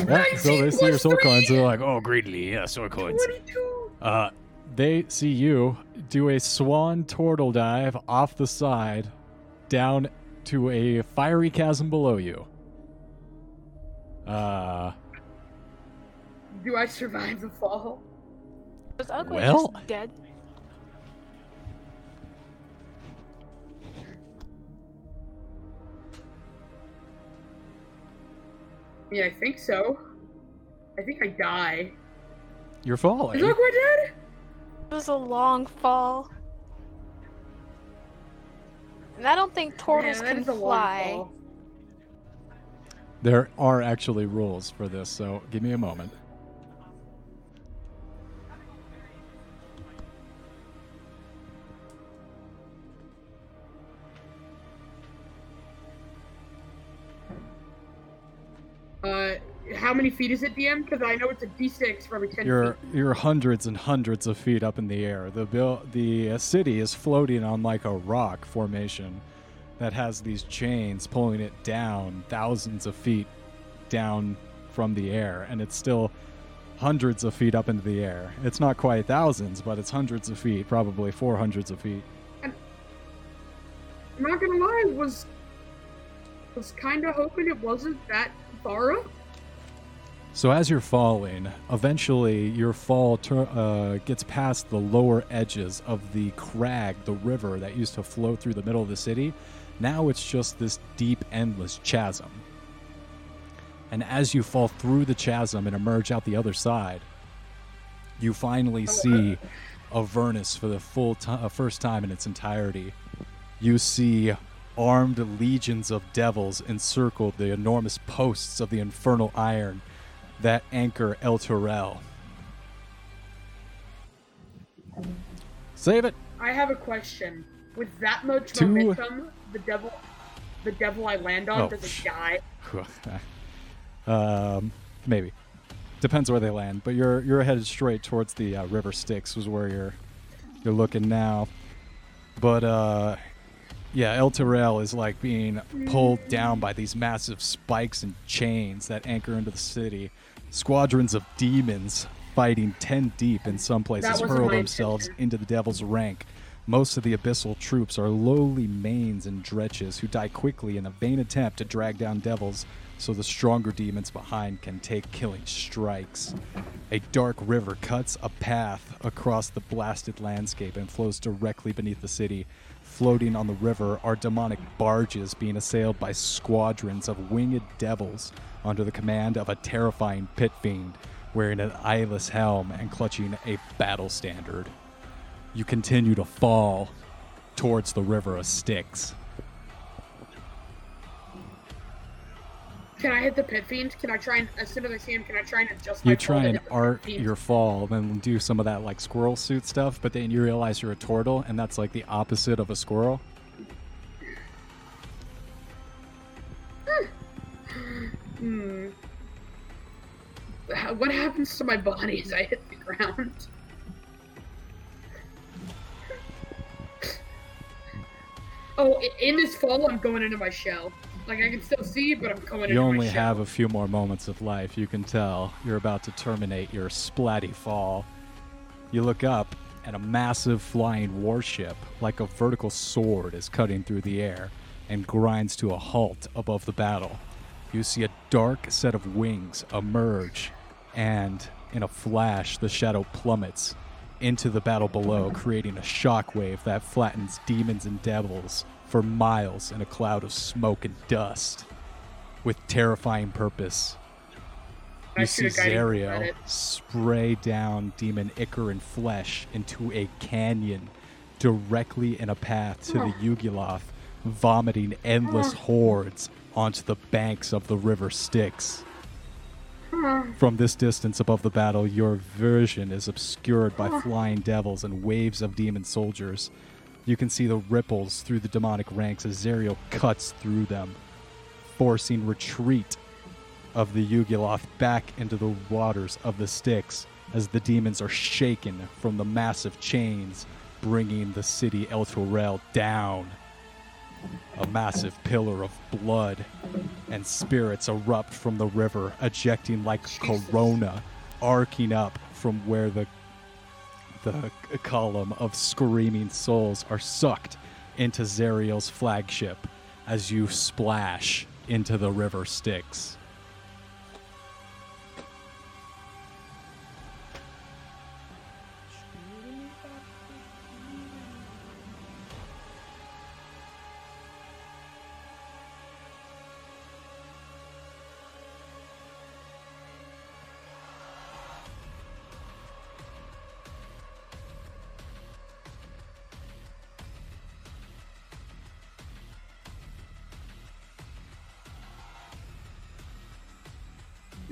Yeah, so they see your soul coins, three, they're like, Oh, greedily, yeah, soul coins. 22. Uh, they see you do a swan turtle dive off the side down to a fiery chasm below you. Uh, Do I survive the fall? Was Ugly Well- just dead? Yeah, I think so. I think I die. you're falling. Is falling. Aqua dead? It was a long fall. And I don't think turtles Man, can is fly. There are actually rules for this, so give me a moment. Uh, how many feet is it, DM? Because I know it's a D6 for every 10 You're feet. you're hundreds and hundreds of feet up in the air. The bill, the uh, city is floating on like a rock formation that has these chains pulling it down thousands of feet down from the air, and it's still hundreds of feet up into the air. It's not quite thousands, but it's hundreds of feet, probably four hundreds of feet. I'm not gonna lie, was was kind of hoping it wasn't that up. So as you're falling, eventually your fall tur uh, gets past the lower edges of the crag, the river that used to flow through the middle of the city. Now it's just this deep, endless chasm. And as you fall through the chasm and emerge out the other side, you finally see Avernus for the full ti uh, first time in its entirety. You see armed legions of devils encircled the enormous posts of the infernal iron that anchor Elturel. Save it. I have a question. With that much Two- momentum, the devil, the devil I land on, Oh, does it die? um, maybe depends where they land, but you're you're headed straight towards the uh, River Styx, was where you're you're looking now. But uh, yeah, Elturel is like being pulled down by these massive spikes and chains that anchor into the city. Squadrons of demons fighting ten deep in some places hurl themselves into the devil's rank. Most of the abyssal troops are lowly manes and dretches who die quickly in a vain attempt to drag down devils so the stronger demons behind can take killing strikes. A dark river cuts a path across the blasted landscape and flows directly beneath the city. Floating on the river are demonic barges being assailed by squadrons of winged devils under the command of a terrifying pit fiend wearing an eyeless helm and clutching a battle standard. You continue to fall towards the river of Styx. Can I hit the pit fiend? Can I try and as soon as I see him, can I try and adjust my You try and hit the pit art your fall, then do some of that like squirrel suit stuff, but then you realize you're a turtle, and that's like the opposite of a squirrel. Hmm. What happens to my body as I hit the ground? Oh, in this fall, I'm going into my shell. Like I can still see, but I'm coming. You only have a few more moments of life. You can tell you're about to terminate your splatty fall. You look up, and a massive flying warship, like a vertical sword, is cutting through the air and grinds to a halt above the battle. You see a dark set of wings emerge, and in a flash, the shadow plummets into the battle below, creating a shockwave that flattens demons and devils for miles in a cloud of smoke and dust with terrifying purpose. I You see should've guided you Zariel spray down demon ichor Icaran flesh into a canyon directly in a path to the Yugoloth, vomiting endless hordes onto the banks of the river Styx. From this distance above the battle, your vision is obscured by flying devils and waves of demon soldiers. You can see the ripples through the demonic ranks as Zariel cuts through them, forcing retreat of the Yugoloth back into the waters of the Styx as the demons are shaken from the massive chains, bringing the city Elturel down. A massive pillar of blood and spirits erupt from the river, ejecting like corona, arcing up from where the the column of screaming souls are sucked into Zariel's flagship as you splash into the river Styx.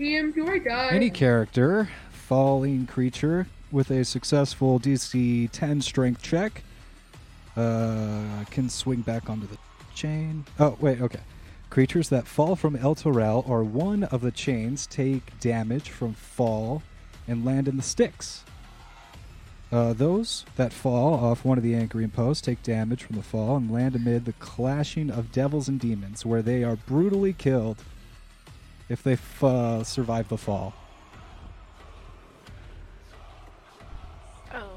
DM, do I die? Any character, falling creature with a successful DC 10 strength check, uh, can swing back onto the chain. Oh, wait, okay. Creatures that fall from Elturel or one of the chains take damage from fall and land in the Styx. Uh, those that fall off one of the anchoring posts take damage from the fall and land amid the clashing of devils and demons, where they are brutally killed if they f- uh, survive the fall. Oh,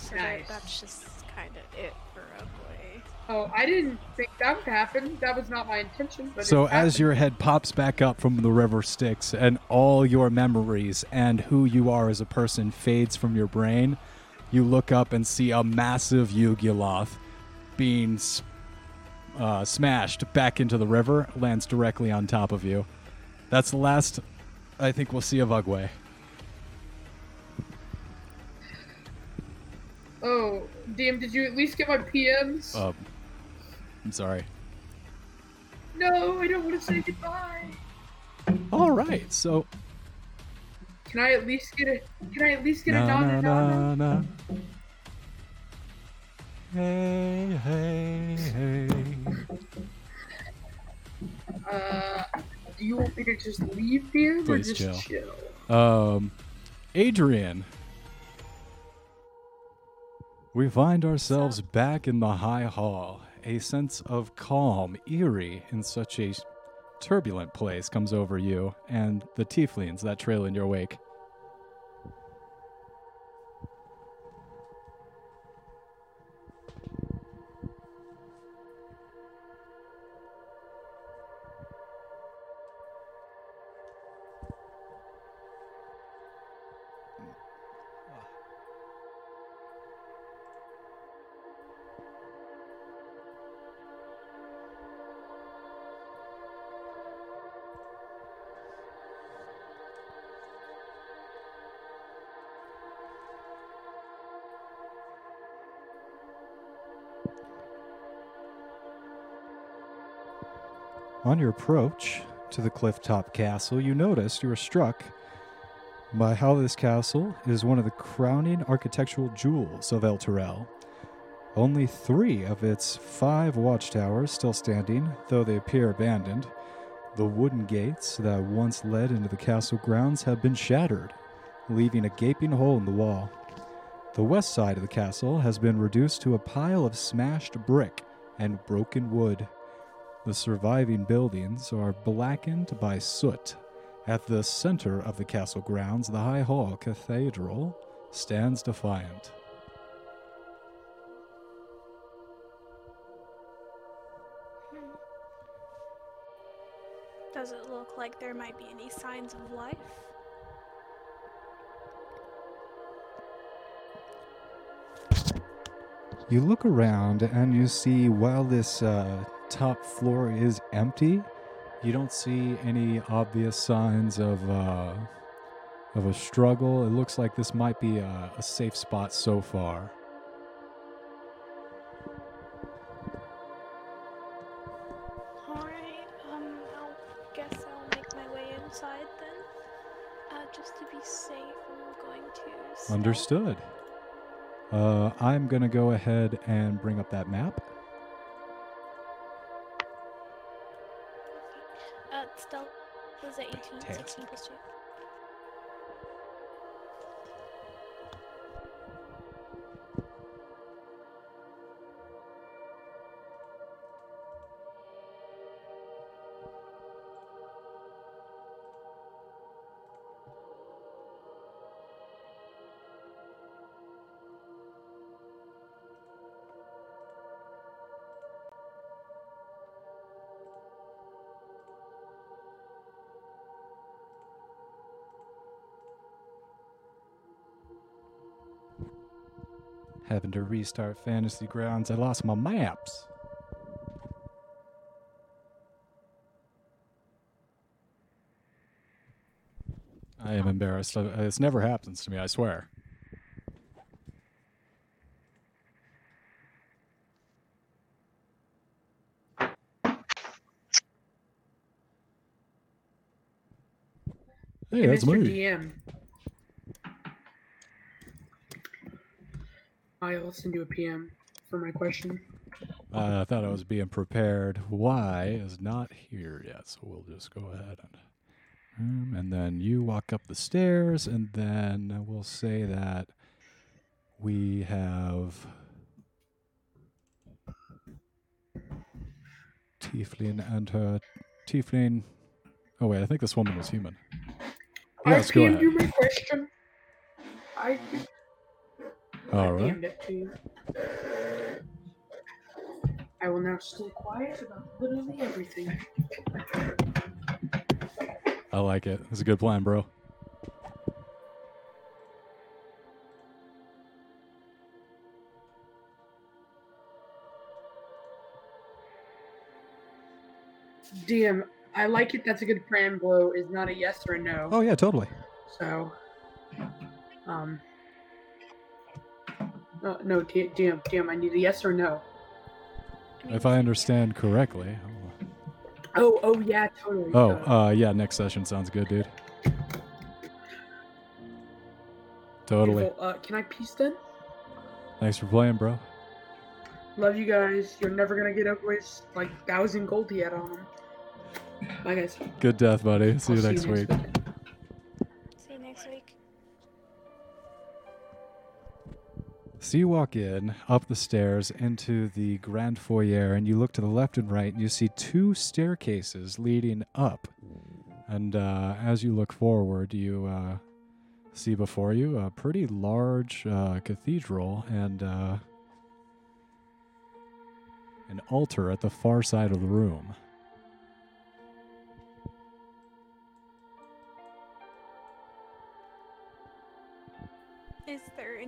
so Nice. that, that's just kind of it for Ugly. Oh, I didn't think that would happen. That was not my intention. But So as happened. your head pops back up from the river Styx and all your memories and who you are as a person fades from your brain, you look up and see a massive Yugoloth being uh, smashed back into the river, lands directly on top of you. That's the last I think we'll see of Ugwe. Oh, DM, did you at least get my PMs? Um, I'm sorry. no, I don't want to say goodbye. All right, so Can I at least get a? Can I at least get a na nod? na na na. Hey hey hey. Uh, you want me to just leave, DM, or just chill. chill? Um, Adrian. We find ourselves back in the High Hall. A sense of calm, eerie in such a turbulent place comes over you and the tieflings that trail in your wake. On your approach to the clifftop castle, you notice you are struck by how this castle is one of the crowning architectural jewels of Elturel. Only three of its five watchtowers still standing, though they appear abandoned. The wooden gates that once led into the castle grounds have been shattered, leaving a gaping hole in the wall. The west side of the castle has been reduced to a pile of smashed brick and broken wood. The surviving buildings are blackened by soot. At the center of the castle grounds, the High Hall Cathedral stands defiant. Hmm. Does it look like there might be any signs of life? You look around and you see while this uh, top floor is empty, you don't see any obvious signs of uh, of a struggle. It looks like this might be a, a safe spot so far. Alright, um, I'll guess I'll make my way inside then. Uh, just to be safe, I'm going to. Understood. Uh, I'm gonna go ahead and bring up that map. So Fantastic. Restart Fantasy Grounds. I lost my maps. I am embarrassed. Uh, This never happens to me, I swear. Hey, Hey, that's Mr. me. DM. I'll send you a PM for my question. Uh, I thought I was being prepared. Y is not here yet, so we'll just go ahead and. Um, and then you walk up the stairs, and then we'll say that we have Tiefling and her Tiefling. Oh wait, I think this woman was human. Yes, I go PM'd ahead. you my question. I, All I right. It. I will now stay quiet about literally everything. I like it. It's a good plan, bro. DM, I like it. That's a good plan. Blow is not a yes or a no. Oh yeah, totally. So, um, uh, no, D- damn, DM, I need a yes or no. If I understand correctly. Oh, oh yeah, totally. Oh, uh, yeah, next session sounds good, dude. Totally. Uh, can I peace then? Thanks for playing, bro. Love you guys. You're never gonna get Ugwe's like thousand gold yet on them. Bye guys. Good death, buddy. See I'll you next week. See So you walk in, up the stairs, into the grand foyer, and you look to the left and right, and you see two staircases leading up. And uh, as you look forward, you uh, see before you a pretty large uh, cathedral and uh, an altar at the far side of the room.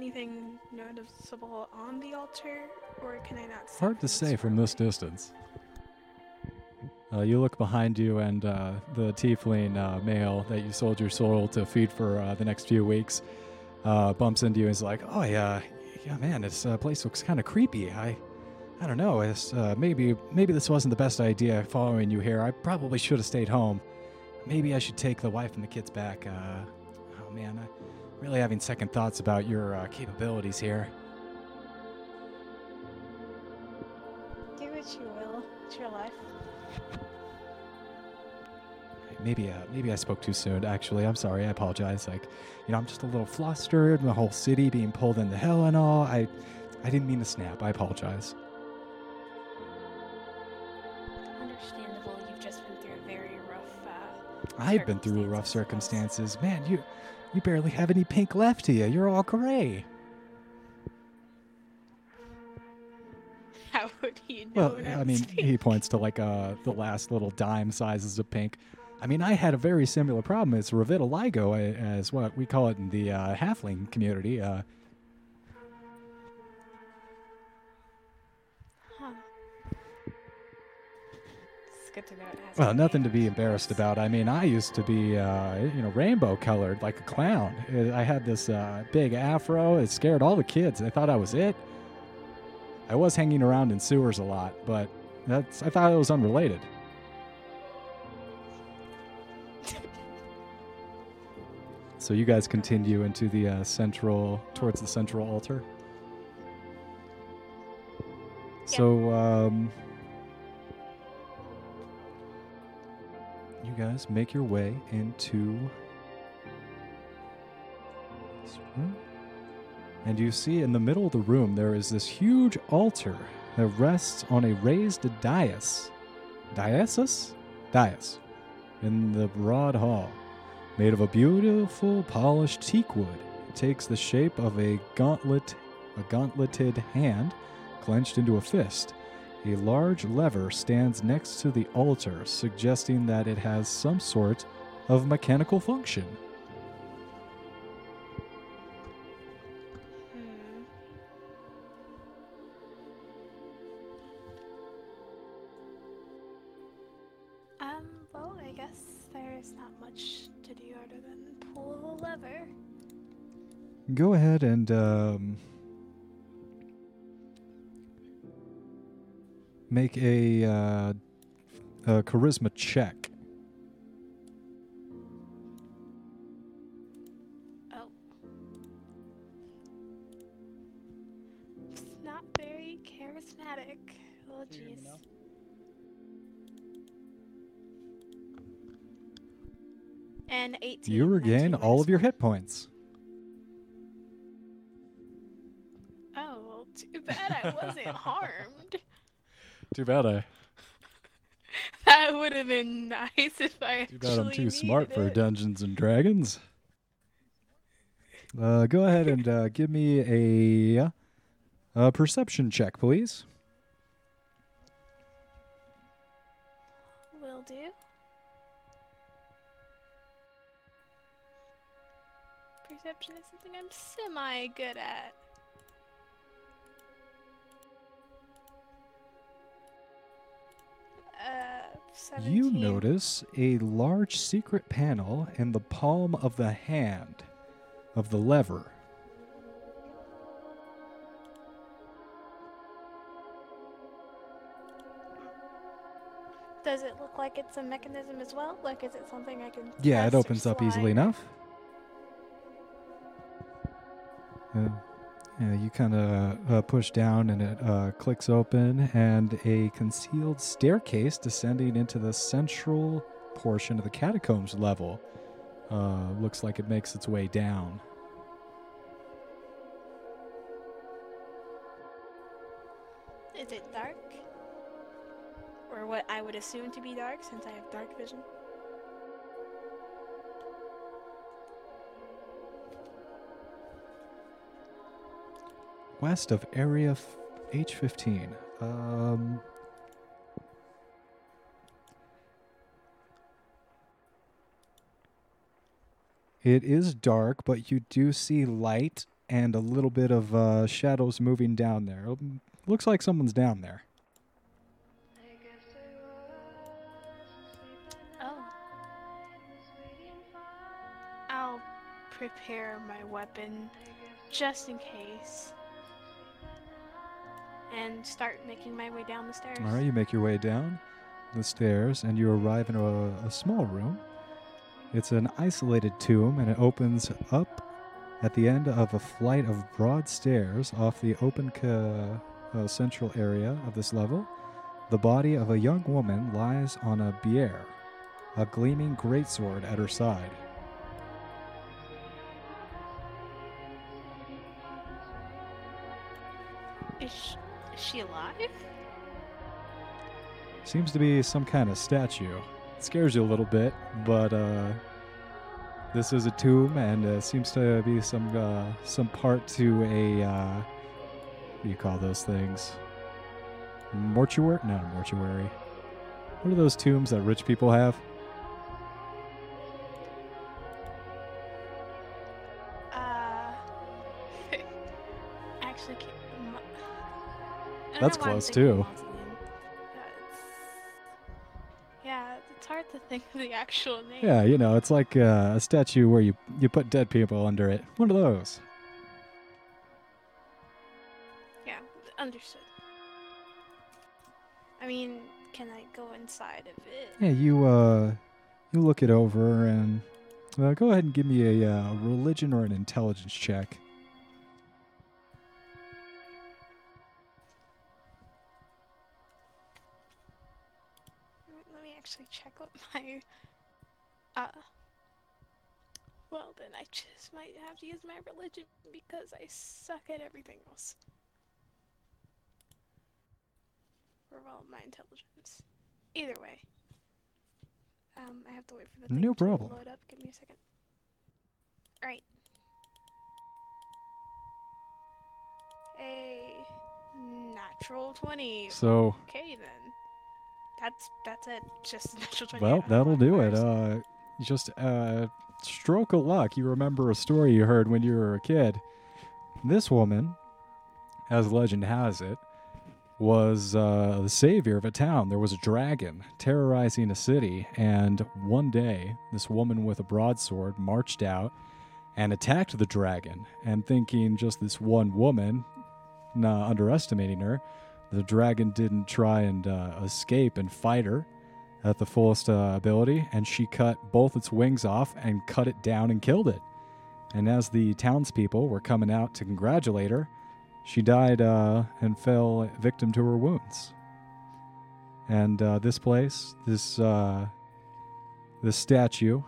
Anything noticeable on the altar, or can I not see? Hard to say from this distance. Uh, you look behind you, and uh, the tiefling uh, male that you sold your soul to feed for uh, the next few weeks uh, bumps into you and is like, "Oh yeah, yeah, man, this uh, place looks kind of creepy. I, I don't know. It's, uh, maybe, maybe this wasn't the best idea following you here. I probably should have stayed home. Maybe I should take the wife and the kids back. Uh, oh man, I'm really having second thoughts about your uh, capabilities here." Do what you will. It's your life. Maybe, uh, maybe I spoke too soon. Actually, I'm sorry. I apologize. Like, you know, I'm just a little flustered. The whole city being pulled into hell and all. I, I didn't mean to snap. I apologize. Understandable. You've just been through a very rough. Uh, I've been through rough circumstances. Man, you you barely have any pink left to you. You're all gray. How would you know? Well, I mean, pink? he points to like uh the last little dime sizes of pink. I mean, I had a very similar problem. It's revitiligo, as what we call it in the uh, halfling community. Uh, well, nothing to be embarrassed about. I mean, I used to be, uh, you know, rainbow colored like a clown. Uh, I had this uh, big afro. It scared all the kids. They thought I was it. I was hanging around in sewers a lot, but that's I thought it was unrelated. So you guys continue into the uh, central, towards the central altar. So, um, you guys make your way into this room. And you see in the middle of the room there is this huge altar that rests on a raised dais. Diasus? Dais. In the broad hall. Made of a beautiful polished teak wood. It takes the shape of a gauntlet a gauntleted hand clenched into a fist. A large lever stands next to the altar, suggesting that it has some sort of mechanical function. Hmm. Um, well, I guess there's not much to do other than pull the lever. Go ahead and um, make a, uh, a charisma check. Oh. It's not very charismatic. Oh, jeez. And 18. You regain all of your hit points. Oh, well, too bad I wasn't harmed. Too bad I. That would have been nice if I Too bad I'm too smart needed for. Dungeons and Dragons. Uh, go ahead and uh, give me a, a perception check, please. Will do. Perception is something I'm semi good at. Uh, 17. You notice a large secret panel in the palm of the hand of the lever. Does it look like it's a mechanism as well? Like, is it something I can? Yeah, it opens up easily enough. You kind of uh, push down and it uh, clicks open, and a concealed staircase descending into the central portion of the catacombs level uh, looks like it makes its way down. Is it dark? Or what I would assume to be dark since I have dark vision? West of Area f- H15. Um, it is dark, but you do see light and a little bit of uh, shadows moving down there. Um, Looks like someone's down there. Oh. I'll prepare my weapon just in case. And start making my way down the stairs. All right, you make your way down the stairs and you arrive in a, a small room. It's an isolated tomb and it opens up at the end of a flight of broad stairs off the open ca- uh, central area of this level. The body of a young woman lies on a bier, a gleaming greatsword at her side. Is she, is she alive? Seems to be some kind of statue. It scares you a little bit, but uh, this is a tomb, and uh, seems to be some uh, some part to a uh, what do you call those things? Mortuary? Not a mortuary. What are those tombs that rich people have? Uh, actually, ca- m- I don't That's know why I'm close, too. Yeah, it's, yeah, it's hard to think of the actual name. Yeah, you know, it's like uh, a statue where you you put dead people under it. One of those. Yeah, understood. I mean, can I go inside of it? Yeah, you uh, you look it over and uh, go ahead and give me a uh, religion or an intelligence check. My. Uh. Well, then I just might have to use my religion because I suck at everything else. Or, well, my intelligence. Either way. Um, I have to wait for the No to problem. load up. Give me a second. Alright. A natural 20. So, Okay then. That's that's it. Just natural 20. well, I don't know that'll do it. Uh, just uh, stroke of luck. You remember a story you heard when you were a kid. This woman, as legend has it, was uh, the savior of a town. There was a dragon terrorizing a city, and one day, this woman with a broadsword marched out and attacked the dragon. And thinking just this one woman, not underestimating her, the dragon didn't try and uh, escape and fight her at the fullest uh, ability, and she cut both its wings off and cut it down and killed it. And as the townspeople were coming out to congratulate her, she died uh, and fell victim to her wounds. And uh, this place, this uh, this statue,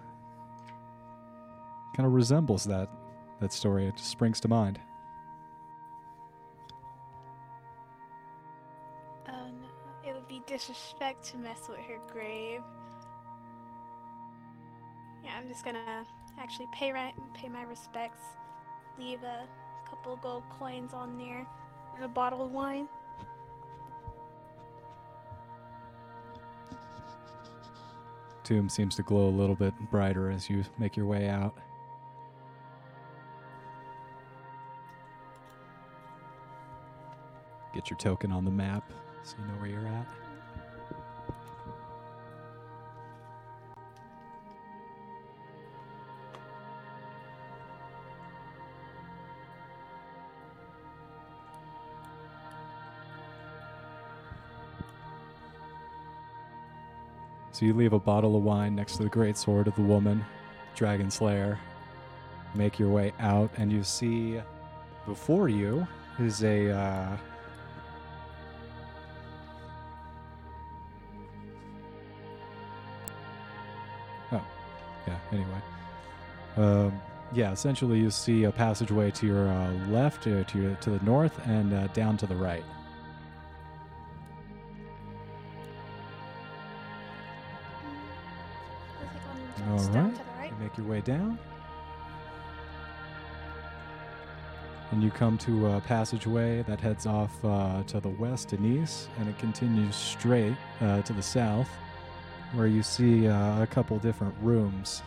kind of resembles that that story. It just springs to mind. Disrespect to mess with her grave. Yeah, I'm just gonna actually pay right, pay my respects. Leave a couple gold coins on there and a bottle of wine. Tomb seems to glow a little bit brighter as you make your way out. Get your token on the map so you know where you're at. So you leave a bottle of wine next to the great sword of the woman, Dragon Slayer. Make your way out, and you see before you is a. Uh, oh, yeah. Anyway, um, yeah. Essentially, you see a passageway to your uh, left, uh, to your, to the north, and uh, down to the right. Make your way down. And you come to a passageway that heads off uh, to the west and east, and it continues straight uh, to the south, where you see uh, a couple different rooms.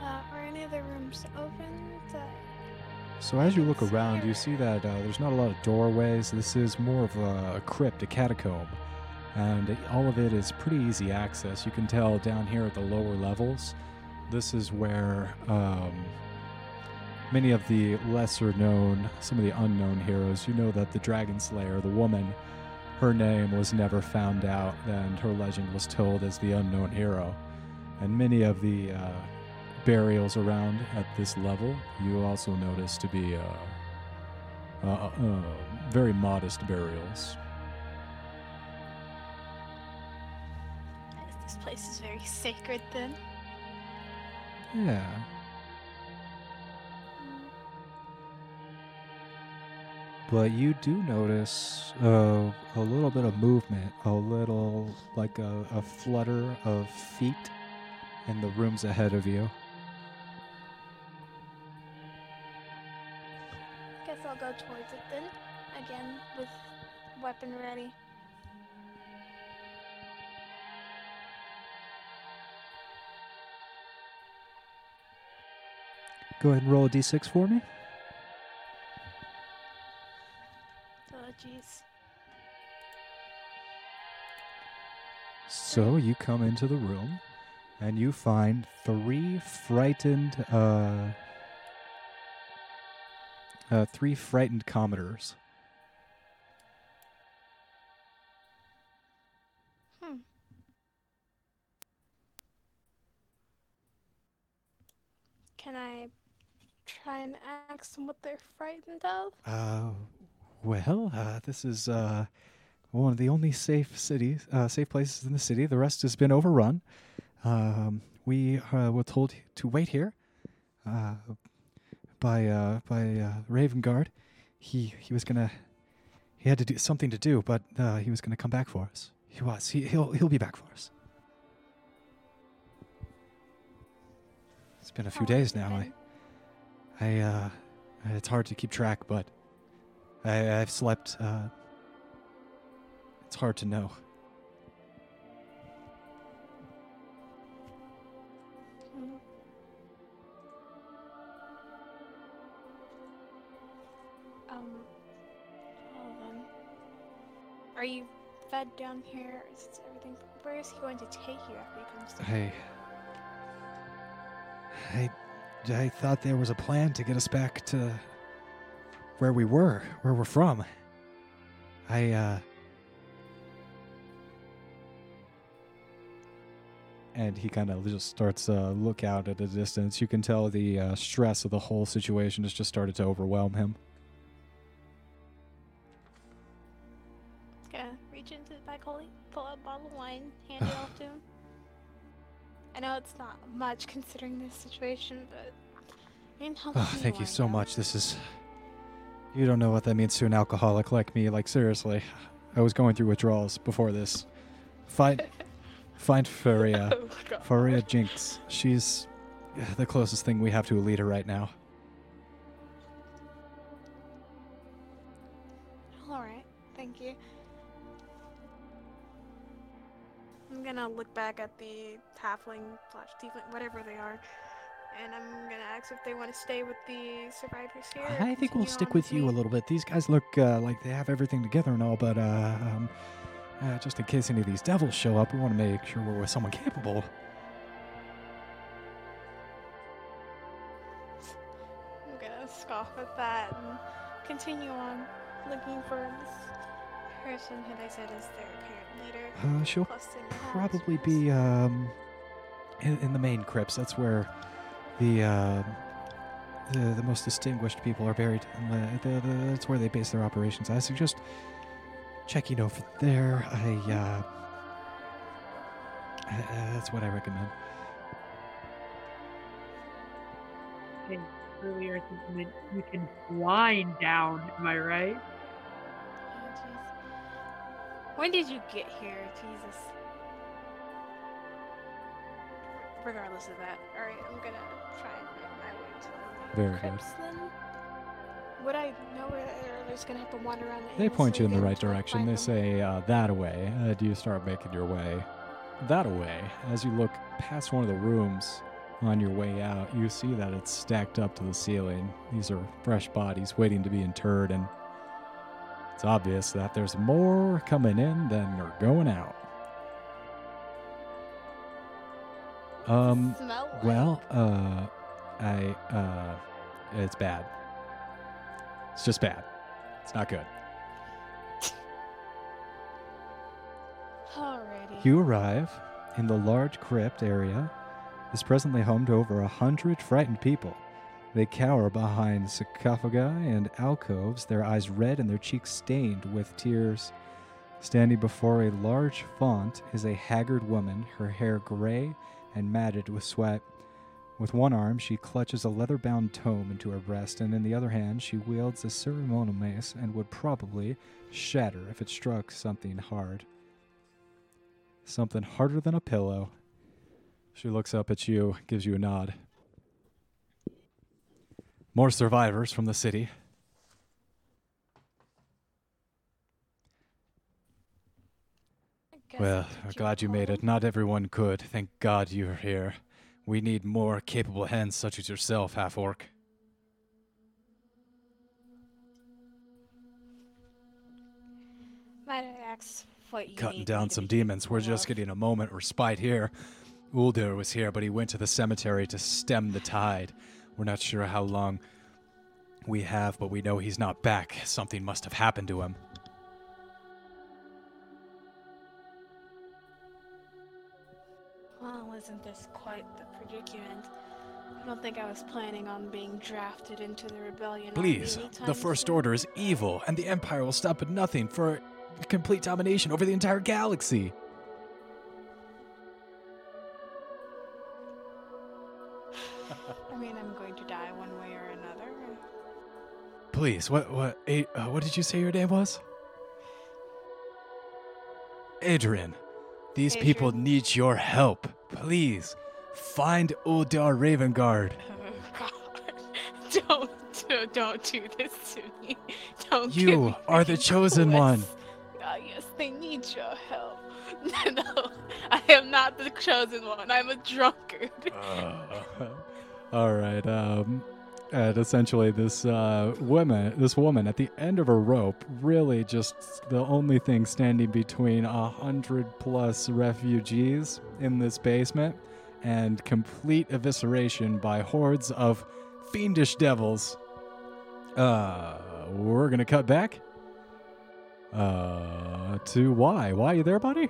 Uh, are any of the rooms open? So as you look around, you see that uh, there's not a lot of doorways. This is more of a, a crypt, a catacomb, and all of it is pretty easy access. You can tell down here at the lower levels, this is where um, many of the lesser known, some of the unknown heroes. You know that the Dragon Slayer, the woman, her name was never found out, and her legend was told as the unknown hero. And many of the uh, burials around at this level, you also notice to be uh, uh, uh, very modest burials. This place is very sacred then. Yeah. but you do notice uh, a little bit of movement, a little like a, a flutter of feet in the rooms ahead of you. Guess I'll go towards it then. Again, with weapon ready. Go ahead and roll a d6 for me. Oh, jeez. So you come into the room and you find three frightened uh, uh three frightened commodores. Try and ask them what they're frightened of? Uh well, uh this is uh one of the only safe cities uh safe places in the city. The rest has been overrun. Um we uh, were told to wait here uh by uh by uh Ravengard. He he was going to he had to do something to do, but uh he was going to come back for us. He was. He he'll he'll be back for us. It's been a few How days now. I? I uh it's hard to keep track, but I I've slept uh it's hard to know. Um. Well then. Are you fed down here? Is everything? Where is he going to take you after he comes to? I I I thought there was a plan to get us back to where we were, where we're from. I uh and he kind of just starts uh look out at a distance. You can tell the uh, stress of the whole situation has just started to overwhelm him. Much considering this situation, but I mean, how Oh, thank you so much. This is. You don't know what that means to an alcoholic like me. Like, seriously. I was going through withdrawals before this. Find. find Faria. Oh. Faria Jinx. She's the closest thing we have to a leader right now. Gonna look back at the halfling slash tiefling, whatever they are, and I'm gonna ask if they want to stay with the survivors here. I think we'll stick with you a little bit. These guys look uh, like they have everything together and all, but uh, um, uh, just in case any of these devils show up, we want to make sure we're with someone capable. I'm gonna scoff at that and continue on looking for this person who they said is their current leader. Uh, she'll plus the new probably be um, in, in the main crypts. That's where the uh, the, the most distinguished people are buried. And the, the, the, that's where they base their operations. I suggest checking over there. I uh, uh, that's what I recommend. And earlier, I think you you can wind down. Am I right? When did you get here, Jesus? Regardless of that, alright, I'm gonna try and make my way to the Very good. then. Would I know where they're gonna have to wander around They point you in the right direction. They them? say uh, that away. Uh, do you start making your way that way? As you look past one of the rooms on your way out, you see that it's stacked up to the ceiling. These are fresh bodies waiting to be interred, and it's obvious that there's more coming in than are going out. Um, like? well, uh, I, uh, it's bad. It's just bad. It's not good. Alrighty. You arrive in the large crypt area. Is presently home to over a hundred frightened people. They cower behind sarcophagi and alcoves, their eyes red and their cheeks stained with tears. Standing before a large font is a haggard woman, her hair gray and matted with sweat. With one arm, she clutches a leather bound tome into her breast, and in the other hand, she wields a ceremonial mace and would probably shatter if it struck something hard. Something harder than a pillow. She looks up at you, gives you a nod. More survivors from the city. Well, I'm glad you made it. Not everyone could. Thank God you're here. We need more capable hands such as yourself, half orc. Might I ask what you Cutting down some demons. We're just getting a moment respite here. Ulder was here, but he went to the cemetery to stem the tide. We're not sure how long we have, but we know he's not back. Something must have happened to him. Well, isn't this quite the predicament? I don't think I was planning on being drafted into the rebellion. Please, the First soon. Order is evil, and the Empire will stop at nothing for complete domination over the entire galaxy. Please, what what A- uh, what did you say your name was? Adrian. These people need your help. Please, find Ulder Ravengard. Oh, God. Don't, don't, don't do this to me. Don't. You me are the chosen one. Ah, yes, they need your help. no, I am not the chosen one. I'm a drunkard. All right. Um, and essentially, this uh, woman, this woman at the end of a rope, really just the only thing standing between a hundred plus refugees in this basement, and complete evisceration by hordes of fiendish devils. Uh, we're gonna cut back. Uh, to why? Why you there, buddy?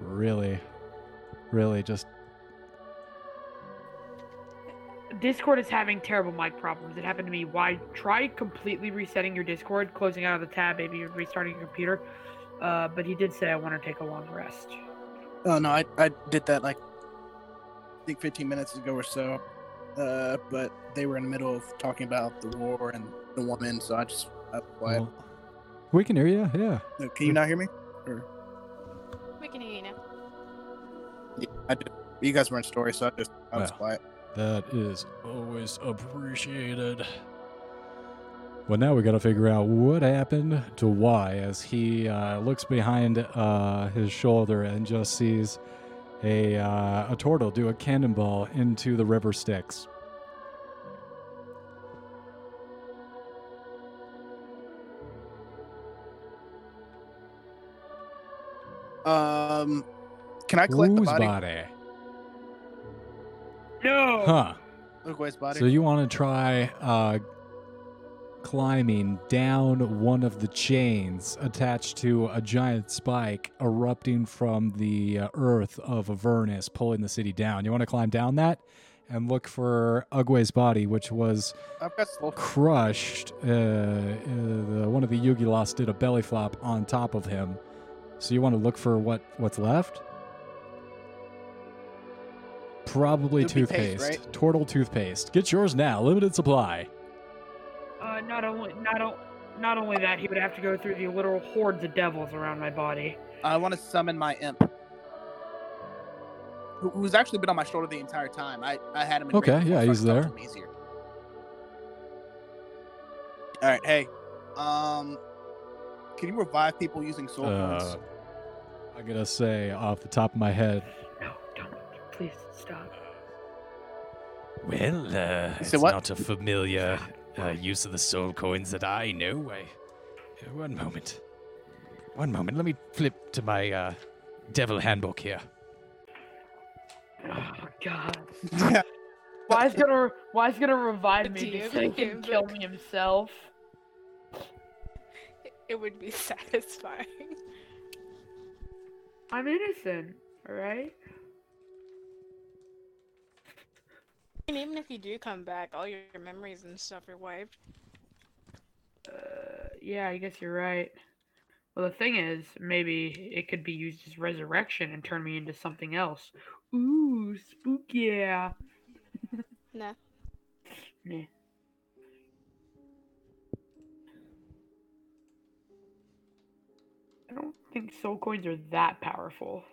Really, really, just Discord is having terrible mic problems. It happened to me. Why? Try completely resetting your Discord, closing out of the tab, maybe restarting your computer. Uh, but he did say I want to take a long rest. Oh no, I I did that like I think 15 minutes ago or so. Uh, but they were in the middle of talking about the war and the woman, so I just I was quiet. Well, we can hear you. Yeah. No, Can you not hear me? Or We can hear you now. yeah, I did. You guys were in story, so I just I was Well. quiet. That is always appreciated. Well, now we got to figure out what happened to why as he uh, looks behind uh, his shoulder and just sees a uh, a turtle do a cannonball into the river Styx. Um, can I collect the body? body? No. Huh. Ugwe's body. So you want to try uh, climbing down one of the chains attached to a giant spike erupting from the uh, earth of Avernus, pulling the city down. You want to climb down that and look for Ugwe's body, which was I've got slow. crushed. Uh, uh, the, one of the Yugoloth did a belly flop on top of him. So you want to look for what what's left? Probably It would be paste, toothpaste. right? Turtle toothpaste. Get yours now. Limited supply. Uh, not only not o- not only that, he would have to go through the literal hordes of devils around my body. I want to summon my imp, who, who's actually been on my shoulder the entire time. I I had him. In Okay, yeah, he's can talk to there. Easier. All right, hey, um, can you revive people using soul Uh, points? I gotta say, off the top of my head, Well, uh, it's what? not a familiar uh, use of the soul coins that I know. I, uh, one moment. One moment. Let me flip to my uh, devil handbook here. Oh God. Why is gonna Why is gonna revive me DM so he can kill me himself? It would be satisfying. I'm innocent. All And even if you do come back, all your memories and stuff are wiped. Uh, yeah, I guess you're right. Well, the thing is, maybe it could be used as resurrection and turn me into something else. Ooh, spooky! Yeah. Nah. Nah. I don't think soul coins are that powerful.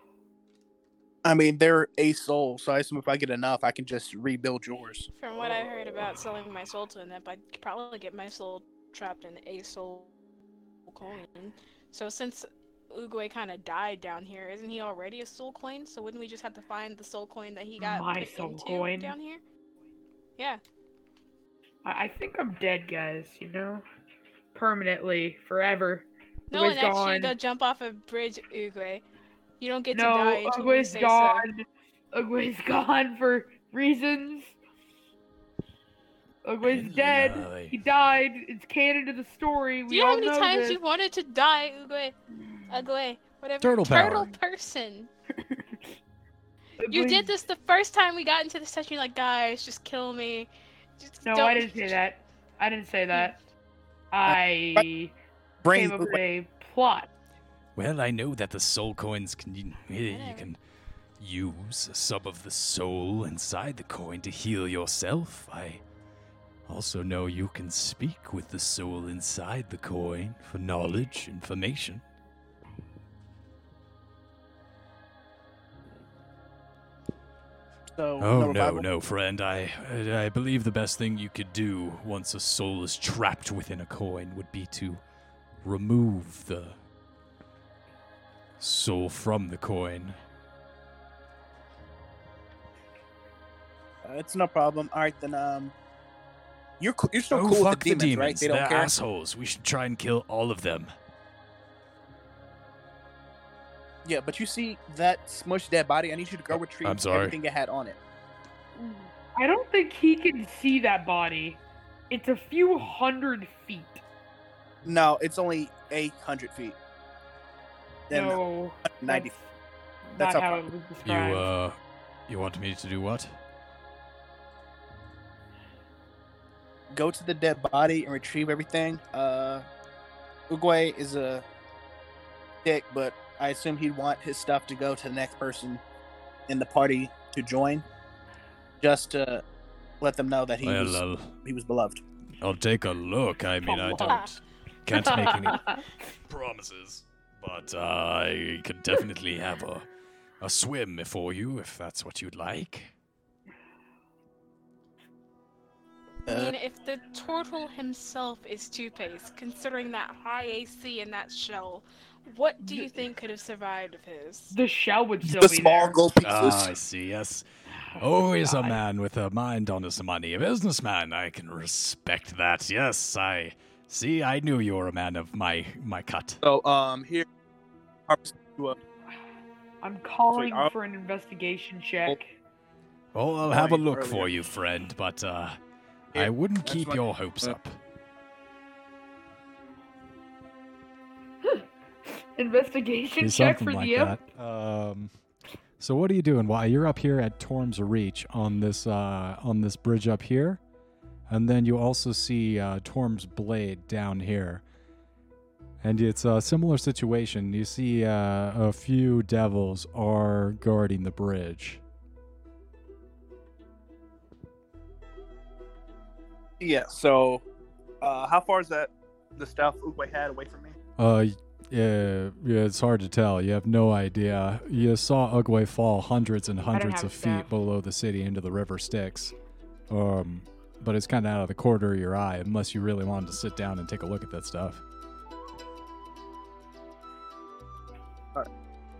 I mean, they're a soul, so I assume if I get enough, I can just rebuild yours. From what I heard about selling my soul to an imp, I'd probably get my soul trapped in a soul coin. So since Ugwe kind of died down here, isn't he already a soul coin? So wouldn't we just have to find the soul coin that he got My soul into coin? down here? Yeah. I, I think I'm dead, guys. You know, permanently, forever. No one actually, gone. go jump off a bridge, Ugwe. You don't get to no, die until we Ugwe's say gone. Ugwe's gone for reasons. Ugwe's dead. Aye. He died. It's canon to the story. so. We Do you know all how many know times this. you wanted to die, Ugwe? Ugwe, whatever. Turtle Turtle power. person. You did this the first time we got into the session. You're like, guys, just kill me. Just No, don't... I didn't say that. I didn't say that. Hmm. I Brain. came up with a plot. Well, I know that the soul coins can you, eh, you can use some of the soul inside the coin to heal yourself. I also know you can speak with the soul inside the coin for knowledge, information. So, Oh no, revival? no, friend. I I believe the best thing you could do once a soul is trapped within a coin would be to remove the soul from the coin. Uh, it's no problem. All right, then. Um, you're co- you're still oh, cool fuck with the demons, right? They don't They're care. assholes. We should try and kill all of them. Yeah, but you see that smushed dead body? I need you to go retrieve I'm sorry. everything it had on it. I don't think he can see that body. It's a few hundred feet. No, it's only eight hundred feet. Then no, ninety. That's That's not how how it was You uh, you want me to do what? Go to the dead body and retrieve everything. Uh, Ugwe is a dick, but I assume he'd want his stuff to go to the next person in the party to join, just to let them know that he well, was I'll, he was beloved. I'll take a look. I mean, I don't can't make any promises, but uh, I could definitely have a a swim for you if that's what you'd like. I Uh, mean, if the turtle himself is two-faced, considering that high AC in that shell, what do you think could have survived of his? the shell would still the be small there. gold pieces. Ah, I see. Yes, always a man with a mind on his money, a businessman. I can respect that. Yes, I see. I knew you were a man of my my cut. So um here, uh, I'm calling I'll- for an investigation check. Oh, I'll have a look earlier. for you, friend. But uh, I wouldn't keep your hopes uh, up. Investigation Be check for like the that. Um, so what are you doing? Why you're up here at Torm's Reach on this uh, on this bridge up here, and then you also see uh, Torm's blade down here, and it's a similar situation. You see uh, a few devils are guarding the bridge. yeah. So, uh, how far is that the stuff Ugwe had away from me? Uh, yeah, yeah, it's hard to tell. You have no idea. You saw Ugwe fall hundreds and hundreds have of staff. feet below the city into the river Styx. Um, but it's kind of out of the corner of your eye, unless you really wanted to sit down and take a look at that stuff.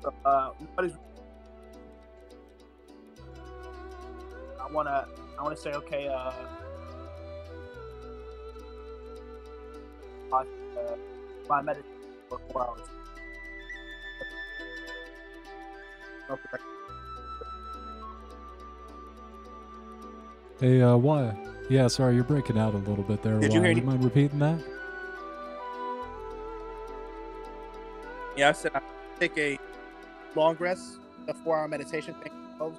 So, uh, what is? I wanna, I wanna say, okay, uh, uh, my meditation for four hours. Okay. Hey, uh, why? Yeah, sorry, you're breaking out a little bit there. Did you hear you any- mind repeating that? Yeah, I said I take a long rest, a four-hour meditation, and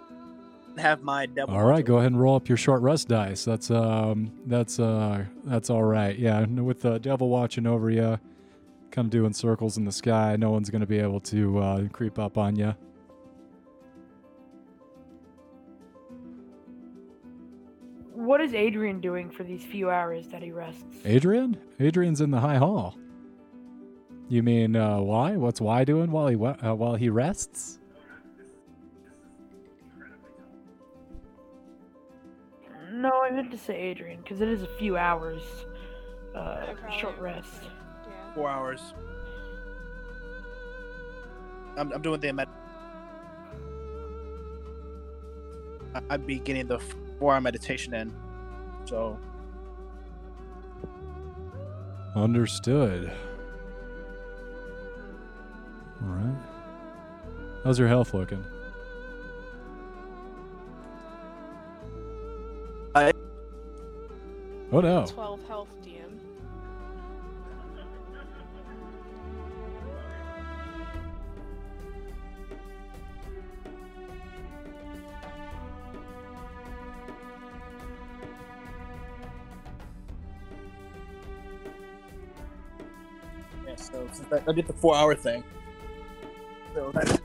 have my devil. All right, go ahead and roll up your short rest dice. That's um, that's uh, that's all right. Yeah, with the devil watching over you, kind of doing circles in the sky. No one's going to be able to uh, creep up on you. What is Adrian doing for these few hours that he rests? Adrian? Adrian's in the high hall. You mean uh, why? What's why doing while he uh, while he rests? No, I meant to say Adrian because it is a few hours. Uh, Yeah, short rest. Yeah. Four hours. I'm, I'm doing the med. I- I'd be getting the four hour meditation in. So Understood. All right. How's your health looking? I- Oh no. 12 health, so since I, did the four hour thing. So that's.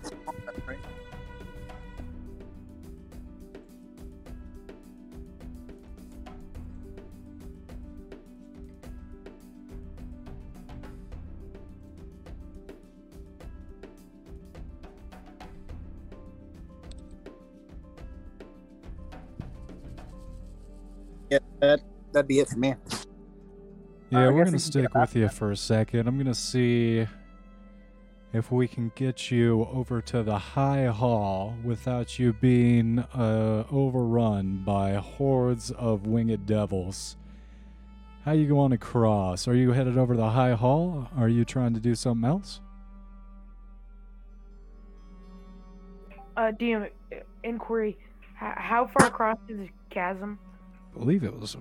Yeah, that that'd be it for me. Yeah, I we're gonna stick with you for a second. I'm gonna see if we can get you over to the high hall without you being uh, overrun by hordes of winged devils. How you going across? Are you headed over to the high hall? Are you trying to do something else? Uh, DM, uh, inquiry. How far across is the chasm? I believe it was.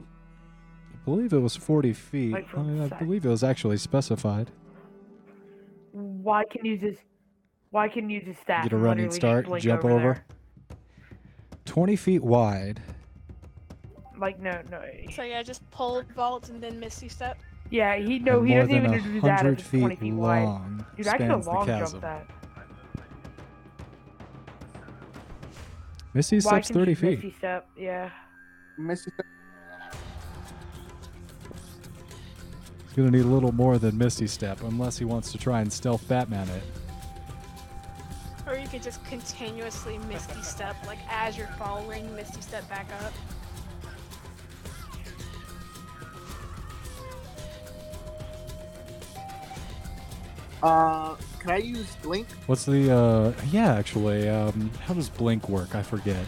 I believe it was 40 feet. Like I, mean, I believe it was actually specified. Why can you just? Why can you just staff? Get a running start, jump over. over. 20 feet wide. Like no, no. So yeah, just pull vault and then Misty Step. Yeah, he no, and he doesn't than even a do that. hundred If it's twenty feet feet wide. long. Dude, I could have spans long chasm. jumped that. Misty Why steps 30 just feet. Misty step? Yeah. Missy He's gonna need a little more than Misty Step, unless he wants to try and stealth Batman it. Or you could just continuously Misty Step, like as you're falling, Misty Step back up. Uh, can I use Blink? What's the uh yeah, actually, um how does Blink work? I forget.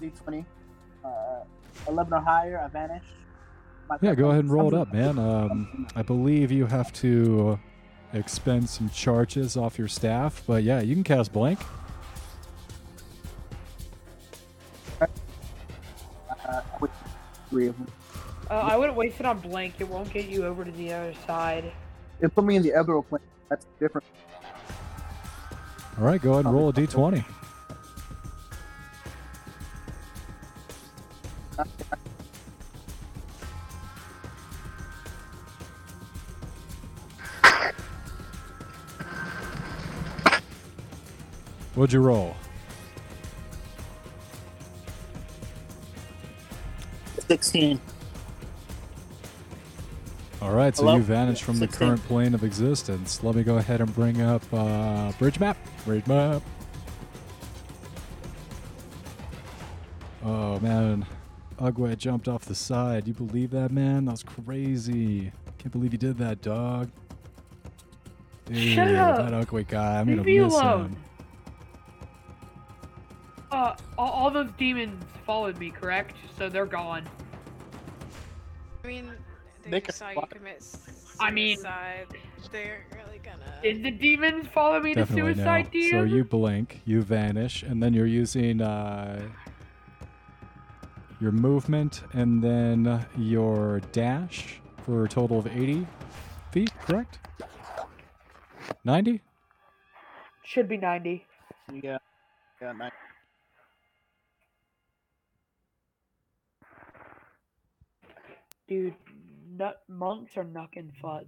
D20, uh, 11 or higher, I vanish. My Yeah, go ahead and roll it up, man. Um I believe you have to expend some charges off your staff, but yeah, you can cast blink. Uh, three of them. Uh, I wouldn't waste it on blink. It won't get you over to the other side. It put me in the ethereal plane. That's different. All right, go ahead and roll a d20. What'd you roll? 16. All right, so Hello? you vanished from the current plane of existence. Let me go ahead and bring up uh, bridge map. Bridge map. Oh man, Ugwe jumped off the side. You believe that, man? That was crazy. Can't believe you did that, dog. Dude, Shut up. that Ugwe guy. I'm Leave gonna me miss alone. him. Uh, all, all those demons followed me, correct? So they're gone. I mean, they, They just can saw fly. you commit I mean- suicide. They're really gonna. Did the demons follow me Definitely to suicide, no. DM? So you blink, you vanish, and then you're using uh, your movement and then your dash for a total of 80 feet, correct? 90? Should be 90. Yeah. Yeah, nice. Dude, nut monks are knucking futs.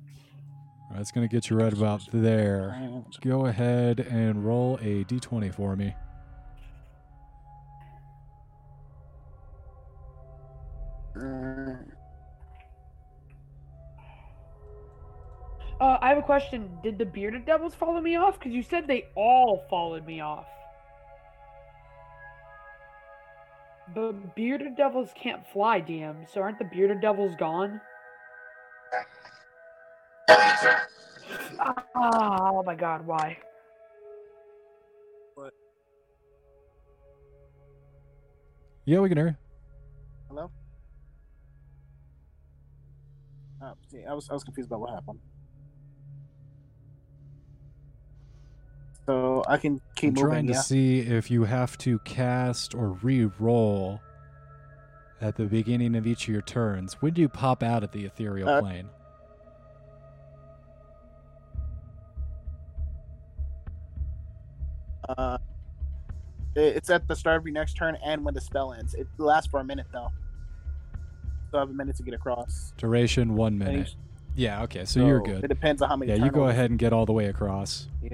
That's going to get you right about there. Go ahead and roll a d20 for me. uh, Uh, I have a question. Did the bearded devils follow me off? Because you said they all followed me off. The bearded devils can't fly, DM. So aren't the bearded devils gone? Ah, oh my god, why? Yeah, we can hear you. Hello? Oh, see, I was I was confused about what happened. So I can keep I'm moving. trying to yeah? see if you have to cast or re-roll at the beginning of each of your turns. When do you pop out at the ethereal Uh, plane? Uh, it's at the start of your next turn and when the spell ends. It lasts for a minute though. So I have a minute to get across. Duration one minute. Yeah, okay, so, you're good. It depends on how many. Yeah, you go ahead and get all the way across. All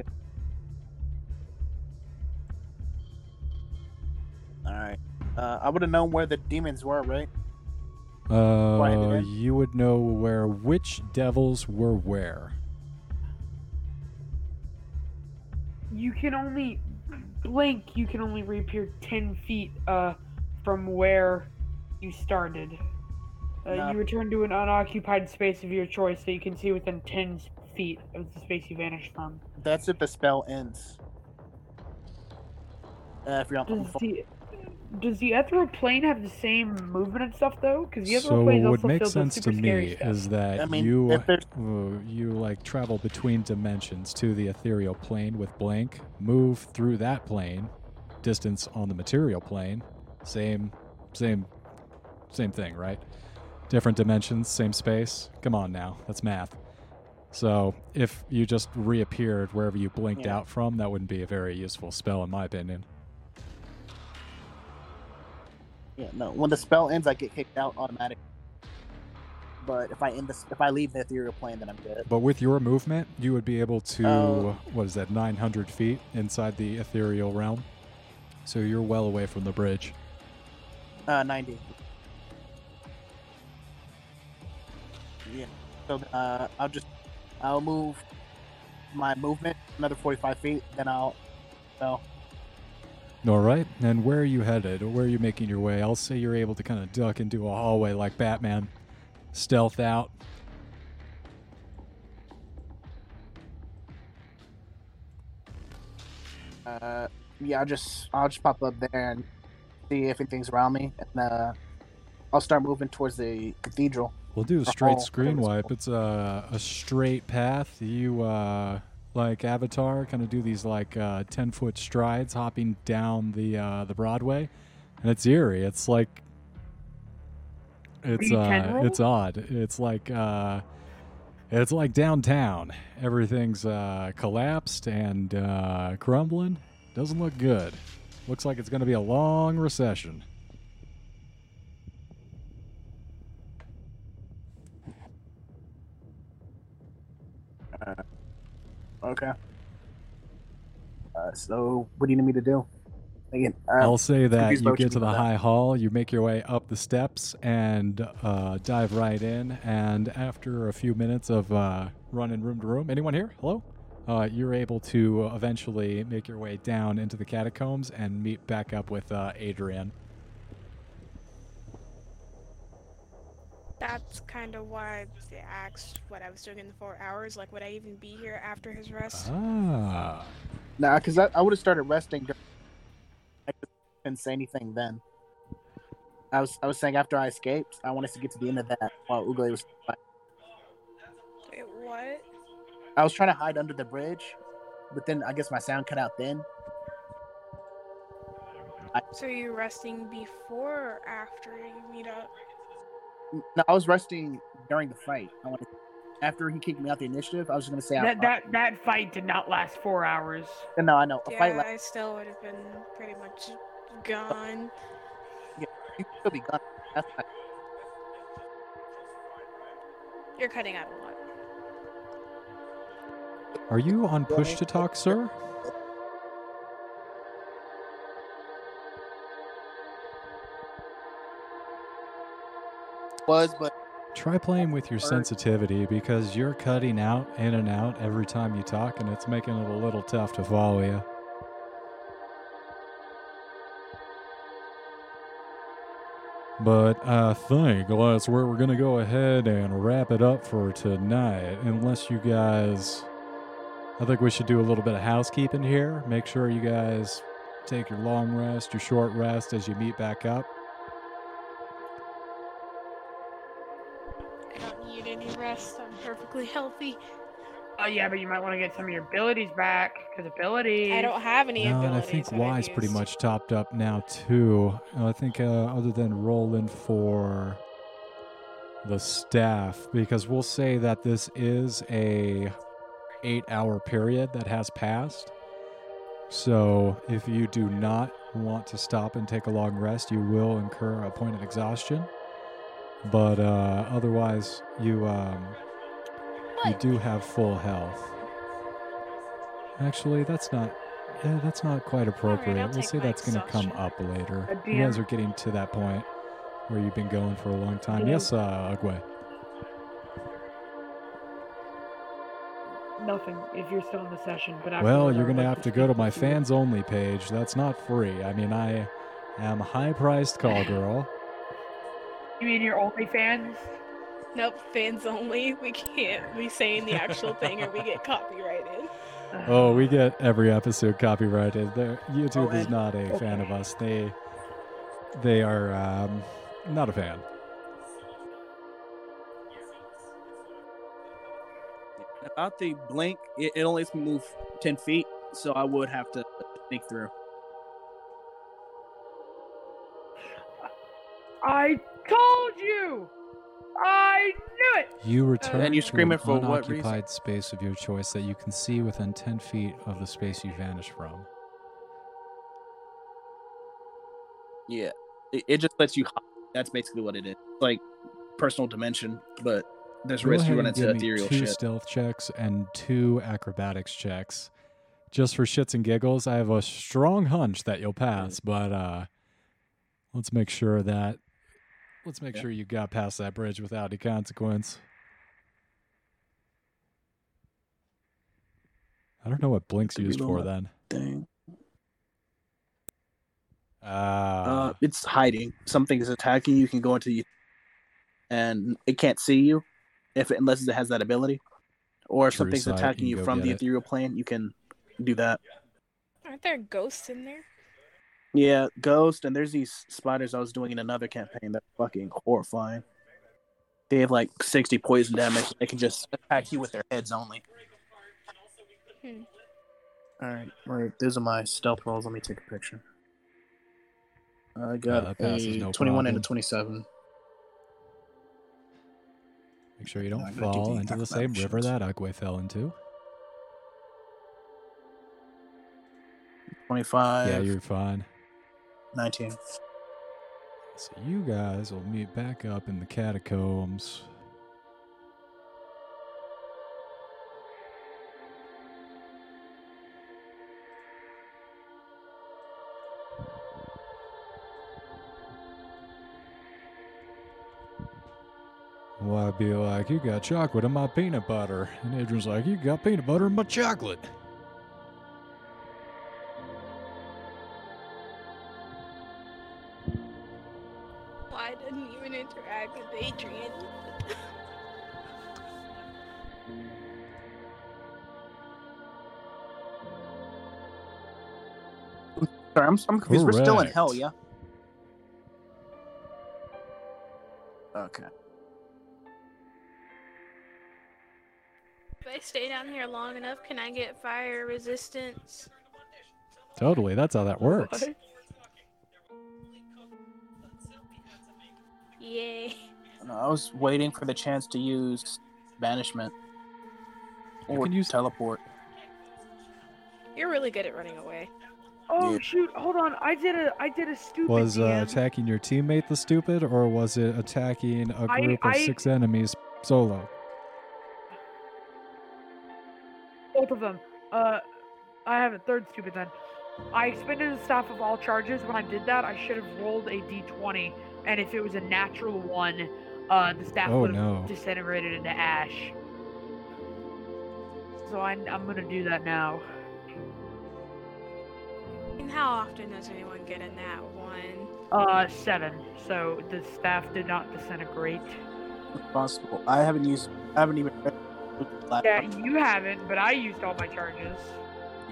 right. Uh, I would have known where the demons were, right? Uh, you would know where which devils were where. You can only blink. You can only reappear ten feet uh from where you started. Uh, No. You return to an unoccupied space of your choice, so you can see within ten feet of the space you vanished from. That's if the spell ends. Uh, if you're on, on Does the does the ethereal plane have the same movement and stuff though? Because the ethereal So plane is what also makes filled with sense to me is that I mean, you uh, you like travel between dimensions to the ethereal plane with blink, move through that plane, distance on the material plane, same same same thing, right? Different dimensions, same space. Come on now, that's math. So if you just reappeared wherever you blinked Yeah. out from, that wouldn't be a very useful spell in my opinion. Yeah, no. When the spell ends, I get kicked out automatically. But if I end this, if I leave the ethereal plane, then I'm good. But with your movement, you would be able to Oh. what is that, 900 feet inside the ethereal realm. So you're well away from the bridge. Uh, ninety. Yeah. So uh, I'll just I'll move my movement another forty-five feet. Then I'll. So All right. And where are you headed? Or where are you making your way? I'll say you're able to kind of duck into a hallway like Batman, stealth out. uh, yeah, I'll just I'll just pop up there and see if anything's around me, and uh, I'll start moving towards the cathedral. We'll do a straight hall, screen wipe. It's a, a straight path. You, uh, like Avatar, kind of do these like uh, 10 foot strides hopping down the uh, the Broadway. And it's eerie. It's like. It's uh, it's odd. It's like uh, it's like downtown. Everything's uh, collapsed and uh, crumbling. Doesn't look good. Looks like it's going to be a long recession. Okay. Uh, so what do you need me to do? Again, uh, I'll say that you get to the by that. high hall, you make your way up the steps and uh, dive right in. And after a few minutes of uh, running room to room, anyone here? Hello? Uh, you're able to eventually make your way down into the catacombs and meet back up with uh, Adrian. That's kind of why I asked what I was doing in the four hours. Like, would I even be here after his rest? Ah. nah, because I, I would have started resting. dur- I just didn't say anything then. I was I was saying after I escaped, I wanted to get to the end of that while Ugle was. Wait, what? I was trying to hide under the bridge, but then I guess my sound cut out. Then So you're resting before or after you meet up? No, I was resting during the fight. I wanted after he kicked me out the initiative. I was just gonna say I, That that that fight did not last four hours. I, no, I know a Yeah, fight like I still would have been pretty much gone. Yeah, you can still be gone. That's not, you're cutting out a lot. Are you on push to talk, sir? Was but Try playing with your sensitivity because you're cutting out in and out every time you talk, and it's making it a little tough to follow you. But I think that's where we're going to go ahead and wrap it up for tonight. Unless you guys. I think we should do a little bit of housekeeping here. Make sure you guys take your long rest, your short rest as you meet back up. Healthy. Oh yeah, but you might want to get some of your abilities back because abilities. I don't have any No, and I think that I've Y's pretty much topped up now too. I think uh, other than rolling for the staff, because we'll say that this is a eight-hour period that has passed. So if you do not want to stop and take a long rest, you will incur a point of exhaustion. But uh, otherwise, you um, you do have full health. Actually, that's not. Yeah, that's not quite appropriate. I'll we'll take say that's going to come up later. You guys are getting to that point where you've been going for a long time. DM. Yes, uh, Ugwe. Nothing if you're still in the session, but Well, you're going to have to go to my fans only page. That's not free. I mean, I am a high priced call girl. You mean your OnlyFans? Nope, fans only. We can't be saying the actual thing or we get copyrighted. Oh, we get every episode copyrighted. There, YouTube Oh, is not a fan of us. They, they are um, not a fan. About the blink, it, it only lets me move ten feet, so I would have to sneak through. I told you. I knew it. You return And you to scream an it for what reason? unoccupied space of your choice that you can see within 10 feet of the space you vanished from. Yeah, it, it just lets you. hide. That's basically what it is. Like personal dimension, but there's Go risk ahead you run into give me ethereal two shit. stealth checks and two acrobatics checks. Just for shits and giggles, I have a strong hunch that you'll pass, but uh let's make sure that let's make Yeah. sure you got past that bridge without any consequence. I don't know what blink's used for then. Thing. Ah, Uh, it's hiding. Something is attacking you. You can go into the, and it can't see you, if it, unless it has that ability, or if something's attacking you you from get the it. ethereal plane. You can do that. Aren't there ghosts in there? Yeah, ghost, and there's these spiders I was doing in another campaign that are fucking horrifying. They have like 60 poison damage. They can just attack you with their heads only. Hmm. All right, right. Those are my stealth rolls. Let me take a picture. I got that passes, a no 21 and a 27. make sure you don't gonna do fall into the same acrobatic river that Ugwe fell into. 25. yeah, you're fine. 19. So you guys will meet back up in the catacombs. Well, I'd be like, you got chocolate in my peanut butter. And Adrian's like, you got peanut butter in my chocolate. Why didn't even interact with Adrian? Sorry, I'm, I'm confused. We're still in hell, yeah? Okay. If I stay down here long enough, can I get fire resistance? Totally, that's how that works. Yay. No, I was waiting for the chance to use banishment or you can use teleport. You're really good at running away. Oh yeah. shoot! Hold on, I did a I did a stupid. Was uh, attacking your teammate the stupid, or was it attacking a group I, of I... six enemies solo? Both of them. Uh, I have a third stupid then. I expended the staff of all charges. When I did that, I should have rolled a d20 and if it was a natural one, uh, the staff Oh, would have no. disintegrated into ash. So I, I'm gonna do that now. And how often does anyone get in that one? Uh, seven. So the staff did not disintegrate. Possible. I haven't used. I haven't even. Yeah, you haven't, but I used all my charges.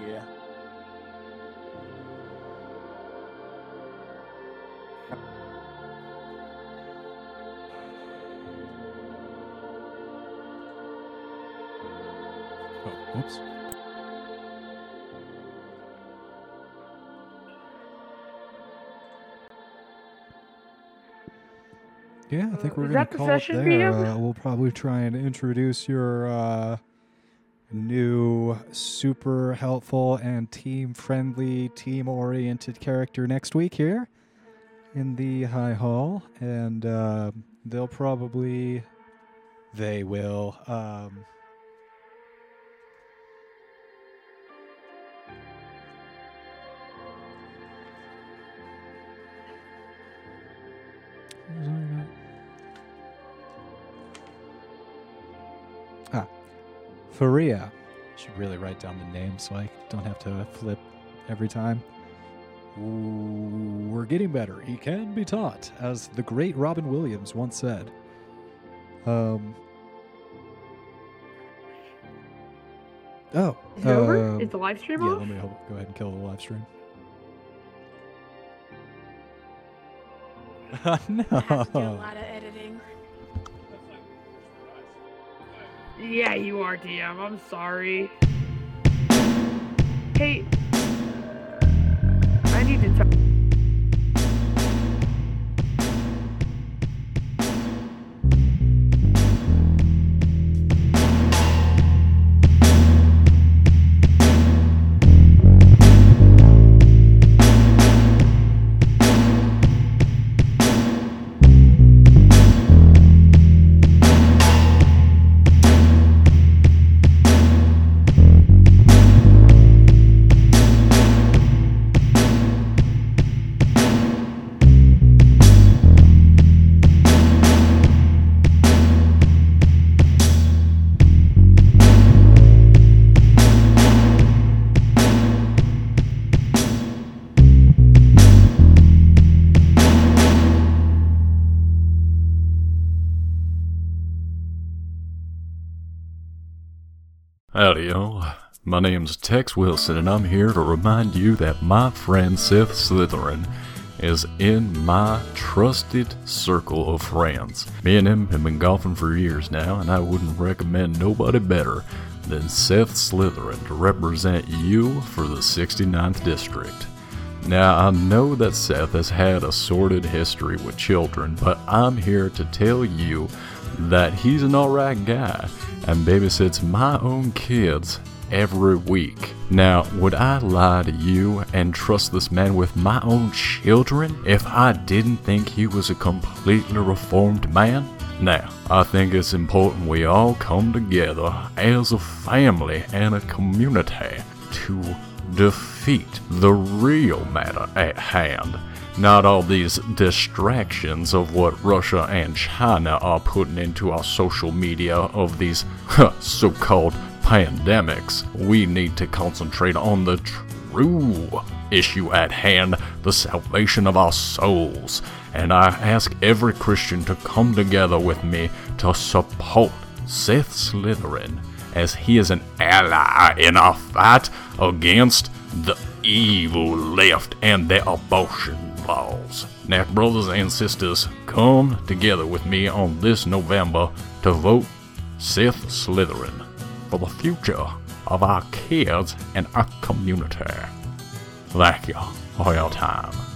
Yeah. Yeah, I think Uh, we're is gonna call it there. Uh, we'll probably try and introduce your uh, new super helpful and team friendly, team oriented character next week here in the High Hall, and uh, they'll probably they will. Um, what was I Ah, Faria. Should really write down the name so I don't have to flip every time. Ooh, we're getting better. He can be taught, as the great Robin Williams once said. Um. Oh. Is it over? um, Is the live stream yeah, off? let me go ahead and kill the live stream. I have to do a no. lot of editing. Yeah, you are, DM. I'm sorry. Hey, I need to talk. My name's Tex Wilson, and I'm here to remind you that my friend Seth Slytherin is in my trusted circle of friends. Me and him have been golfing for years now, and I wouldn't recommend nobody better than Seth Slytherin to represent you for the 69th District. Now, I know that Seth has had a sordid history with children, but I'm here to tell you that he's an alright guy and babysits my own kids every week. Now, would I lie to you and trust this man with my own children if I didn't think he was a completely reformed man? Now, I think it's important we all come together as a family and a community to defeat the real matter at hand. Not all these distractions of what Russia and China are putting into our social media of these so called pandemics. We need to concentrate on the true issue at hand the salvation of our souls. And I ask every Christian to come together with me to support Seth Slytherin as he is an ally in our fight against the evil left and their abortion laws. Now, brothers and sisters, come together with me on this November to vote Seth Slytherin for the future of our kids and our community. Thank you for your time.